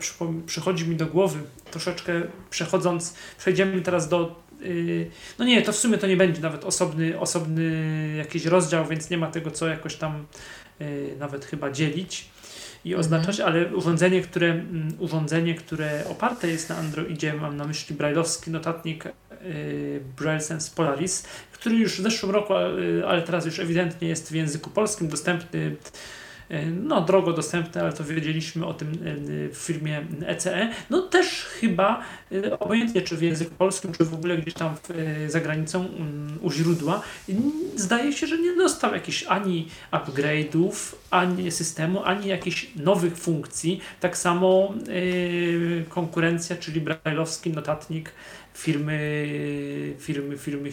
przychodzi mi do głowy, troszeczkę przechodząc, przejdziemy teraz do. Y, no nie, to w sumie to nie będzie nawet osobny, osobny jakiś rozdział, więc nie ma tego co jakoś tam y, nawet chyba dzielić i oznaczać, mhm. ale urządzenie które, mm, urządzenie, które oparte jest na Androidzie, mam na myśli brailleowski notatnik yy, Braille Sense Polaris, który już w zeszłym roku, ale teraz już ewidentnie jest w języku polskim dostępny no drogo dostępne, ale to wiedzieliśmy o tym e, w firmie ECE. No też chyba, e, obojętnie czy w języku polskim, czy w ogóle gdzieś tam za granicą mm, u źródła, zdaje się, że nie dostał jakichś ani upgrade'ów, ani systemu, ani jakichś nowych funkcji. Tak samo konkurencja, czyli brailleowski notatnik firmy, firmy, firmy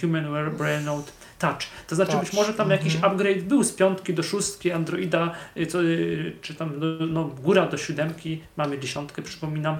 Humanware Braille Note Touch. To znaczy Touch. być może tam jakiś mhm. upgrade był z piątki do szóstki Androida, y, co, y, czy tam no, no, góra do siódemki, mamy dziesiątkę, przypominam.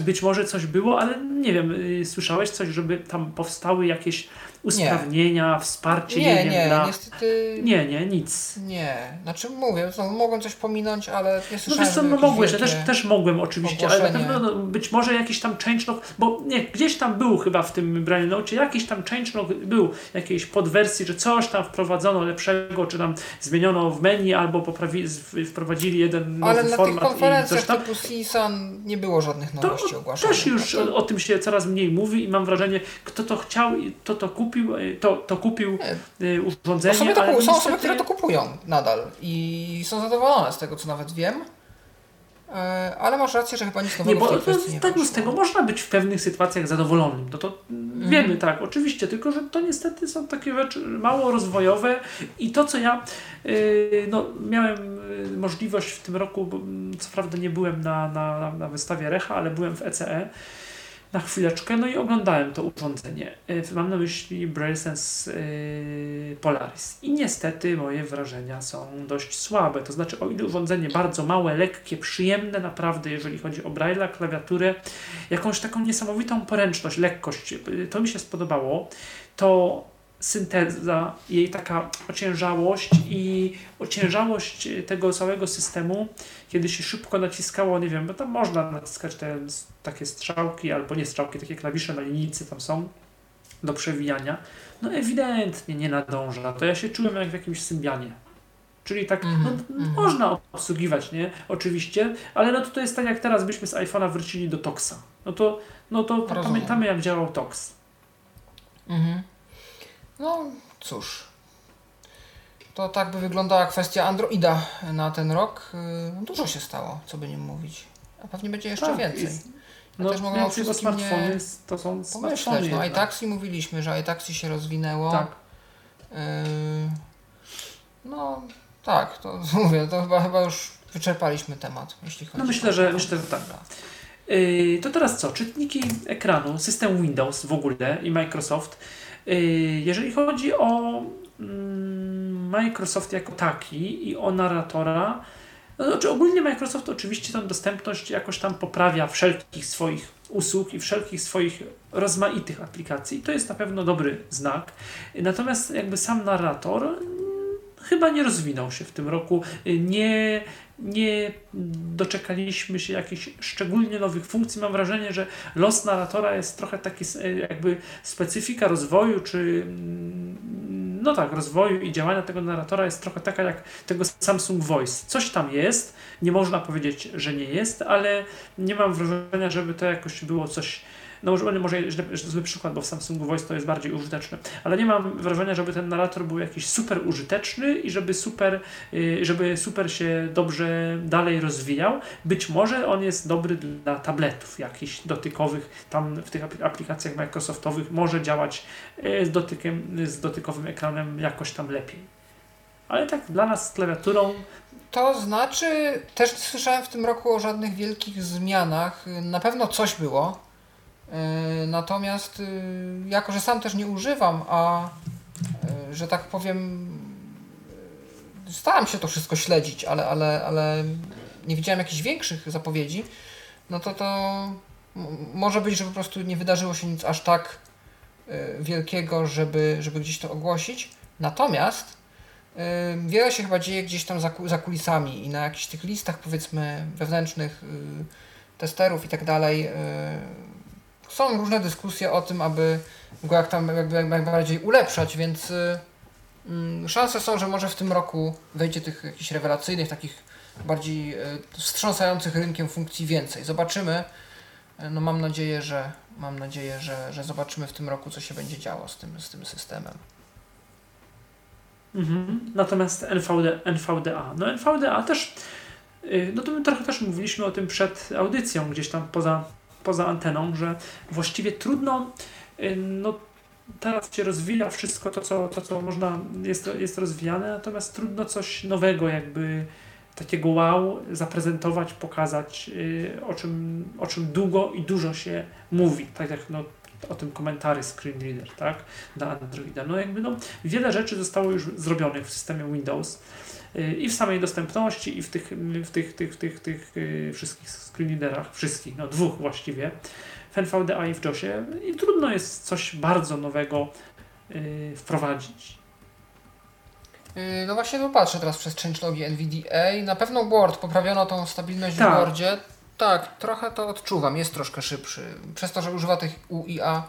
Być może coś było, ale nie wiem, słyszałeś coś, żeby tam powstały jakieś usprawnienia, nie. wsparcie, nie, nie, nie, dla... niestety... Nie, nie, nic. Nie, znaczy mówię, no, mogłem coś pominąć, ale nie słyszałem, No wiesz co, no mogłeś, ja też, też mogłem oczywiście, ale na pewno no, być może jakiś tam changelog, bo nie, gdzieś tam był chyba w tym Braille Note, jakiś tam changelog był, jakiejś podwersji, że coś tam wprowadzono lepszego, czy tam zmieniono w menu, albo poprawi, wprowadzili jeden nowy ale format. Ale na tych konferencjach tam... typu CSUN nie było żadnych nowości to, ogłaszanych. Też już to... o tym się coraz mniej mówi i mam wrażenie, kto to chciał, kto to kupił, kupił, e, to, to kupił nie. urządzenie. Osoby to, są niestety... osoby, które to kupują nadal i są zadowolone z tego, co nawet wiem. E, ale masz rację, że chyba nic nowego nie, bo, w tej nie tak, z tego można być w pewnych sytuacjach zadowolonym. To, to mm. wiemy, tak, oczywiście, tylko że to niestety są takie rzeczy mało rozwojowe i to, co ja yy, no, miałem możliwość w tym roku, bo, co prawda nie byłem na, na, na wystawie Recha, ale byłem w ECE na chwileczkę, no i oglądałem to urządzenie. E, mam na myśli Braille Sense yy, Polaris. I niestety moje wrażenia są dość słabe. To znaczy, o ile urządzenie bardzo małe, lekkie, przyjemne naprawdę, jeżeli chodzi o Braille'a, klawiaturę, jakąś taką niesamowitą poręczność, lekkość, e, to mi się spodobało, to synteza, jej taka ociężałość i ociężałość tego całego systemu, kiedy się szybko naciskało, nie wiem, bo tam można naciskać te takie strzałki, albo nie strzałki, takie klawisze na linijce tam są do przewijania, no ewidentnie nie nadąża. To ja się czułem jak w jakimś Symbianie. Czyli tak, mm -hmm. no, mm -hmm. można obsługiwać, nie? Oczywiście, ale no to, to jest tak jak teraz byśmy z iPhone'a wrócili do Toxa. No to, no to pamiętamy jak działał Tox. Mhm. No cóż, to tak by wyglądała kwestia Androida na ten rok. Y, dużo się stało, co by nie mówić. A pewnie będzie jeszcze tak, więcej. Jest, ja no, też mogę o wszystkim nie to są pomyśleć. No, iTaxi mówiliśmy, że iTaxi się rozwinęło. Tak. Yy, no tak, to mówię, to chyba, chyba już wyczerpaliśmy temat, jeśli chodzi No myślę, o... że myślę, że tak. Yy, to teraz co? Czytniki ekranu, system Windows w ogóle i Microsoft. Yy, jeżeli chodzi o mm, Microsoft jako taki i o narratora, no, znaczy ogólnie Microsoft oczywiście tam dostępność jakoś tam poprawia wszelkich swoich usług i wszelkich swoich rozmaitych aplikacji. To jest na pewno dobry znak. Natomiast jakby sam narrator chyba nie rozwinął się w tym roku. Nie, nie doczekaliśmy się jakichś szczególnie nowych funkcji. Mam wrażenie, że los narratora jest trochę taki jakby specyfika rozwoju, czy mm, no tak, rozwoju i działania tego narratora jest trochę taka jak tego Samsung Voice. Coś tam jest, nie można powiedzieć, że nie jest, ale nie mam wrażenia, żeby to jakoś było coś no może, może źle, zły przykład, bo w Samsungu Voice to jest bardziej użyteczne, ale nie mam wrażenia, żeby ten narrator był jakiś super użyteczny i żeby super, y, żeby super się dobrze dalej rozwijał. Być może on jest dobry dla tabletów jakichś dotykowych, tam w tych aplikacjach Microsoftowych może działać y, z, dotykiem, z dotykowym ekranem jakoś tam lepiej. Ale tak dla nas z klawiaturą to znaczy, też nie słyszałem w tym roku o żadnych wielkich zmianach. Na pewno coś było. E, natomiast y, jako, że sam też nie używam, a e, że tak powiem, e, starałem się to wszystko śledzić, ale, ale, ale nie widziałem jakichś większych zapowiedzi, no to to może być, że po prostu nie wydarzyło się nic aż tak wielkiego, żeby, żeby gdzieś to ogłosić. Natomiast wiele się chyba dzieje gdzieś tam za, kulisami i na jakichś tych listach powiedzmy wewnętrznych testerów i tak dalej są różne dyskusje o tym, aby go jak tam jakby jak najbardziej ulepszać, więc y, y, szanse są, że może w tym roku wejdzie tych jakichś rewelacyjnych, takich bardziej y, wstrząsających rynkiem funkcji więcej. Zobaczymy. No mam nadzieję, że mam nadzieję, że, że zobaczymy w tym roku, co się będzie działo z tym, z tym systemem. Mhm. Natomiast NVD, NVDA. No NVDA też, y, no to my trochę też mówiliśmy o tym przed audycją, gdzieś tam poza poza anteną, że właściwie trudno, y, no teraz się rozwija wszystko to, co, to, co można, jest, jest rozwijane, natomiast trudno coś nowego jakby takiego wow zaprezentować, pokazać, y, o czym, o czym długo i dużo się mówi, tak jak no, o tym komentary screen reader, tak, na Androida. No jakby no, wiele rzeczy zostało już zrobionych w systemie Windows i w samej dostępności, i w tych, w tych, tych, tych, tych, tych wszystkich screenreaderach, wszystkich, no dwóch właściwie, w NVDA i w JOSie i trudno jest coś bardzo nowego yy, wprowadzić. Yy, no właśnie tu patrzę teraz przez changelogi NVDA. Na pewno Word, poprawiono tą stabilność tak. w Wordzie. Tak, trochę to odczuwam, jest troszkę szybszy. Przez to, że używa tych UIA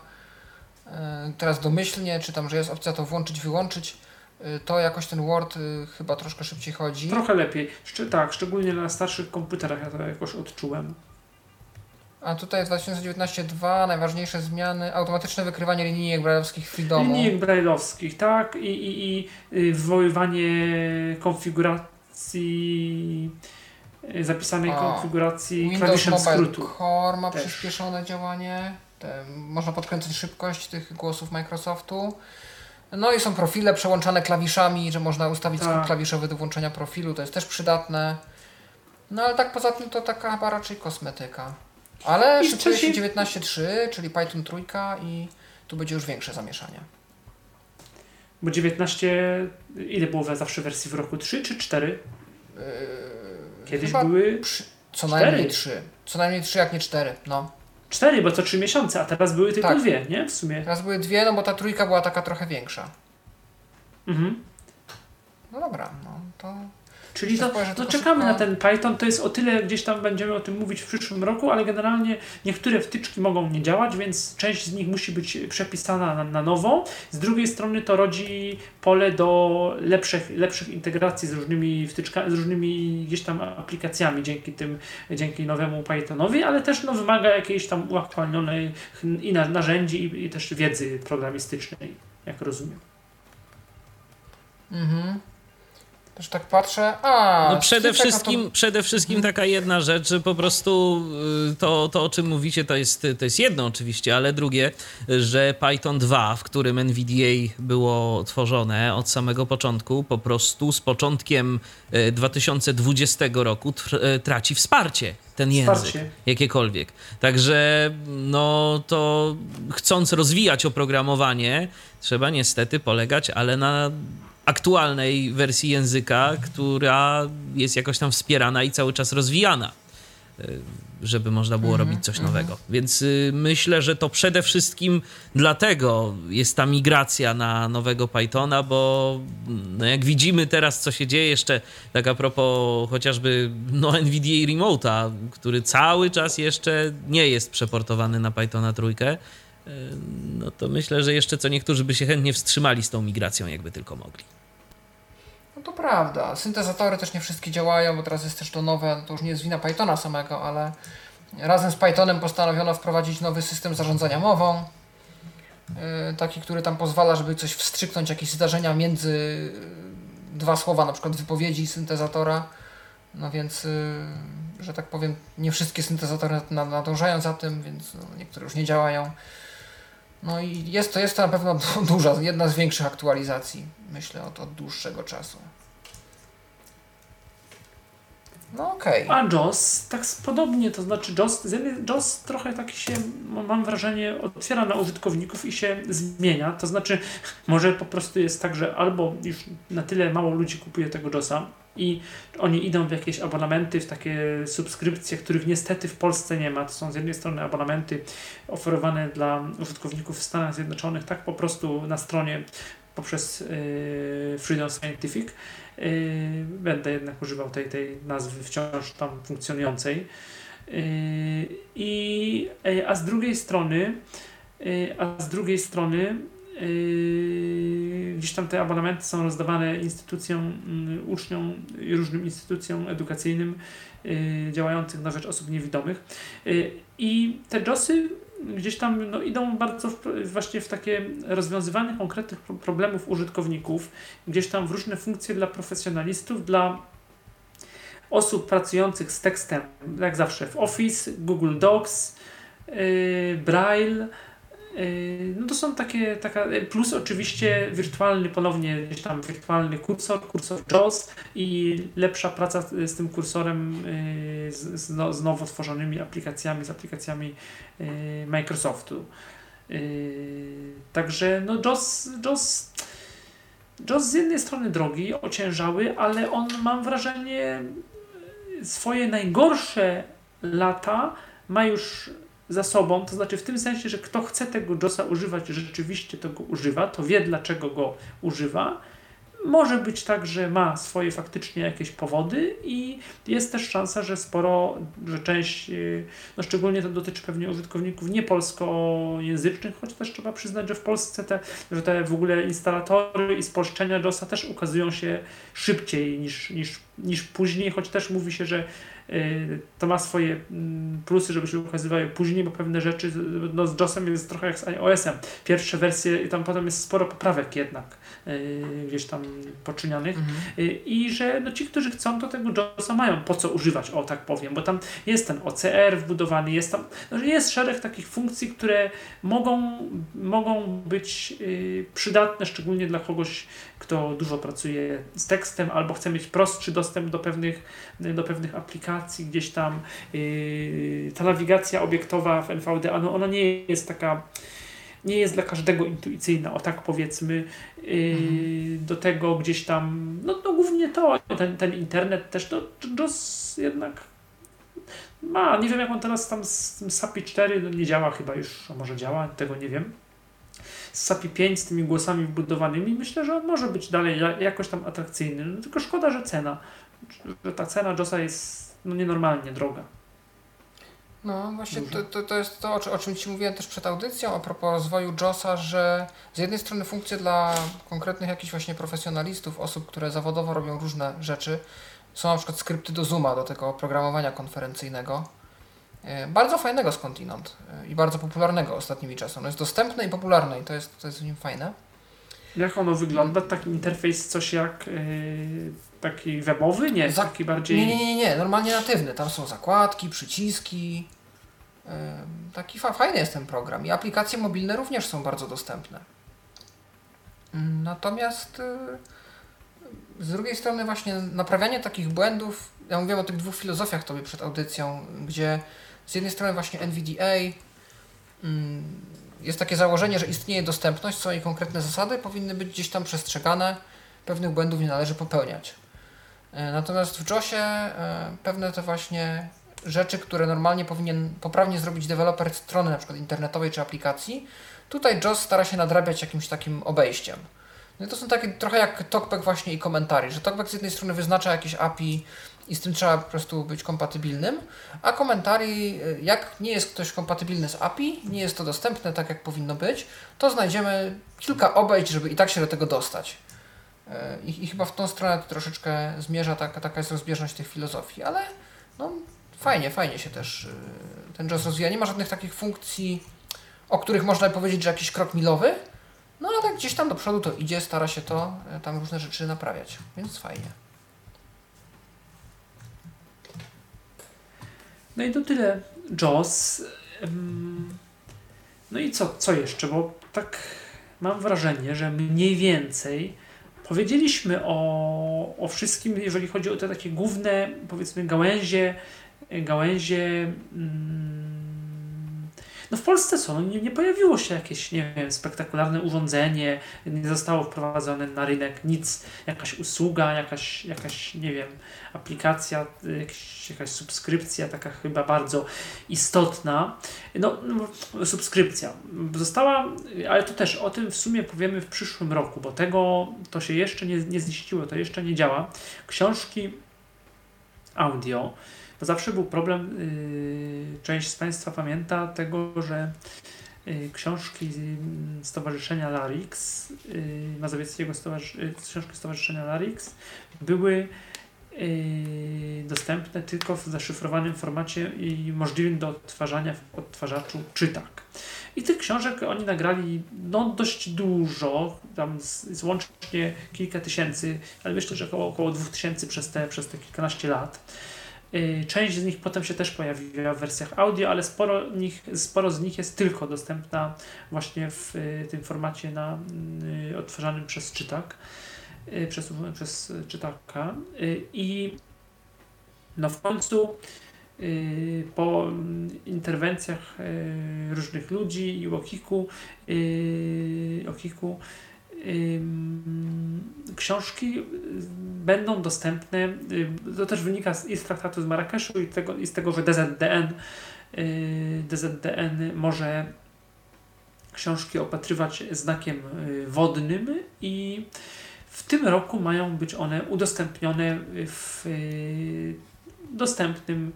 teraz domyślnie, czy tam, że jest opcja to włączyć, wyłączyć, to jakoś ten Word yy, chyba troszkę szybciej chodzi. Trochę lepiej. Szczy, tak, szczególnie na starszych komputerach ja to jakoś odczułem. A tutaj w 2019.2 najważniejsze zmiany, automatyczne wykrywanie linijek brajlowskich Freedomu. Linijek brajlowskich, tak, i, i, i y, wywoływanie konfiguracji y, zapisanej A, konfiguracji Windows klawiszem Mobile skrótu. Core ma Też. przyspieszone działanie. Te, można podkręcić szybkość tych głosów Microsoftu. No i są profile przełączane klawiszami, że można ustawić tak. skrót klawiszowy do włączenia profilu, to jest też przydatne. No ale tak poza tym to taka chyba raczej kosmetyka. Ale szykuje się 19.3, czyli Python trójka i tu będzie już większe zamieszanie. Bo 19, ile było zawsze wersji w roku? 3 czy 4? Yy, Kiedyś były przy, co 4. najmniej 3. Co najmniej 3, jak nie 4, no. 4, bo co 3 miesiące, a teraz były tylko tak. dwie, nie? W sumie. Teraz były dwie, no bo ta trójka była taka trochę większa. Mhm. No dobra, no to Czyli to, to czekamy na ten Python, to jest o tyle, gdzieś tam będziemy o tym mówić w przyszłym roku, ale generalnie niektóre wtyczki mogą nie działać, więc część z nich musi być przepisana na, na nowo. Z drugiej strony to rodzi pole do lepszych, lepszych integracji z różnymi wtyczkami, z różnymi gdzieś tam aplikacjami dzięki tym, dzięki nowemu Pythonowi, ale też no, wymaga jakiejś tam uaktualnionej i narzędzi i, i też wiedzy programistycznej, jak rozumiem. Mhm. Też tak patrzę. A, no przede wszystkim, to... przede wszystkim taka jedna rzecz, że po prostu y, to, to o czym mówicie, to jest, to jest jedno oczywiście, ale drugie, że Python 2, w którym NVDA było tworzone od samego początku, po prostu z początkiem 2020 y, roku y, traci wsparcie ten język, wsparcie. jakiekolwiek. Także no to chcąc rozwijać oprogramowanie, trzeba niestety polegać, ale na aktualnej wersji języka, która jest jakoś tam wspierana i cały czas rozwijana, e, żeby można było mm -hmm, robić coś mm -hmm. nowego. Więc y, myślę, że to przede wszystkim dlatego jest ta migracja na nowego Pythona, bo no jak widzimy teraz, co się dzieje jeszcze, tak a propos chociażby no, NVDA Remote'a, który cały czas jeszcze nie jest przeportowany na Pythona trójkę, no to myślę, że jeszcze co niektórzy by się chętnie wstrzymali z tą migracją, jakby tylko mogli. No to prawda. Syntezatory też nie wszystkie działają, bo teraz jest też to nowe, to już nie jest wina Pythona samego, ale razem z Pythonem postanowiono wprowadzić nowy system zarządzania mową. Yy, taki, który tam pozwala, żeby coś wstrzyknąć, jakieś zdarzenia między dwa słowa, na przykład wypowiedzi syntezatora. No więc, yy, że tak powiem, nie wszystkie syntezatory nadążają za tym, więc no, niektóre już nie działają. No i jest to, jest to na pewno duża, jedna z większych aktualizacji, myślę, od, od dłuższego czasu. No okej. Okay. A JOS tak podobnie, to znaczy JOS, JOS trochę tak się, mam wrażenie, otwiera na użytkowników i się zmienia. To znaczy, może po prostu jest tak, że albo już na tyle mało ludzi kupuje tego JOSa, i oni idą w jakieś abonamenty, w takie subskrypcje, których niestety w Polsce nie ma. To są z jednej strony abonamenty oferowane dla użytkowników w Stanach Zjednoczonych, tak po prostu na stronie poprzez yy, Freedom Scientific. Yy, będę jednak używał tej, tej nazwy wciąż tam funkcjonującej. Yy, i, yy, a z drugiej strony, a z drugiej strony gdzieś tam te abonamenty są rozdawane instytucjom, yy, uczniom i różnym instytucjom edukacyjnym działających na rzecz osób niewidomych. I te JOSy gdzieś tam no, idą bardzo w, właśnie w takie rozwiązywanie konkretnych problemów użytkowników, gdzieś tam w różne funkcje dla profesjonalistów, dla osób pracujących z tekstem, jak zawsze w Office, Google Docs, Braille, Yy, no to są takie, taka, plus oczywiście wirtualny, ponownie gdzieś tam wirtualny kursor, kursor JAWS i lepsza praca z tym kursorem yy, z, z, no, z nowo tworzonymi aplikacjami, z aplikacjami yy, Microsoftu. Także no JAWS, JAWS, JAWS z jednej strony drogi, ociężały, ale on mam wrażenie swoje najgorsze lata ma już za sobą, to znaczy w tym sensie, że kto chce tego JOSa używać, rzeczywiście to go używa, to wie dlaczego go używa. Może być tak, że ma swoje faktycznie jakieś powody i jest też szansa, że sporo, że część, y, no szczególnie to dotyczy pewnie użytkowników niepolskojęzycznych, choć też trzeba przyznać, że w Polsce te, że te w ogóle instalatory i spolszczenia JOSa też ukazują się szybciej niż, niż, niż później, choć też mówi się, że to ma swoje mm, plusy, żeby się ukazywały później, bo pewne rzeczy no, z JOSem jest trochę jak z iOS-em. Pierwsze wersje i tam potem jest sporo poprawek jednak y, gdzieś tam poczynianych mhm. Y, i że no, ci, którzy chcą, to tego JOSa mają po co używać, o tak powiem, bo tam jest ten OCR wbudowany, jest tam, no, jest szereg takich funkcji, które mogą, mogą być przydatne, szczególnie dla kogoś, kto dużo pracuje z tekstem albo chce mieć prostszy dostęp do pewnych, do pewnych aplikacji, gdzieś tam ta nawigacja obiektowa w NVDA, no ona nie jest taka nie jest dla każdego intuicyjna, o tak powiedzmy, yy, mhm. do tego gdzieś tam, no, no głównie to, ten, ten internet też, to JOS jednak ma, nie wiem jak on teraz tam z tym SAPI 4 no nie działa chyba już, a może działa, tego nie wiem z SAPI 5 z tymi głosami wbudowanymi, myślę, że on może być dalej jakoś tam atrakcyjny. No, tylko szkoda, że cena, że ta cena JOSa jest no, nienormalnie droga. No właśnie to, to, to jest to, o czym Ci mówiłem też przed audycją, a propos rozwoju JOSa, że z jednej strony funkcje dla konkretnych jakichś właśnie profesjonalistów, osób, które zawodowo robią różne rzeczy, są na przykład skrypty do Zooma, do tego oprogramowania konferencyjnego, E, bardzo fajnego skądinąd e, i bardzo popularnego ostatnimi czasy. Ono jest dostępne i popularne i to jest, to jest w nim fajne. Jak ono wygląda? Taki interfejs, coś jak yy, taki webowy? Nie, Za- taki bardziej... Nie, nie, nie, nie, normalnie natywny. Tam są zakładki, przyciski. Taki fa- fajny jest ten program. I aplikacje mobilne również są bardzo dostępne. Natomiast y, z drugiej strony właśnie naprawianie takich błędów, ja mówiłem o tych dwóch filozofiach tobie przed audycją, gdzie z jednej strony właśnie NVDA ym, jest takie założenie, że istnieje dostępność, są jej konkretne zasady, powinny być gdzieś tam przestrzegane, pewnych błędów nie należy popełniać. E, Natomiast w JOSie e, pewne te właśnie rzeczy, które normalnie powinien poprawnie zrobić deweloper strony na przykład internetowej czy aplikacji, tutaj JOS stara się nadrabiać jakimś takim obejściem. No to są takie trochę jak TalkBack właśnie i komentarzy, że TalkBack z jednej strony wyznacza jakieś API i z tym trzeba po prostu być kompatybilnym, a komentarzy, e, jak nie jest ktoś kompatybilny z API, nie jest to dostępne tak jak powinno być, to znajdziemy kilka obejść, żeby i tak się do tego dostać. E, I, I chyba w tą stronę troszeczkę zmierza, taka, taka jest rozbieżność tych filozofii, ale no, fajnie, fajnie się też y, ten JAWS rozwija. Nie ma żadnych takich funkcji, o których można powiedzieć, że jakiś krok milowy, no ale tak gdzieś tam do przodu to idzie, stara się to, y, tam różne rzeczy naprawiać, więc fajnie. No i to tyle. Ym, No i co, co jeszcze? Bo tak mam wrażenie, że mniej więcej powiedzieliśmy o, o wszystkim, jeżeli chodzi o te takie główne, powiedzmy, gałęzie, gałęzie. mm, No w Polsce co? No nie, nie pojawiło się jakieś, nie wiem, spektakularne urządzenie, nie zostało wprowadzone na rynek nic, jakaś usługa, jakaś, jakaś nie wiem, aplikacja, jakaś, jakaś subskrypcja, taka chyba bardzo istotna. No, no, subskrypcja została, ale to też o tym w sumie powiemy w przyszłym roku, bo tego to się jeszcze nie, nie ziściło, to jeszcze nie działa. Książki audio, zawsze był problem, yy, część z Państwa pamięta tego, że yy, książki Stowarzyszenia Larix, yy, Mazowieckiego Stowarzysz- książki Stowarzyszenia Larix były dostępne tylko w zaszyfrowanym formacie i możliwym do odtwarzania w odtwarzaczu czytak. I tych książek oni nagrali no, dość dużo, tam z, z łącznie kilka tysięcy, ale myślę, że około, około dwóch tysięcy przez te, przez te kilkanaście lat. Yy, Część z nich potem się też pojawiła w wersjach audio, ale sporo, nich, sporo z nich jest tylko dostępna właśnie w y, tym formacie na y, odtwarzanym przez czytak, y, przez, przez czytaka. Y, I no w końcu y, po interwencjach y, różnych ludzi i Okiku, y, Okiku książki y, będą dostępne, y, to też wynika z, i z traktatu z Marrakeszu i, tego, i z tego, że DZDN, y, DZDN może książki opatrywać znakiem wodnym i w tym roku mają być one udostępnione w dostępnym,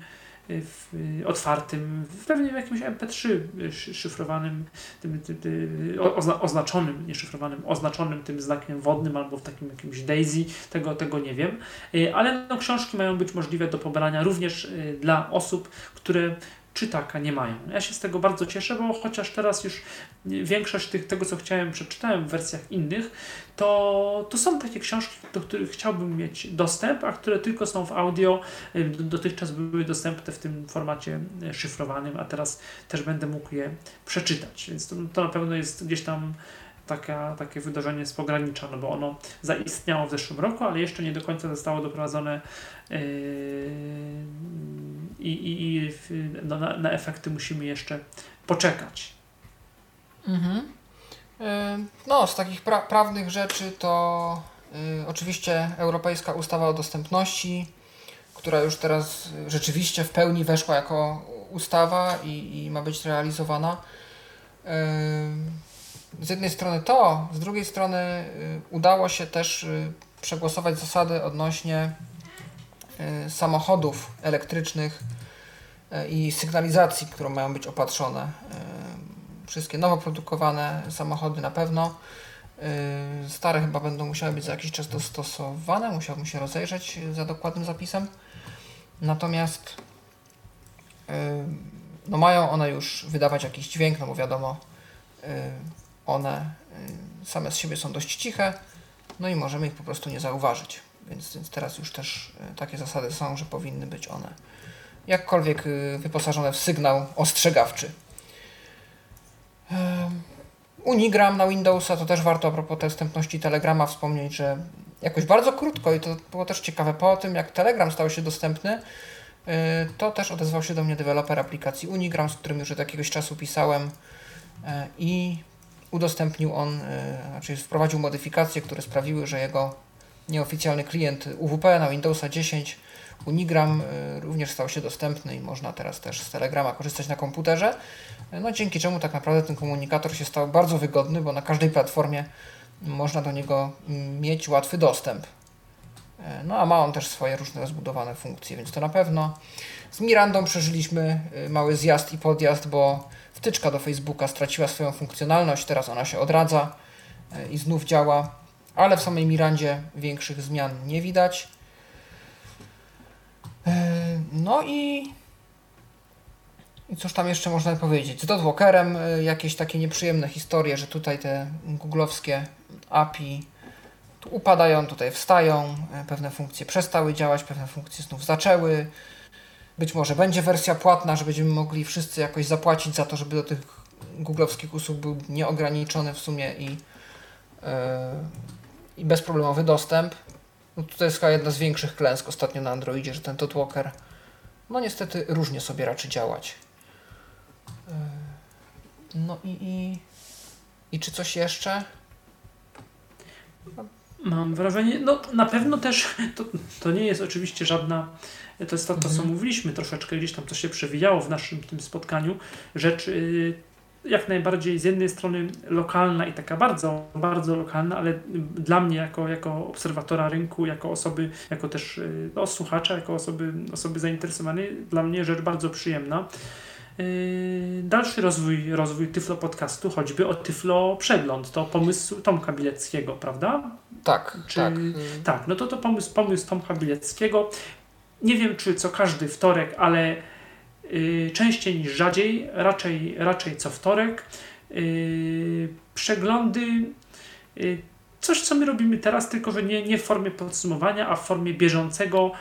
w y, otwartym, pewnie w jakimś MP3 szy- szyfrowanym, tym, ozna, oznaczonym, nie szyfrowanym, oznaczonym tym znakiem wodnym albo w takim jakimś Daisy, tego, tego nie wiem. Y, Ale no, książki mają być możliwe do pobrania również y, dla osób, które czytaka nie mają. Ja się z tego bardzo cieszę, bo chociaż teraz już większość tych, tego, co chciałem, przeczytałem w wersjach innych, to, to są takie książki, do których chciałbym mieć dostęp, a które tylko są w audio. Y, Dotychczas były dostępne w tym formacie y, szyfrowanym, a teraz też będę mógł je przeczytać. Więc to, to na pewno jest gdzieś tam taka, takie wydarzenie z pogranicza, no bo ono zaistniało w zeszłym roku, ale jeszcze nie do końca zostało doprowadzone yy, i, i, no, na, na efekty musimy jeszcze poczekać. Mhm. No, z takich pra- prawnych rzeczy to y, oczywiście Europejska Ustawa o Dostępności, która już teraz rzeczywiście w pełni weszła jako ustawa i, i ma być realizowana. Y, z jednej strony to, z drugiej strony y, udało się też y, przegłosować zasady odnośnie y, samochodów elektrycznych y, i sygnalizacji, którą mają być opatrzone. Wszystkie nowo produkowane samochody na pewno. Y, Stare chyba będą musiały być za jakiś czas dostosowane, musiałbym się rozejrzeć za dokładnym zapisem. Natomiast y, no mają one już wydawać jakiś dźwięk, no bo wiadomo, y, one same z siebie są dość ciche, no i możemy ich po prostu nie zauważyć. Więc, więc teraz już też takie zasady są, że powinny być one jakkolwiek wyposażone w sygnał ostrzegawczy. Unigram na Windowsa to też warto a propos dostępności Telegrama wspomnieć, że jakoś bardzo krótko i to było też ciekawe po tym, jak Telegram stał się dostępny, to też odezwał się do mnie deweloper aplikacji Unigram, z którym już od jakiegoś czasu pisałem i udostępnił on, znaczy wprowadził modyfikacje, które sprawiły, że jego nieoficjalny klient UWP na Windowsa 10 Unigram również stał się dostępny i można teraz też z Telegrama korzystać na komputerze, no dzięki czemu tak naprawdę ten komunikator się stał bardzo wygodny, bo na każdej platformie można do niego mieć łatwy dostęp. No a ma on też swoje różne rozbudowane funkcje, więc to na pewno. Z Mirandą przeżyliśmy mały zjazd i podjazd, bo wtyczka do Facebooka straciła swoją funkcjonalność, teraz ona się odradza i znów działa, ale w samej Mirandzie większych zmian nie widać. No i i cóż tam jeszcze można powiedzieć? Z Dotwalkerem jakieś takie nieprzyjemne historie, że tutaj te googlowskie API tu upadają, tutaj wstają, pewne funkcje przestały działać, pewne funkcje znów zaczęły. Być może będzie wersja płatna, że będziemy mogli wszyscy jakoś zapłacić za to, żeby do tych googlowskich usług był nieograniczony w sumie i, yy, i bezproblemowy dostęp. No to jest chyba jedna z większych klęsk ostatnio na Androidzie, że ten Dotwalker no niestety różnie sobie raczy działać. No i, i, i czy coś jeszcze? Mam wrażenie, no na pewno też to, to nie jest oczywiście żadna, to jest to, to co Mhm. mówiliśmy troszeczkę gdzieś tam, co się przewijało w naszym tym spotkaniu, rzecz y, jak najbardziej z jednej strony lokalna i taka bardzo, bardzo lokalna, ale dla mnie jako, jako obserwatora rynku, jako osoby, jako też y, no, słuchacza, jako osoby, osoby zainteresowanej, dla mnie rzecz bardzo przyjemna. Yy, Dalszy rozwój, rozwój Tyflo Podcastu, choćby o Tyflo Przegląd, to pomysł Tomka Bileckiego, prawda? Tak, Czy- tak. Tak, no to to pomysł, pomysł Tomka Bileckiego. Nie wiem, czy co każdy wtorek, ale częściej niż rzadziej, raczej, raczej co wtorek. Yy, przeglądy, yy, coś co my robimy teraz, tylko że nie, nie w formie podsumowania, a w formie bieżącego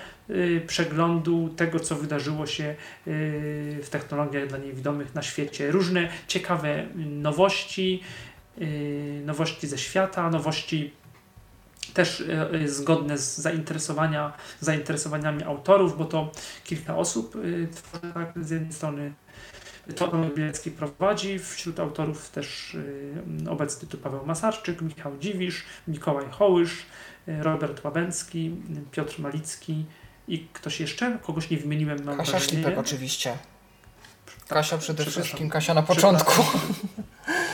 przeglądu tego, co wydarzyło się w technologiach dla niewidomych na świecie. Różne ciekawe nowości, nowości ze świata, nowości też e, zgodne z zainteresowania, zainteresowaniami autorów, bo to kilka osób e, tworzy, tak, z jednej strony Tomek Bielecki prowadzi, wśród autorów też e, obecny tu Paweł Masarczyk, Michał Dziwisz, Mikołaj Hołysz, Robert Łabęcki, Piotr Malicki i ktoś jeszcze? Kogoś nie wymieniłem, mam Kasia wrażenie. Szlipek oczywiście. Kasia przede wszystkim, Kasia na początku.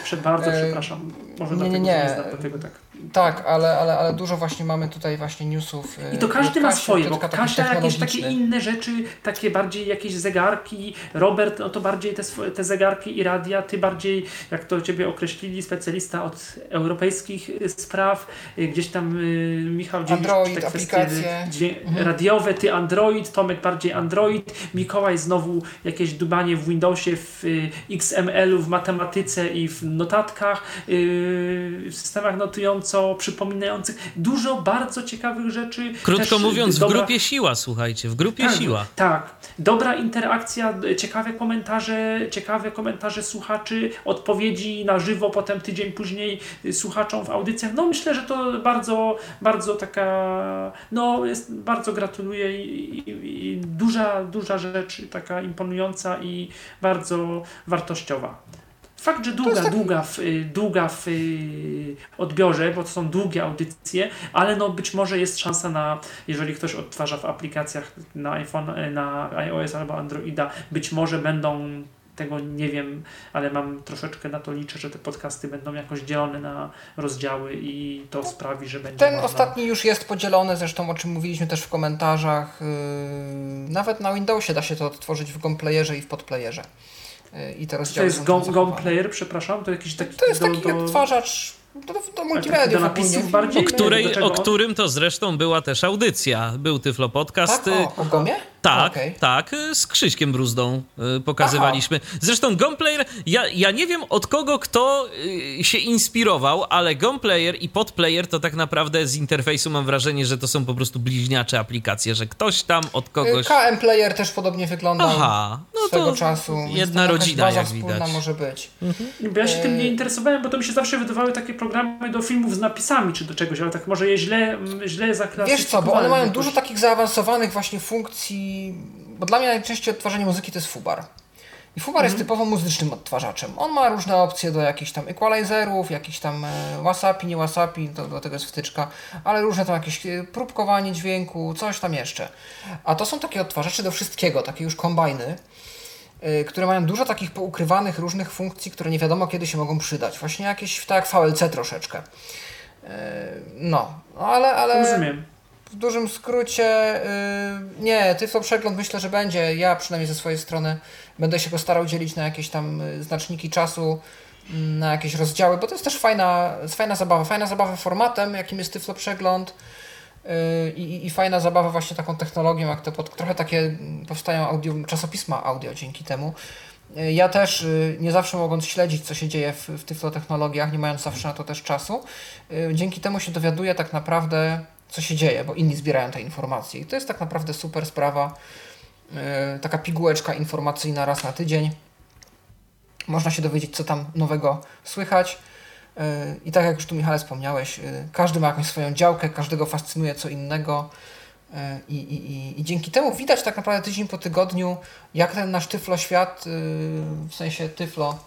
Prze bardzo przepraszam. Może nie, nie, dlatego, nie. że znam, dlatego tak. Tak, ale, ale, ale dużo właśnie mamy tutaj właśnie newsów. y, I to każdy ma Kasi, swoje, bo Kasia jakieś takie inne rzeczy, takie bardziej jakieś zegarki, Robert no to bardziej te, swo- te zegarki i radia, ty bardziej, jak to ciebie określili, specjalista od europejskich y, spraw, y, gdzieś tam y, Michał Dziwisz, Android, te aplikacje. dźwię- Mhm. radiowe, ty Android, Tomek bardziej Android, Mikołaj znowu jakieś dubanie w Windowsie, w y, XML-u, w matematyce i w notatkach, y, w systemach notująco przypominających. Dużo bardzo ciekawych rzeczy. Krótko Też, y, mówiąc, w dobra- grupie siła, słuchajcie, w grupie tak, siła. Tak. Dobra interakcja, d- ciekawe komentarze, ciekawe komentarze słuchaczy, odpowiedzi na żywo potem tydzień później y, słuchaczom w audycjach. No myślę, że to bardzo, bardzo taka, no jest, bardzo gratuluję i, i, i duża, duża rzecz, taka imponująca i bardzo wartościowa. Fakt, że długa, tak- długa, w, y, długa w y, odbiorze, bo to są długie audycje, ale no być może jest szansa na, jeżeli ktoś odtwarza w aplikacjach na iPhone, y, na iOS albo Androida, być może będą tego nie wiem, ale mam troszeczkę na to liczę, że te podcasty będą jakoś dzielone na rozdziały i to sprawi, że będzie Ten można... ostatni już jest podzielony, zresztą o czym mówiliśmy też w komentarzach. Nawet na Windowsie da się to odtworzyć w GOM-playerze i w podplayerze. Yy, I To rozdziały jest Gom. Gom Player, przepraszam, to jakiś taki... To jest do- taki do- odtwarzacz do, do, do do multimediów napisów bardziej? O, której, do o którym to zresztą była też audycja. Był Tyflo Podcast. Tak, o, o Gomie? Tak, okay. tak, y, z Krzyśkiem Bruzdą y, pokazywaliśmy. Aha. Zresztą Gunplayer, ja, ja nie wiem od kogo kto y, się inspirował, ale Gunplayer i Podplayer to tak naprawdę z interfejsu mam wrażenie, że to są po prostu bliźniacze aplikacje, że ktoś tam od kogoś... KM Player też podobnie wyglądał Aha, no swego to czasu. Jedna rodzina, jak widać. może być. Mhm. Bo ja się tym nie interesowałem, bo to mi się zawsze wydawały takie programy do filmów z napisami czy do czegoś, ale tak może je źle, źle zaklasyfikowałem. Wiesz co, bo one mają dużo takich zaawansowanych właśnie funkcji bo dla mnie najczęściej odtwarzanie muzyki to jest fubar. I fubar mhm. jest typowo muzycznym odtwarzaczem. On ma różne opcje do jakichś tam equalizerów, jakichś tam e, wasapi, nie wasapi, to, do tego jest wtyczka, ale różne tam jakieś e, próbkowanie dźwięku, coś tam jeszcze. A to są takie odtwarzacze do wszystkiego, takie już kombajny, które mają dużo takich poukrywanych różnych funkcji, które nie wiadomo kiedy się mogą przydać. Właśnie jakieś, tak jak VLC troszeczkę. No, ale... ale... Rozumiem w dużym skrócie, yy, nie, Tyflo Przegląd myślę, że będzie. Ja przynajmniej ze swojej strony będę się go starał dzielić na jakieś tam y, znaczniki czasu, mm, na jakieś rozdziały, bo to jest też fajna, fajna zabawa. Fajna zabawa formatem, jakim jest Tyflo Przegląd. Yy, i, I fajna zabawa właśnie taką technologią, jak te pod, trochę takie powstają audio, czasopisma audio dzięki temu. Y, ja też, y, nie zawsze mogąc śledzić, co się dzieje w, w technologiach, nie mając zawsze na to też czasu, dzięki temu się dowiaduję tak naprawdę, co się dzieje, bo inni zbierają te informacje. I to jest tak naprawdę super sprawa. Yy, taka pigułeczka informacyjna raz na tydzień. Można się dowiedzieć, co tam nowego słychać. Yy, I tak jak już tu Michale wspomniałeś, yy, każdy ma jakąś swoją działkę, każdego fascynuje co innego. I, i, I dzięki temu widać tak naprawdę tydzień po tygodniu, jak ten nasz tyflo świat, w sensie tyflo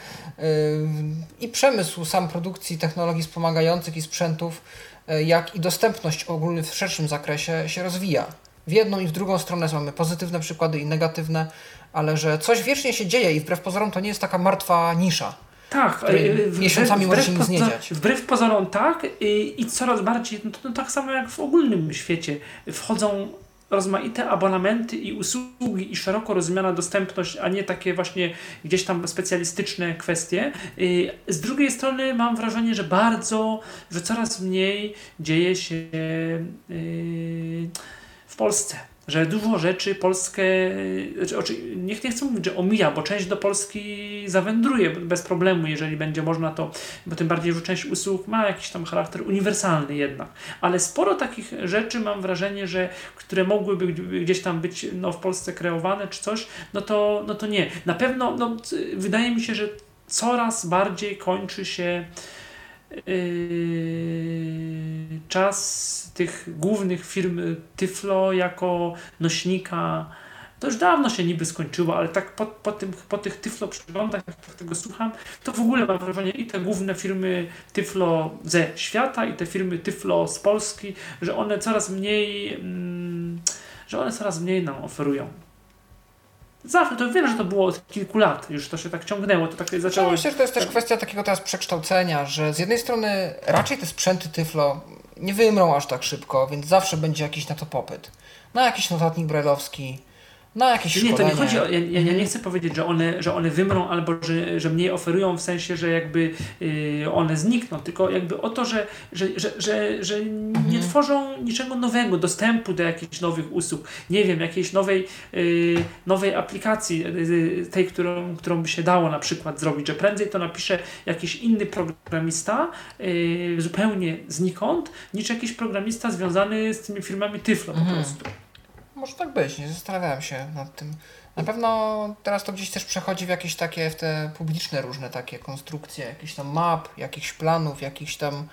i przemysł sam produkcji technologii wspomagających i sprzętów E, jak i dostępność ogólnie w szerszym zakresie się rozwija. W jedną i w drugą stronę mamy pozytywne przykłady i negatywne, ale że coś wiecznie się dzieje i wbrew pozorom to nie jest taka martwa nisza. Tak, w, miesiącami może się nie. Wbrew pozorom tak i, i coraz bardziej, no, no, tak samo jak w ogólnym świecie, wchodzą rozmaite abonamenty i usługi i szeroko rozumiana dostępność, a nie takie właśnie gdzieś tam specjalistyczne kwestie. Y, z drugiej strony mam wrażenie, że bardzo, że coraz mniej dzieje się w Polsce że dużo rzeczy Polskę, znaczy, nie, nie chcę mówić, że omija, bo część do Polski zawędruje bez problemu, jeżeli będzie można to, bo tym bardziej, że część usług ma jakiś tam charakter uniwersalny jednak, ale sporo takich rzeczy mam wrażenie, że które mogłyby gdzieś tam być no, w Polsce kreowane czy coś, no to, no to nie. Na pewno, no, wydaje mi się, że coraz bardziej kończy się czas tych głównych firm Tyflo jako nośnika to już dawno się niby skończyło, ale tak po, po, tym, po tych Tyflo przeglądach, jak tego słucham, to w ogóle mam wrażenie i te główne firmy Tyflo ze świata i te firmy Tyflo z Polski, że one coraz mniej, mm, że one coraz mniej nam oferują. Zawsze, to wiem, że to było od kilku lat, już to się tak ciągnęło, to tak zaczęło... Ja myślę, że to jest też kwestia takiego teraz przekształcenia, że z jednej strony raczej te sprzęty Tyflo nie wymrą aż tak szybko, więc zawsze będzie jakiś na to popyt. Na jakiś notatnik brajlowski, na jakieś Nie, to nie chodzi o, ja, ja, nie chcę powiedzieć, że one, że one wymrą albo że, że mniej oferują w sensie, że jakby y, one znikną, tylko jakby o to, że, że, że, że, że mhm. nie tworzą niczego nowego, dostępu do jakichś nowych usług, nie wiem, jakiejś nowej, y, nowej aplikacji, y, tej, którą, którą by się dało na przykład zrobić, że prędzej to napisze jakiś inny programista y, zupełnie znikąd, niż jakiś programista związany z tymi firmami Tyflo po mhm. prostu. Może tak być, nie zastanawiałem się nad tym. Na pewno teraz to gdzieś też przechodzi w jakieś takie, w te publiczne różne takie konstrukcje, jakieś tam map, jakichś planów, jakichś tam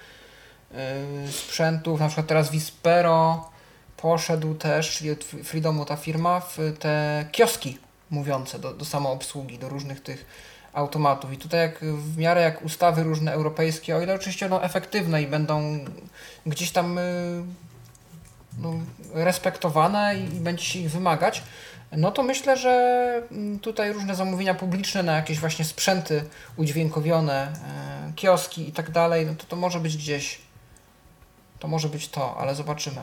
yy, sprzętów. Na przykład teraz Vispero poszedł też, czyli od Freedomu ta firma, w te kioski mówiące do, do samoobsługi, do różnych tych automatów. I tutaj jak w miarę jak ustawy różne europejskie, o ile oczywiście będą efektywne i będą gdzieś tam yy, no, respektowane i, i będzie się ich wymagać, no to myślę, że mm, tutaj różne zamówienia publiczne na jakieś właśnie sprzęty udźwiękowione, e, kioski i tak dalej, no to to może być gdzieś, to może być to, ale zobaczymy.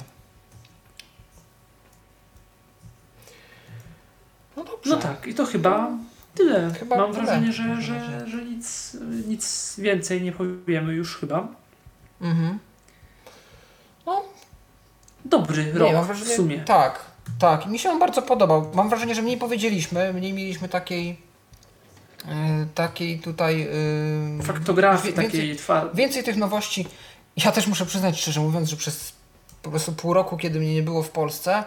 No dobrze. No tak, i to chyba tyle. Chyba Mam tyle. wrażenie, że, że, że nic, nic więcej nie powiemy już chyba. Mhm. Dobry rok wrażenie, w sumie. Tak. Tak, mi się on bardzo podobał. Mam wrażenie, że mniej powiedzieliśmy, mniej mieliśmy takiej e, takiej tutaj yy, faktografii więcej, takiej twa... więcej tych nowości. Ja też muszę przyznać szczerze mówiąc, że przez po prostu pół roku, kiedy mnie nie było w Polsce,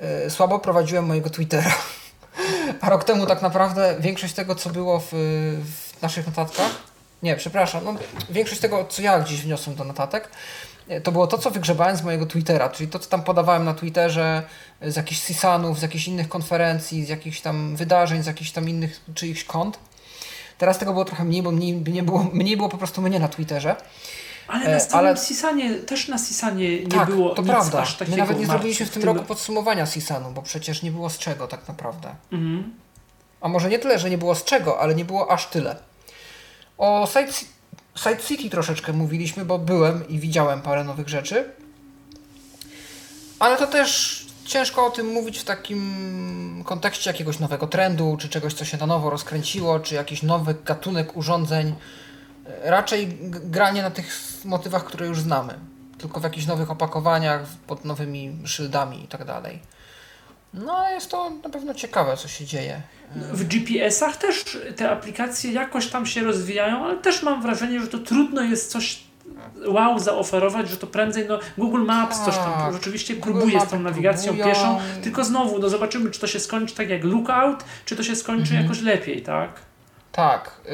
yy, słabo prowadziłem mojego Twittera. A rok temu tak naprawdę większość tego, co było w, w naszych notatkach, nie, przepraszam, no, większość tego, co ja gdzieś wniosłem do notatek, to było to, co wygrzebałem z mojego Twittera, czyli to, co tam podawałem na Twitterze z jakichś Sisanów, z jakichś innych konferencji, z jakichś tam wydarzeń, z jakichś tam innych czyichś kont. Teraz tego było trochę mniej, bo mniej, nie było, mniej było po prostu mnie na Twitterze. Ale na e, samym ale... Sisanie, też na Sisanie nie tak, było to nic prawda. aż takiego. My nawet nie zrobiliśmy w tym, roku podsumowania Sisanu, bo przecież nie było z czego tak naprawdę. Mhm. A może nie tyle, że nie było z czego, ale nie było aż tyle. O Side, Side City troszeczkę mówiliśmy, bo byłem i widziałem parę nowych rzeczy. Ale to też ciężko o tym mówić w takim kontekście jakiegoś nowego trendu, czy czegoś, co się na nowo rozkręciło, czy jakiś nowy gatunek urządzeń. Raczej granie na tych motywach, które już znamy, tylko w jakichś nowych opakowaniach, pod nowymi szyldami i tak dalej. No, jest to na pewno ciekawe, co się dzieje. W GPS-ach też te aplikacje jakoś tam się rozwijają, ale też mam wrażenie, że to trudno jest coś wow zaoferować, że to prędzej, no Google Maps coś tam tak. rzeczywiście Google próbuje z tą nawigacją próbują. pieszą, tylko znowu, no zobaczymy, czy to się skończy tak jak Lookout, czy to się skończy mhm. jakoś lepiej, tak? Tak. Yy,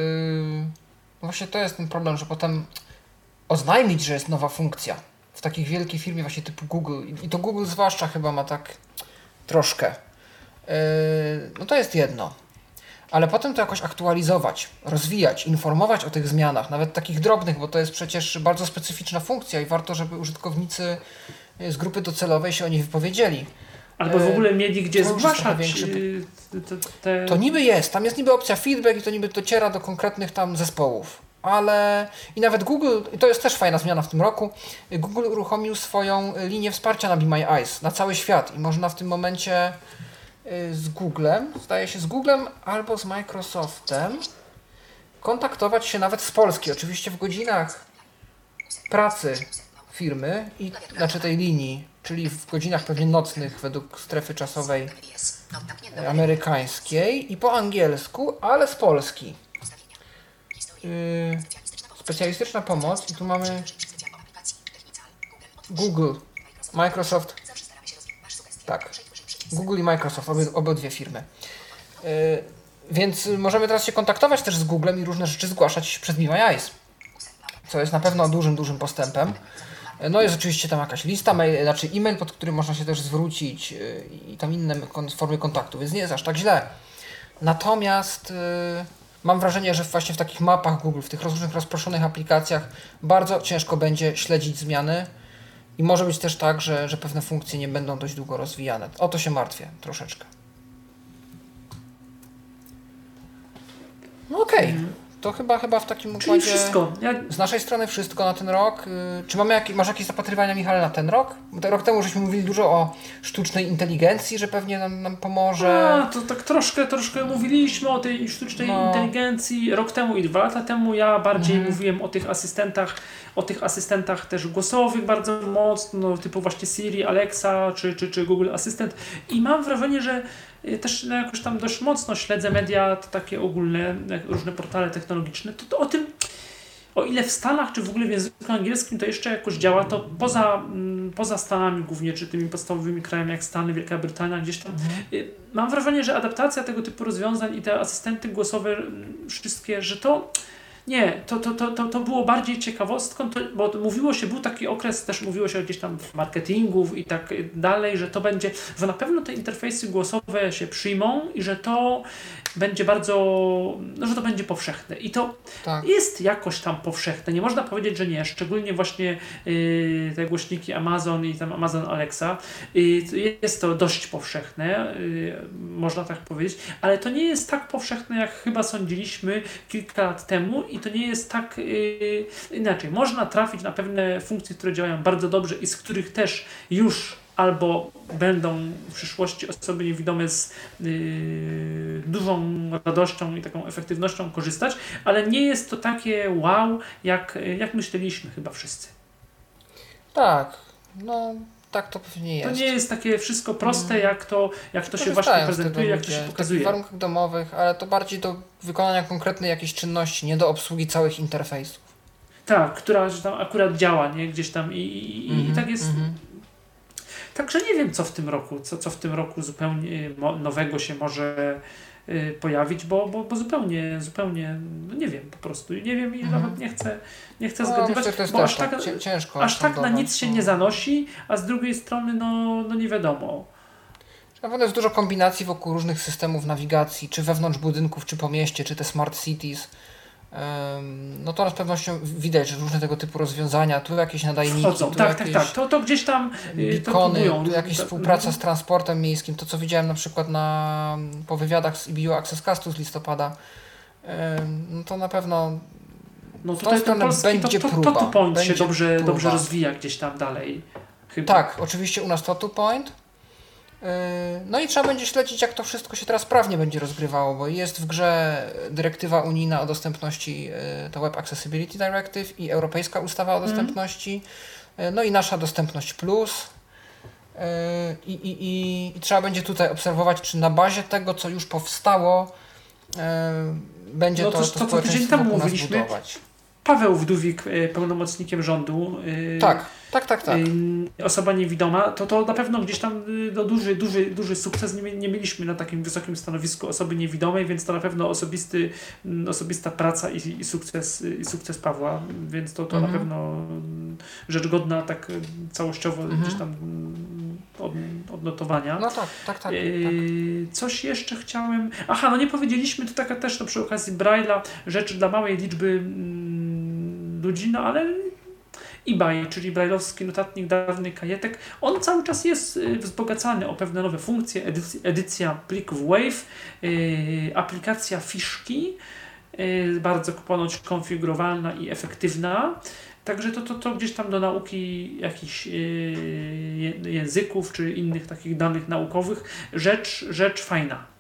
właśnie to jest ten problem, że potem oznajmić, że jest nowa funkcja w takiej wielkiej firmie właśnie typu Google i to Google zwłaszcza chyba ma tak troszkę. Yy, no to jest jedno. Ale potem to jakoś aktualizować, rozwijać, informować o tych zmianach, nawet takich drobnych, bo to jest przecież bardzo specyficzna funkcja i warto, żeby użytkownicy z grupy docelowej się o niej wypowiedzieli. Albo w ogóle mieli gdzie zgłaszać. Yy, te, te... To niby jest, tam jest niby opcja feedback i to niby dociera do konkretnych tam zespołów. Ale i nawet Google, to jest też fajna zmiana w tym roku, Google uruchomił swoją linię wsparcia na Be My Eyes na cały świat i można w tym momencie Y, z Googlem, zdaje się z Googlem albo z Microsoftem, kontaktować się nawet z Polski, oczywiście w godzinach pracy firmy, i, znaczy tej linii, czyli w godzinach pewnie nocnych według strefy czasowej amerykańskiej i po angielsku, ale z Polski. Yy, specjalistyczna pomoc i tu mamy Google, Microsoft, tak, Google i Microsoft, obie, obydwie firmy. Yy, więc możemy teraz się kontaktować też z Googlem i różne rzeczy zgłaszać przez Be My Eyes, co jest na pewno dużym, dużym postępem. No jest oczywiście tam jakaś lista, mail, znaczy e-mail, pod którym można się też zwrócić yy, i tam inne formy kontaktu, więc nie jest aż tak źle. Natomiast yy, mam wrażenie, że właśnie w takich mapach Google, w tych różnych rozproszonych aplikacjach bardzo ciężko będzie śledzić zmiany i może być też tak, że, że pewne funkcje nie będą dość długo rozwijane. O to się martwię troszeczkę. No okej. Okay. To chyba, chyba w takim układzie... Czyli wszystko. Ja... Z naszej strony wszystko na ten rok. Y, czy mamy jak, masz jakieś zapatrywania, Michale, na ten rok? Bo rok temu żeśmy mówili dużo o sztucznej inteligencji, że pewnie nam, nam pomoże. A, to tak troszkę, troszkę mówiliśmy o tej sztucznej no. inteligencji rok temu i dwa lata temu. Ja bardziej mhm. mówiłem o tych asystentach, o tych asystentach też głosowych bardzo mocno, typu właśnie Siri, Alexa czy, czy, czy Google Assistant. I mam wrażenie, że też no, jakoś tam dość mocno śledzę media takie ogólne, różne portale technologiczne, to, to o tym, o ile w Stanach, czy w ogóle w języku angielskim to jeszcze jakoś działa, to poza, mm, poza Stanami głównie, czy tymi podstawowymi krajami jak Stany, Wielka Brytania, gdzieś tam. Y, mam wrażenie, że adaptacja tego typu rozwiązań i te asystenty głosowe mm, wszystkie, że to nie, to, to, to, to, było bardziej ciekawostką, to, bo mówiło się, był taki okres, też mówiło się gdzieś tam w marketingu i tak dalej, że to będzie, że na pewno te interfejsy głosowe się przyjmą i że to będzie bardzo, no, że to będzie powszechne. I to tak. jest jakoś tam powszechne. Nie można powiedzieć, że nie. Szczególnie właśnie yy, te głośniki Amazon i tam Amazon Alexa. Yy, jest to dość powszechne, yy, można tak powiedzieć, ale to nie jest tak powszechne, jak chyba sądziliśmy kilka lat temu i to nie jest tak yy, inaczej. Można trafić na pewne funkcje, które działają bardzo dobrze i z których też już albo będą w przyszłości osoby niewidome z yy, dużą radością i taką efektywnością korzystać, ale nie jest to takie wow, jak, jak myśleliśmy chyba wszyscy. Tak, no tak to pewnie To jest. nie jest takie wszystko proste, jak to, jak to się właśnie prezentuje, jak to się w pokazuje. takich warunkach domowych, ale to bardziej do wykonania konkretnej jakiejś czynności, nie do obsługi całych interfejsów. Tak, która tam akurat działa, nie? Gdzieś tam i, i, i Mhm, tak jest. mhm. Także nie wiem, co w tym roku, co, co w tym roku zupełnie mo- nowego się może y, pojawić, bo, bo, bo zupełnie, zupełnie, no nie wiem po prostu. Nie wiem i Mhm. nawet nie chcę, nie chcę No, zgadywać, bo aż tak, tak, cię- ciężko aż tak na nic się no. nie zanosi, a z drugiej strony no, no nie wiadomo. Na pewno jest dużo kombinacji wokół różnych systemów nawigacji, czy wewnątrz budynków, czy po mieście, czy te smart cities. No to z pewnością widać, że różne tego typu rozwiązania, tu jakieś nadajniki, Wchodzą, tu tak, tak, jakieś tak. To, to gdzieś tam y, to beacony, próbują. tu jakieś To- współpraca z transportem miejskim, to co widziałem na przykład na, po wywiadach z EBU Access Castu z listopada, no to na pewno No tutaj stronę polski, będzie to, to, próba, to, to point się będzie dobrze, próba. dobrze rozwija gdzieś tam dalej. Chyba. Tak, oczywiście u nas to two point. Yy, No i trzeba będzie śledzić, jak to wszystko się teraz prawnie będzie rozgrywało, bo jest w grze dyrektywa unijna o dostępności, yy, to Web Accessibility Directive i Europejska ustawa o Mhm. dostępności, yy, no i nasza dostępność plus. I, i, i, I trzeba będzie tutaj obserwować, czy na bazie tego, co już powstało, będzie No to, to- to, to, co tydzień temu mówiliśmy. budować. Paweł Wdówik, y, pełnomocnikiem rządu. y, Tak, tak, tak, tak. y, Osoba niewidoma, to, to na pewno gdzieś tam no, duży, duży, duży sukces nie, nie mieliśmy na takim wysokim stanowisku osoby niewidomej, więc to na pewno osobisty, mm, osobista praca i, i, sukces, i sukces Pawła, więc to, to Mhm. na pewno mm, rzecz godna tak całościowo Mhm. gdzieś tam mm, od, odnotowania. No tak, tak, tak. tak. Yy, Coś jeszcze chciałem. Aha, no nie powiedzieliśmy, to taka też no, przy okazji Braille'a rzecz dla małej liczby mm, ludzi, no ale eBay, czyli brajlowski notatnik dawny kajetek, on cały czas jest y, wzbogacany o pewne nowe funkcje, edycja, edycja plików Wave, yy, aplikacja Fiszki, yy, bardzo ponoć konfigurowalna i efektywna. Także to, to, to gdzieś tam do nauki jakichś yy, języków czy innych takich danych naukowych rzecz, rzecz fajna.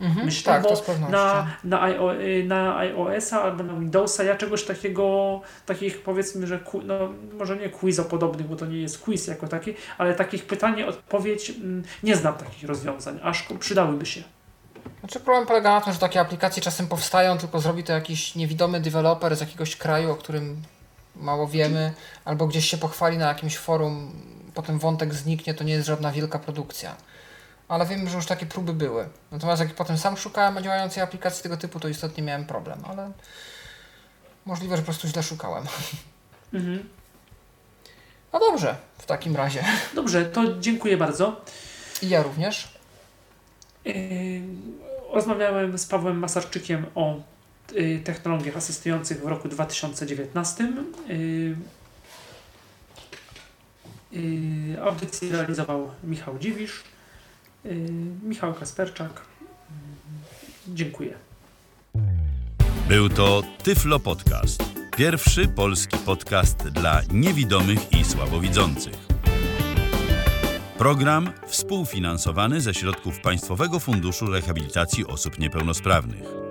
Mhm, Myślę, tak, to z pewnością. na, na, IO, y, na iOS-a albo na Windowsa ja czegoś takiego, takich powiedzmy, że no, może nie quizopodobnych, bo to nie jest quiz jako taki, ale takich pytanie, odpowiedź, mm, nie znam takich rozwiązań, aż przydałyby się. Znaczy problem polega na tym, że takie aplikacje czasem powstają, tylko zrobi to jakiś niewidomy deweloper z jakiegoś kraju, o którym mało wiemy, albo gdzieś się pochwali na jakimś forum, potem wątek zniknie, to nie jest żadna wielka produkcja. Ale wiem, że już takie próby były. Natomiast jak potem sam szukałem działającej aplikacji tego typu, to istotnie miałem problem, ale możliwe, że po prostu źle szukałem. Mhm. No dobrze, w takim razie. Dobrze, to dziękuję bardzo. I ja również. Yy, Rozmawiałem z Pawłem Masarczykiem o yy, technologiach asystujących w roku 2019. Yy, yy, Audycję realizował Michał Dziwisz, Michał Kasperczak. Yy, Dziękuję. Był to Tyflo Podcast. Pierwszy polski podcast dla niewidomych i słabowidzących. Program współfinansowany ze środków Państwowego Funduszu Rehabilitacji Osób Niepełnosprawnych.